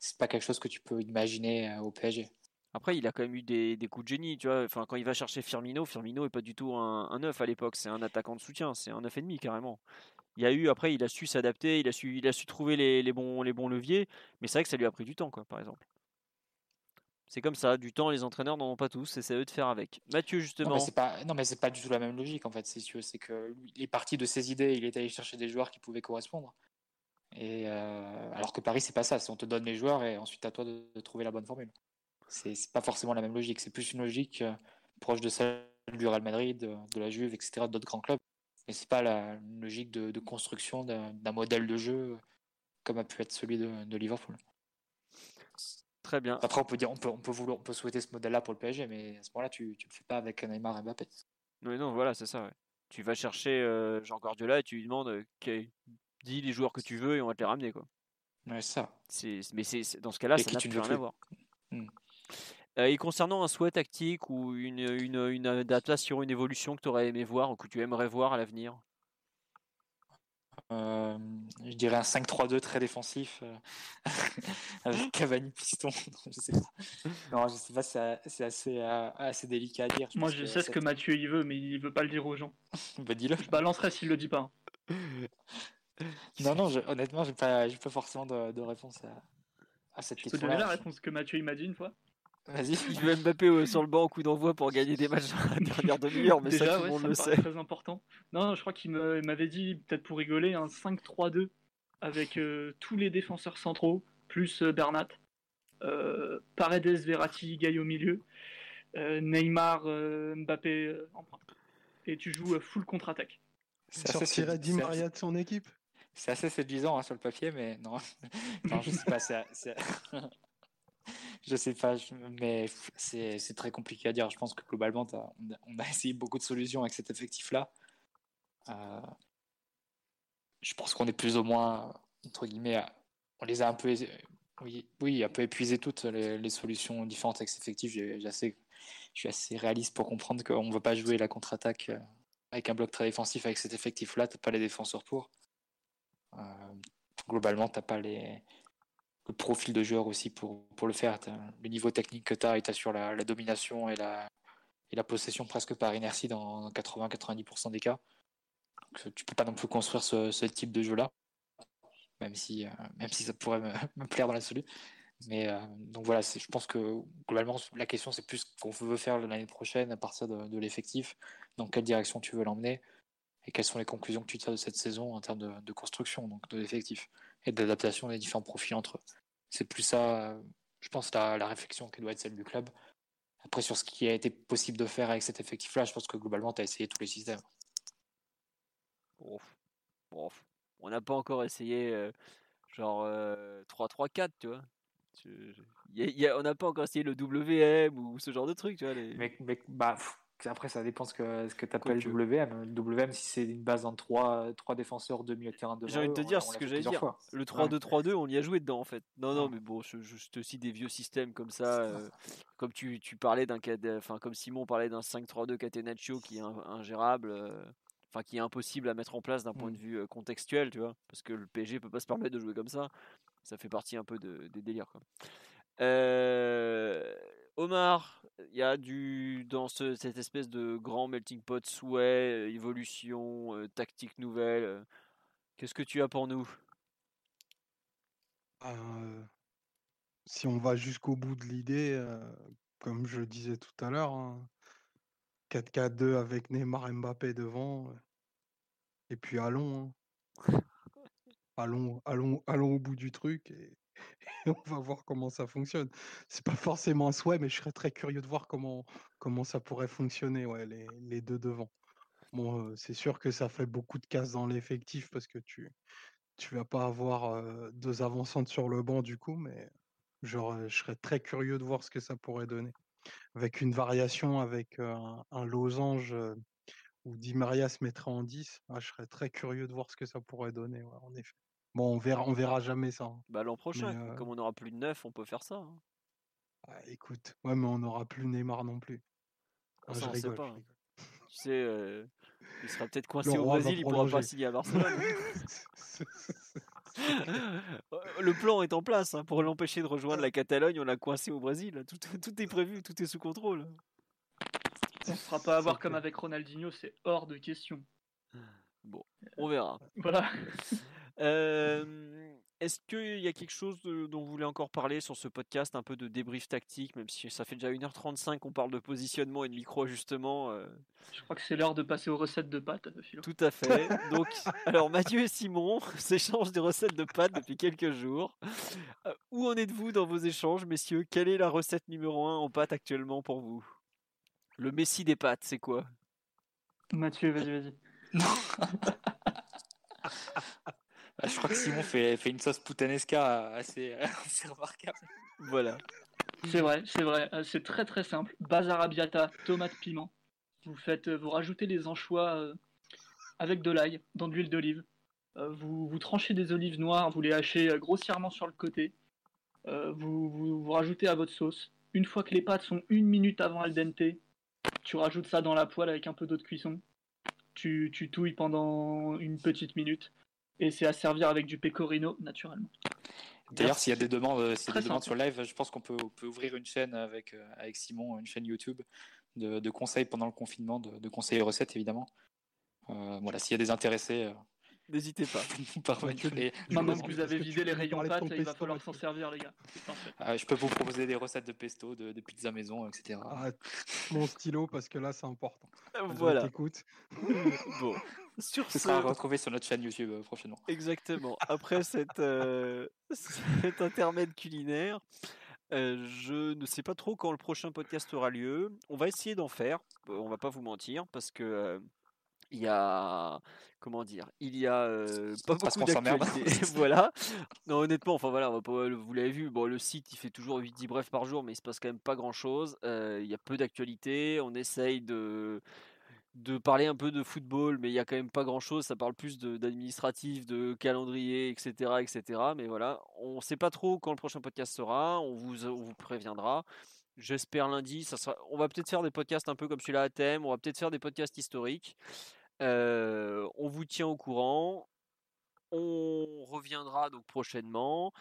C'est pas quelque chose que tu peux imaginer euh, au PSG. Après, il a quand même eu des, des, coups de génie, tu vois. Enfin, quand il va chercher Firmino, Firmino est pas du tout un, un 9 à l'époque, c'est un attaquant de soutien, c'est un 9,5 carrément. Il y a eu, après, il a su s'adapter, il a su, il a su trouver les, les, bons, les bons leviers, mais c'est vrai que ça lui a pris du temps, quoi, par exemple. C'est comme ça, du temps, les entraîneurs n'en ont pas tous, et c'est à eux de faire avec. Mathieu, justement. Non, mais c'est pas, non, mais c'est pas du tout la même logique, en fait, c'est c'est que il est parti de ses idées, il est allé chercher des joueurs qui pouvaient correspondre. Et euh, alors que Paris, c'est pas ça, on te donne les joueurs et ensuite à toi de, trouver la bonne formule. C'est pas forcément la même logique, c'est plus une logique euh, proche de celle du Real Madrid, de, la Juve, etc., d'autres grands clubs. Mais c'est pas la logique de, construction d'un modèle de jeu comme a pu être celui de Liverpool. Très bien. Après, on peut dire, on peut, on peut, vouloir, on peut souhaiter ce modèle-là pour le PSG, mais à ce moment-là, tu ne le fais pas avec Neymar et Mbappé. Oui, non, voilà, c'est ça. Tu vas chercher euh, Jean Guardiola et tu lui demandes euh, dis les joueurs que tu veux et on va te les ramener. Quoi. Ouais, ça. C'est, mais c'est, dans ce cas-là, ça n'a plus rien à voir. Hmm. Euh, et concernant un souhait tactique ou une, une, une adaptation, une évolution que tu aurais aimé voir ou que tu aimerais voir à l'avenir? Euh, je dirais un 5-3-2 très défensif euh, avec Cavani piston. je sais pas. Non, je sais pas, c'est assez, euh, assez délicat à dire. Moi, je sais ce que Mathieu il veut, mais il veut pas le dire aux gens. bah, dis-le. Je balancerai s'il le dit pas. non, non, honnêtement, j'ai pas, pas forcément de, réponse à, à cette question. Tu peux donner la réponse que Mathieu il m'a dit une fois Vas-y. Je vais Mbappé euh, sur le banc au coup d'envoi pour gagner des matchs dans la dernière demi-heure, mais Déjà, ça, tout le monde le sait. très important. Non, je crois qu'il m'avait dit, peut-être pour rigoler, un 5-3-2 avec euh, tous les défenseurs centraux, plus euh, Bernat, Paredes, Verratti, Gaï au milieu, Neymar, Mbappé en pointe. Et tu joues full contre-attaque. Ça sortirait Di Maria de son équipe C'est assez séduisant hein, sur le papier, mais non, non je sais pas. C'est je sais pas, mais c'est très compliqué à dire. Je pense que globalement, on a essayé beaucoup de solutions avec cet effectif-là. Euh, je pense qu'on est plus ou moins, entre guillemets, on les a un peu, oui, un peu épuisé toutes les, solutions différentes avec cet effectif. je suis assez réaliste pour comprendre qu'on ne veut pas jouer la contre-attaque euh, avec un bloc très défensif avec cet effectif-là. Tu n'as pas les défenseurs pour. Euh, globalement, tu n'as pas les, le profil de joueur aussi pour, pour le faire. Le niveau technique que tu as et tu sur la, domination et la, et la possession presque par inertie dans 80-90% des cas. Donc, tu peux pas non plus construire ce, type de jeu-là, même si, même si ça pourrait me, plaire dans l'absolu. Mais donc voilà, je pense que globalement, la question c'est plus qu'on veut faire l'année prochaine à partir de, de l'effectif, dans quelle direction tu veux l'emmener et quelles sont les conclusions que tu tires de cette saison en termes de, construction, donc de l'effectif et d'adaptation des différents profils entre eux. C'est plus ça, je pense, la, la réflexion qui doit être celle du club. Après, sur ce qui a été possible de faire avec cet effectif-là, je pense que globalement, tu as essayé tous les systèmes. On n'a pas encore essayé euh, genre 3-3-4, euh, tu vois. on n'a pas encore essayé le WM ou ce genre de truc, tu vois. Mais, bah, après, ça dépend ce que, ce que tu appelles WM. WM, si c'est une base en 3, 3 défenseurs, 2 milieux de terrain, J'ai envie de te dire ce que j'allais dire. Fois. Le 3-2-3-2, on y a joué dedans en fait. Non, non, mais bon, je, je, te cite des vieux systèmes comme ça. Euh, comme tu, tu parlais d'un enfin, comme Simon parlait d'un 5-3-2 Catenaccio qui est ingérable. Euh, enfin, qui est impossible à mettre en place d'un point de mm. vue euh, contextuel, tu vois, parce que le PSG peut pas se permettre de jouer comme ça. Ça fait partie un peu de, des délires. Quoi. Euh, Omar, il y a du dans cette espèce de grand melting pot souhait, euh, évolution, euh, tactique nouvelle. Qu'est-ce que tu as pour nous? Si on va jusqu'au bout de l'idée, comme je disais tout à l'heure, 4-4-2 hein, avec Neymar Mbappé devant, et puis allons, hein. allons, allons, allons au bout du truc et on va voir comment ça fonctionne. C'est pas forcément un souhait, mais je serais très curieux de voir comment, ça pourrait fonctionner, ouais, les, deux devant. C'est sûr que ça fait beaucoup de cases dans l'effectif parce que tu tu vas pas avoir deux avancantes sur le banc du coup, mais je serais très curieux de voir ce que ça pourrait donner. Avec une variation, avec un, losange où Di Maria se mettrait en 10, ah, je serais très curieux de voir ce que ça pourrait donner, en effet. Bon, on verra, on verra jamais ça. Hein. Bah, l'an prochain, euh comme on aura plus de neuf, on peut faire ça. Hein. Ah, écoute, ouais, mais on n'aura plus Neymar non plus. Ah, ça, je pas. Hein. Tu sais, il sera peut-être coincé au Brésil, il pourra pas signer à Barcelone. le plan est en place pour l'empêcher de rejoindre la Catalogne. On l'a coincé au Brésil. Tout, tout, est prévu, tout est sous contrôle. On ne fera pas avoir comme avec Ronaldinho, c'est hors de question. Bon, on verra. Voilà. Est-ce qu'il y a quelque chose dont vous voulez encore parler sur ce podcast, un peu de débrief tactique, même si ça fait déjà 1h35 qu'on parle de positionnement et de micro-ajustement Je crois que c'est l'heure de passer aux recettes de pâtes, Philo. Tout à fait. Donc, alors Mathieu et Simon s'échangent des recettes de pâtes depuis quelques jours. où en êtes-vous dans vos échanges, messieurs? Quelle est la recette numéro 1 en pâtes actuellement pour vous? Le messie des pâtes, c'est quoi? Mathieu, vas-y, vas-y. Ah, je crois que Simon fait, fait une sauce putanesca assez, assez remarquable. Voilà. C'est vrai, c'est vrai. Euh, c'est très très simple. Base arabiata, tomate, piment. Vous faites, vous rajoutez les anchois euh, avec de l'ail dans de l'huile d'olive. Euh, vous, vous tranchez des olives noires, vous les hachez grossièrement sur le côté. Vous, vous, vous, rajoutez à votre sauce. Une fois que les pâtes sont une minute avant al dente, tu rajoutes ça dans la poêle avec un peu d'eau de cuisson. Tu, tu touilles pendant une petite minute et c'est à servir avec du pecorino naturellement. D'ailleurs, s'il y a des demandes, euh, des demandes sur live, je pense qu'on peut, peut, ouvrir une chaîne avec, euh, avec Simon, une chaîne YouTube de, de conseils pendant le confinement, de, de conseils et recettes évidemment. Euh, voilà, s'il y a des intéressés, N'hésitez pas. Maintenant que vous avez vidé les rayons pâtes, il va falloir s'en servir, les gars. Ah, je peux vous proposer des recettes de pesto, de, de pizza maison, etc. Ah, mon stylo, parce que là, c'est important. Voilà. Écoute. bon. Sur ce, sera retrouvé sur notre chaîne YouTube euh, prochainement. Exactement. Après cette, euh, cet intermède culinaire, euh, je ne sais pas trop quand le prochain podcast aura lieu. On va essayer d'en faire. On va pas vous mentir parce que il y a comment dire il y a pas beaucoup d'actualité voilà non honnêtement enfin voilà vous l'avez vu bon le site il fait toujours 8 10 brefs par jour mais il se passe quand même pas grand chose il y a peu d'actualité on essaye de de parler un peu de football, mais il y a quand même pas grand chose. Ça parle plus d'administratif, de, calendrier, etc., etc. Mais voilà, on ne sait pas trop quand le prochain podcast sera. On vous, on vous préviendra. J'espère lundi. Ça sera. On va peut-être faire des podcasts un peu comme celui-là à thème. On va peut-être faire des podcasts historiques. Euh, on vous tient au courant. On reviendra donc prochainement.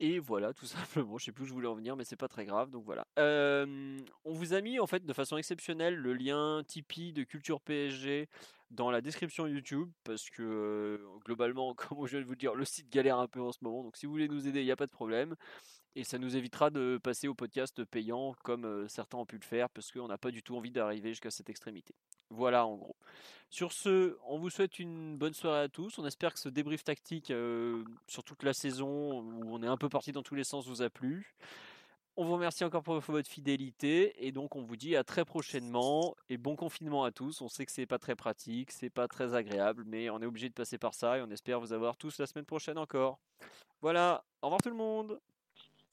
Et voilà, tout simplement. Je sais plus où je voulais en venir, mais c'est pas très grave. Donc voilà. On vous a mis en fait de façon exceptionnelle le lien Tipeee de Culture PSG dans la description YouTube parce que globalement, comme je viens de vous le dire, le site galère un peu en ce moment. Donc si vous voulez nous aider, il n'y a pas de problème. Et ça nous évitera de passer au podcast payant comme certains ont pu le faire parce qu'on n'a pas du tout envie d'arriver jusqu'à cette extrémité. Voilà en gros. Sur ce, on vous souhaite une bonne soirée à tous. On espère que ce débrief tactique sur toute la saison où on est un peu parti dans tous les sens vous a plu. On vous remercie encore pour votre fidélité et donc on vous dit à très prochainement et bon confinement à tous. On sait que c'est pas très pratique, c'est pas très agréable, mais on est obligé de passer par ça et on espère vous avoir tous la semaine prochaine encore. Voilà, au revoir tout le monde.